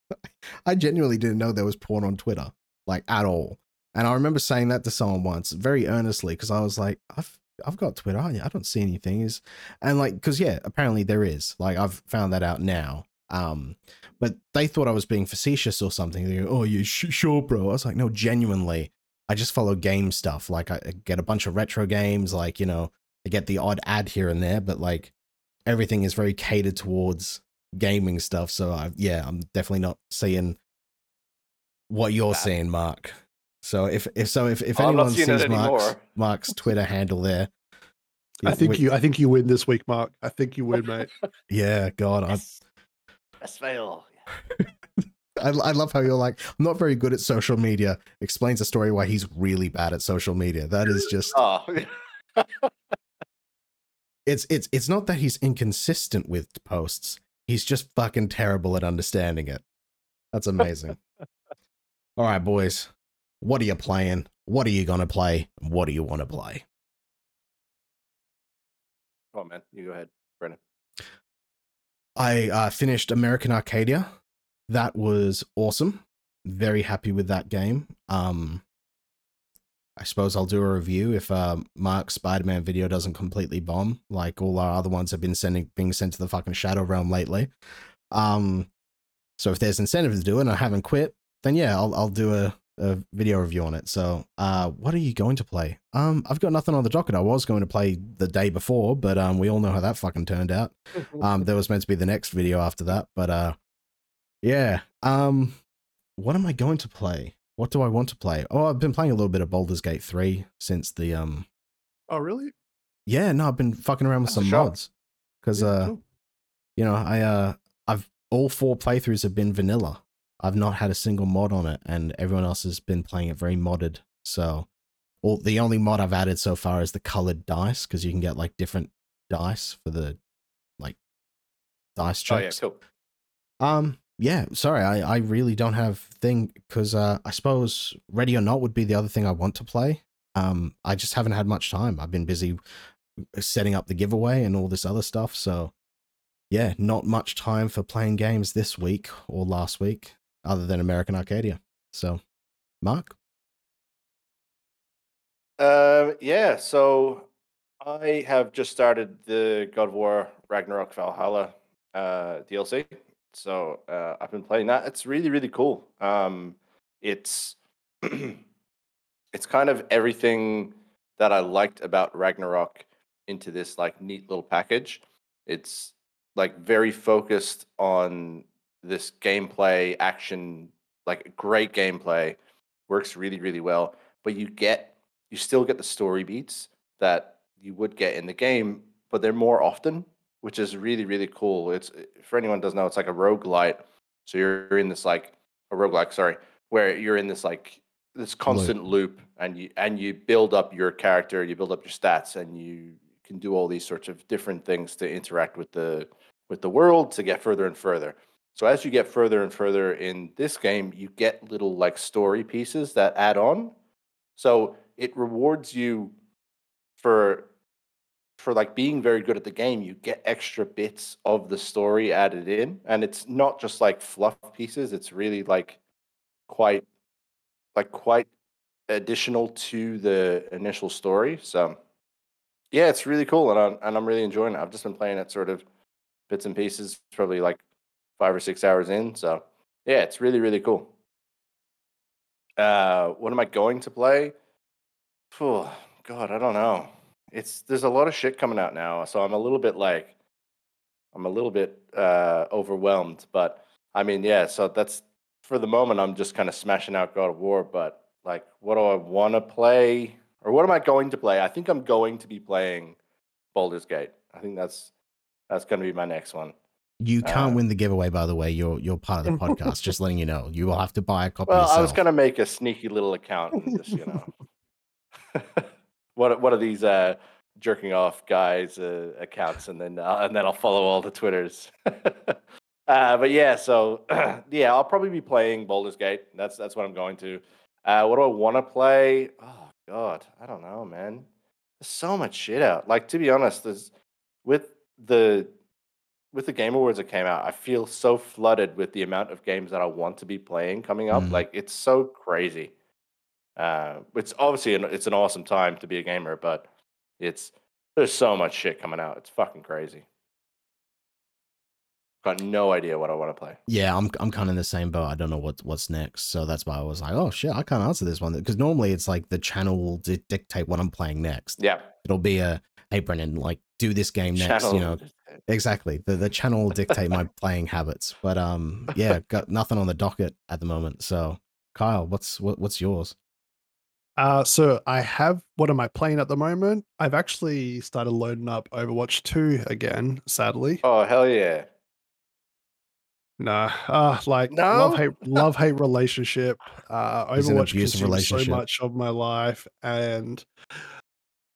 [LAUGHS] I genuinely didn't know there was porn on Twitter like at all. And I remember saying that to someone once very earnestly because I was like, I've I've got Twitter. I, I don't see anything. Is and like because yeah, apparently there is. Like I've found that out now. Um, but they thought I was being facetious or something. They go, "Oh, you sh- sure, bro?" I was like, "No, genuinely. I just follow game stuff. Like I I get a bunch of retro games. Like you know, I get the odd ad here and there, but like everything is very catered towards gaming stuff. So I, yeah, I'm definitely not seeing what you're Nah. seeing, Mark. So if if so if if Oh, I'm anyone sees Mark's anymore. Mark's Twitter handle there, I think we- you I think you win this week, Mark. I think you win, mate. [LAUGHS] Yeah, God, I Fail. [LAUGHS] I, I love how you're like, I'm not very good at social media. Explains a story why he's really bad at social media. That is just Oh, [LAUGHS] it's it's it's not that he's inconsistent with posts. He's just fucking terrible at understanding it. That's amazing. [LAUGHS] All right, boys. What are you playing? What are you gonna play? What do you want to play? come on, man. You go ahead. I uh, finished American Arcadia. That was awesome. Very happy with that game. Um, I suppose I'll do a review if uh, Mark's Spider-Man video doesn't completely bomb, like all our other ones have been sending being sent to the fucking Shadow Realm lately. Um, so if there's incentive to do it and I haven't quit, then yeah, I'll I'll do a, a video review on it. So, uh, what are you going to play? Um, I've got nothing on the docket. I was going to play the day before, but um, we all know how that fucking turned out. [LAUGHS] Um, there was meant to be the next video after that, but uh, yeah. Um, what am I going to play? What do I want to play? Oh, I've been playing a little bit of Baldur's Gate 3 since the um Oh, really? yeah, no, I've been fucking around with That's some mods. Cuz Yeah, uh cool. you know, I uh I've all four playthroughs have been vanilla. I've not had a single mod on it and everyone else has been playing it very modded. So all the only mod I've added so far is the colored dice because you can get like different dice for the like dice Oh yeah, cool. Um, yeah, sorry, I, I really don't have thing because uh, I suppose Ready or Not would be the other thing I want to play. Um, I just haven't had much time. I've been busy setting up the giveaway and all this other stuff. So, yeah, not much time for playing games this week or last week, other than American Arcadia. So, Mark, Um, yeah, so I have just started the God of War Ragnarok Valhalla uh, DLC. So uh, I've been playing that. It's really, really cool. Um, it's [CLEARS THROAT] it's kind of everything that I liked about Ragnarok into this like neat little package. It's like very focused on this gameplay, action, like great gameplay, works really, really well. But you get you still get the story beats that you would get in the game, but they're more often, which is really, really cool. It's for anyone who doesn't know, it's like a roguelite. So you're in this like a roguelike, sorry, where you're in this like this constant loop and you and you build up your character, you build up your stats, and you can do all these sorts of different things to interact with the with the world to get further and further. So as you get further and further in this game, you get little like story pieces that add on. So it rewards you for for like being very good at the game. You get extra bits of the story added in, and it's not just like fluff pieces. It's really like quite like quite additional to the initial story. So yeah, it's really cool, and I'm and I'm really enjoying it. I've just been playing it sort of bits and pieces, probably like five or six hours in. So yeah, it's really really cool. Uh, what am I going to play? Oh God, I don't know. It's there's a lot of shit coming out now, so I'm a little bit like I'm a little bit uh, overwhelmed. But I mean, yeah. So that's for the moment. I'm just kind of smashing out God of War. But like, what do I want to play, or what am I going to play? I think I'm going to be playing Baldur's Gate. I think that's that's going to be my next one. You can't Uh, win the giveaway. By the way, you're you're part of the [LAUGHS] podcast. just letting you know, you will have to buy a copy Well, yourself. I was gonna make a sneaky little account and just you know, [LAUGHS] what what are these uh, jerking off guys uh, accounts, and then uh, and then I'll follow all the twitters. [LAUGHS] uh, but yeah, so [CLEARS THROAT] yeah, I'll probably be playing Baldur's Gate. That's that's what I'm going to. Uh, what do I want to play? Oh God, I don't know, man. There's so much shit out. Like to be honest, there's with the with the Game Awards that came out, I feel so flooded with the amount of games that I want to be playing coming up. Mm. Like it's so crazy. Uh, it's obviously an, it's an awesome time to be a gamer, but it's there's so much shit coming out. It's fucking crazy. Got no idea what I want to play. Yeah, I'm I'm kind of in the same boat. I don't know what what's next, so that's why I was like, oh shit, I can't answer this one because normally it's like the channel will di- dictate what I'm playing next. Yeah, It'll be a hey Brendan, like do this game next. channel. You know, exactly. The the channel will [LAUGHS] dictate my playing habits. But um, yeah, got nothing on the docket at the moment. So Kyle, what's what, what's yours? Uh, so I have what am I playing at the moment? I've actually started loading up Overwatch 2 again, sadly. Oh hell yeah! Nah, uh, like No? love hate [LAUGHS] love hate relationship. Uh, He's in an Overwatch abusive consumes so much of my life, and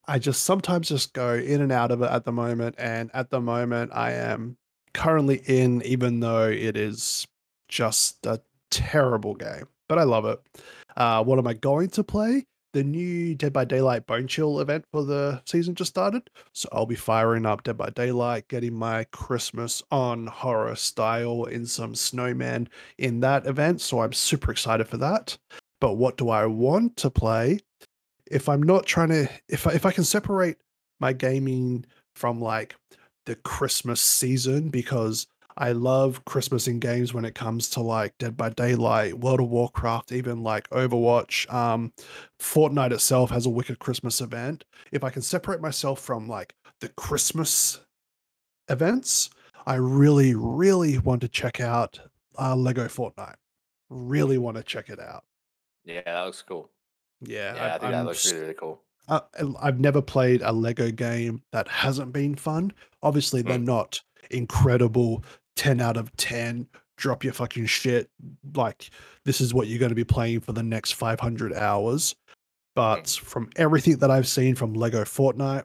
I just sometimes just go in and out of it at the moment. And at the moment, I am currently in, even though it is just a terrible game, but I love it. Uh, what am I going to play? The new Dead by Daylight Bone Chill event for the season just started. So I'll be firing up Dead by Daylight, getting my Christmas on horror style in some snowman in that event. So I'm super excited for that. But what do I want to play? If I'm not trying to, if I, if I can separate my gaming from like the Christmas season, because I love Christmas in games when it comes to like Dead by Daylight, World of Warcraft, even like Overwatch. Um, Fortnite itself has a wicked Christmas event. If I can separate myself from like the Christmas events, I really, really want to check out uh, Lego Fortnite. Really want to check it out. Yeah, that looks cool. Yeah, Yeah, I, think I'm that looks s- really, really cool. uh, I've never played a Lego game that hasn't been fun. Obviously, they're Mm. not incredible 10 out of 10, drop your fucking shit. Like, this is what you're going to be playing for the next 500 hours. But from everything that I've seen from Lego Fortnite,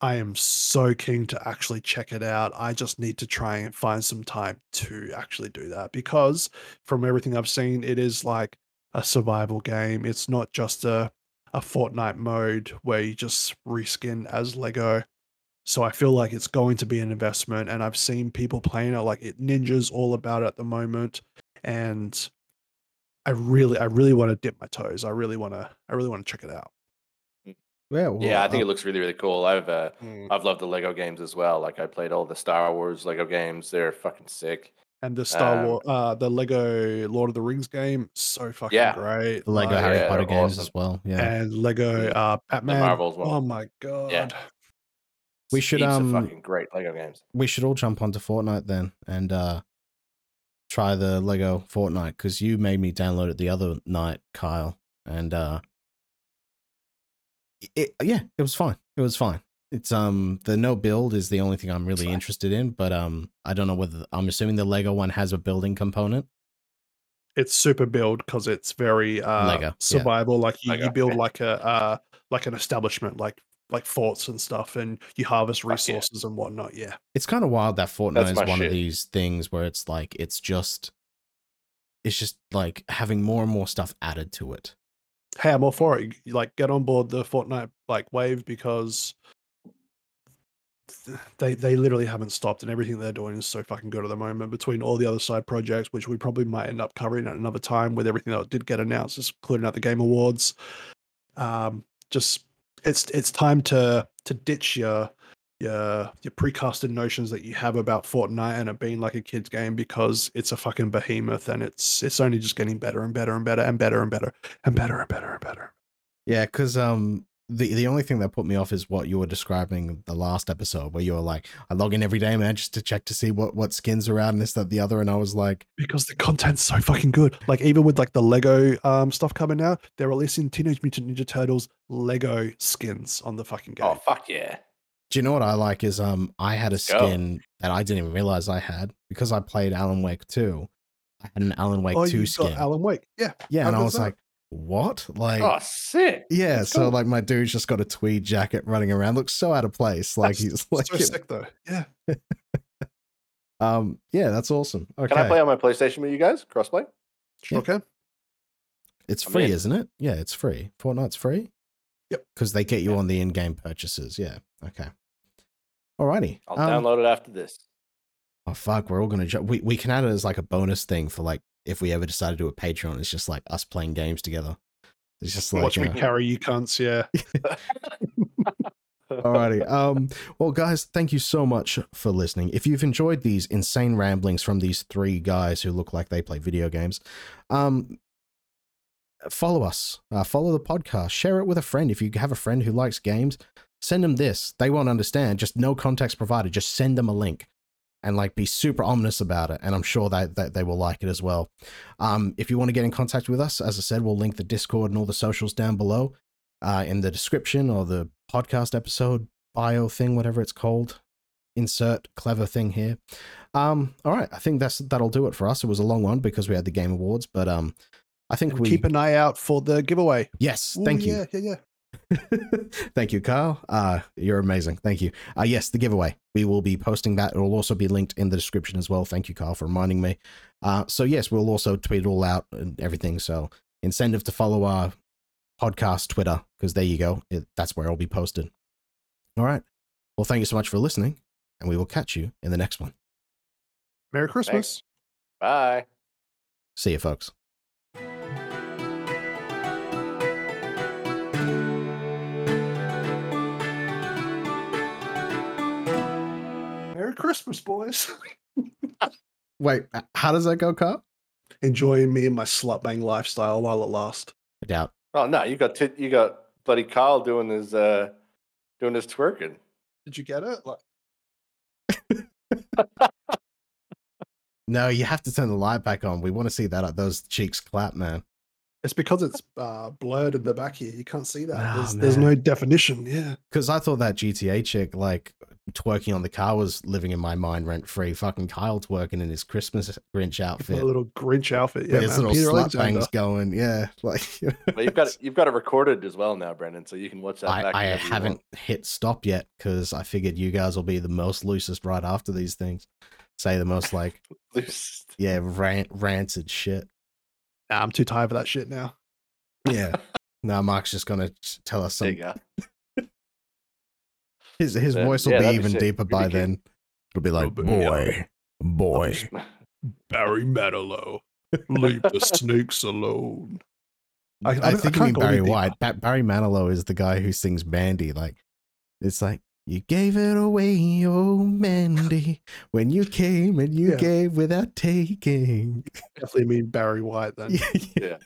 I am so keen to actually check it out. I just need to try and find some time to actually do that because from everything I've seen, it is like a survival game. It's not just a a Fortnite mode where you just reskin as Lego. So I feel like it's going to be an investment, and I've seen people playing it like it Ninja's all about it at the moment, and I really, I really want to dip my toes. I really want to, I really want to check it out. Yeah, well, yeah, I think uh, it looks really, really cool. I've uh, I've loved the Lego games as well. Like I played all the Star Wars Lego games. They're fucking sick. And the Star Um, Wars, uh, the Lego Lord of the Rings game, so fucking Yeah. great. the Lego like- Harry yeah, Potter games awesome. as well. Yeah, and Lego uh, Batman. Marvels one. Oh my god! yeah. We should, Heaps um, fucking great Lego games. we should all jump onto Fortnite then and uh try the Lego Fortnite because you made me download it the other night, Kyle, and uh, it yeah, it was fine. It was fine. It's um the no build is the only thing I'm really Fine. interested in, but um I don't know whether I'm assuming the Lego one has a building component. It's super build because it's very uh, Lego, yeah. survival. Like you, Lego, you build yeah. like a uh, like an establishment, like like forts and stuff, and you harvest Fuck yeah. resources and whatnot. Yeah, It's kind of wild that Fortnite That's is one shit. of these things where it's like it's just it's just like having more and more stuff added to it. hey, I'm all for it. You- Like, get on board the Fortnite like wave because th- they they literally haven't stopped, and everything they're doing is so fucking good at the moment. Between all the other side projects, which we probably might end up covering at another time, with everything that did get announced, including at the Game Awards. Um, just it's it's time to to ditch your your your precasted notions that you have about Fortnite and it being like a kid's game because it's a fucking behemoth and it's it's only just getting better and better and better and better and better and better and better and better. Yeah, because um, the the only thing that put me off is what you were describing the last episode, where you were like, I log in every day, man, just to check to see what what skins are out and this, that, the other, and I was like, because the content's so fucking good. Like even with like the Lego um stuff coming out, they're releasing Teenage Mutant Ninja Turtles Lego skins on the fucking game. Oh fuck yeah! do you know what I like? Is um, I had a Let's go. skin that I didn't even realize I had because I played Alan Wake two. I had an Alan Wake oh, two you skin. got Alan Wake. Yeah. yeah, how and I was that? like, what? Like, Oh sick! yeah. that's So cool. like, my dude's just got a tweed jacket running around, looks so out of place. Like That's he's [LAUGHS] like, so sick though. Yeah. [LAUGHS] um, yeah, that's awesome. Okay, Can I play on my PlayStation with you guys? Crossplay? Sure can. It's free, isn't it? Yeah, it's free. Fortnite's free. Yep. Because they get you Yeah. on the in-game purchases. Yeah. Okay. Alrighty. I'll Um, download it after this. Oh fuck, we're all gonna. Ju- we we can add it as like a bonus thing for like if we ever decide to do a Patreon. It's just like us playing games together. It's just like Watch me uh, carry you cunts. Yeah. [LAUGHS] Alrighty. Um, well, guys, thank you so much for listening. If you've enjoyed these insane ramblings from these three guys who look like they play video games, um, follow us, uh, follow the podcast, share it with a friend. If you have a friend who likes games, send them this. They won't understand. Just no context provided. Just send them a link and like be super ominous about it. And I'm sure that, that they will like it as well. Um, if you want to get in contact with us, as I said, we'll link the Discord and all the socials down below uh, in the description or the podcast episode bio thing, whatever it's called, insert clever thing here. Um, all right, I think that's that'll do it for us. It was a long one because we had the game awards, but um, I think And we keep an eye out for the giveaway. yes, Ooh, thank you. Yeah, yeah, yeah. [LAUGHS] Thank you, Carl. Uh, you're amazing. Thank you. Uh, yes, the giveaway. We will be posting that. It will also be linked in the description as well. Thank you, Carl, for reminding me. Uh, so yes, we'll also tweet it all out and everything. So incentive to follow our podcast Twitter because there you go. It, that's where it'll be posted. All right. Well, thank you so much for listening, and we will catch you in the next one. Merry Christmas. Bye. See you, folks. Christmas, boys. [LAUGHS] Wait, uh, how does that go, Carl? Enjoying me and my slut bang lifestyle while it lasts. I doubt. Oh no, you got t- you got bloody Kyle doing his uh doing his twerking. Did you get it? Like, [LAUGHS] No, you have to turn the light back on. We want to see that those cheeks clap, man. it's because it's uh, blurred in the back here. You can't see that. Oh, there's, there's no definition. Yeah. Because I thought that GTA chick, like twerking on the car, was living in my mind rent free. Fucking Kyle twerking in his Christmas Grinch outfit, A little Grinch outfit. Yeah, his little Peter slut Alexander. bangs going. Yeah, [LAUGHS] like But you've got it, you've got it recorded as well now, Brendan, so you can watch that I, back. I haven't want. hit stop yet because I figured you guys will be the most loosest right after these things. Say the most like [LAUGHS] Loose. yeah rant rancid shit. Nah, I'm too tired for that shit now. Yeah. [LAUGHS] now Mark's just gonna tell us There you some. Go. His his Yeah, voice will yeah, be that'd be even sick. deeper You'd by then. It'll be like but yeah. boy, boy. Barry Manilow. Leave the [LAUGHS] snakes alone. I- I, I don't- I think you can't mean Barry. White. Ba- Barry Manilow is the guy who sings Mandy. Like, it's like you gave it away, oh Mandy, when you came and you Yeah. gave without taking. Definitely mean Barry White then. [LAUGHS] Yeah.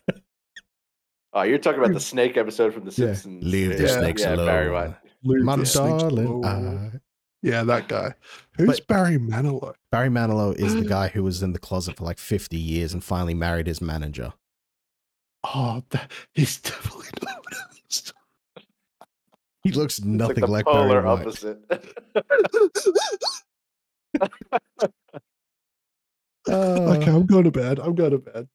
Oh, you're talking about the snake episode from The Yeah. Simpsons. Leave the Yeah, snakes yeah, Barry. White. Leave My darling. I- Yeah, that guy. Who's But- Barry Manilow? Barry Manilow is the [GASPS] guy who was in the closet for like 50 years and finally married his manager. Oh, that, he's definitely [LAUGHS] not. He looks nothing like like, the polar Barry White. opposite. Uh, [LAUGHS] [LAUGHS] okay, I'm going to bed. I'm going to bed.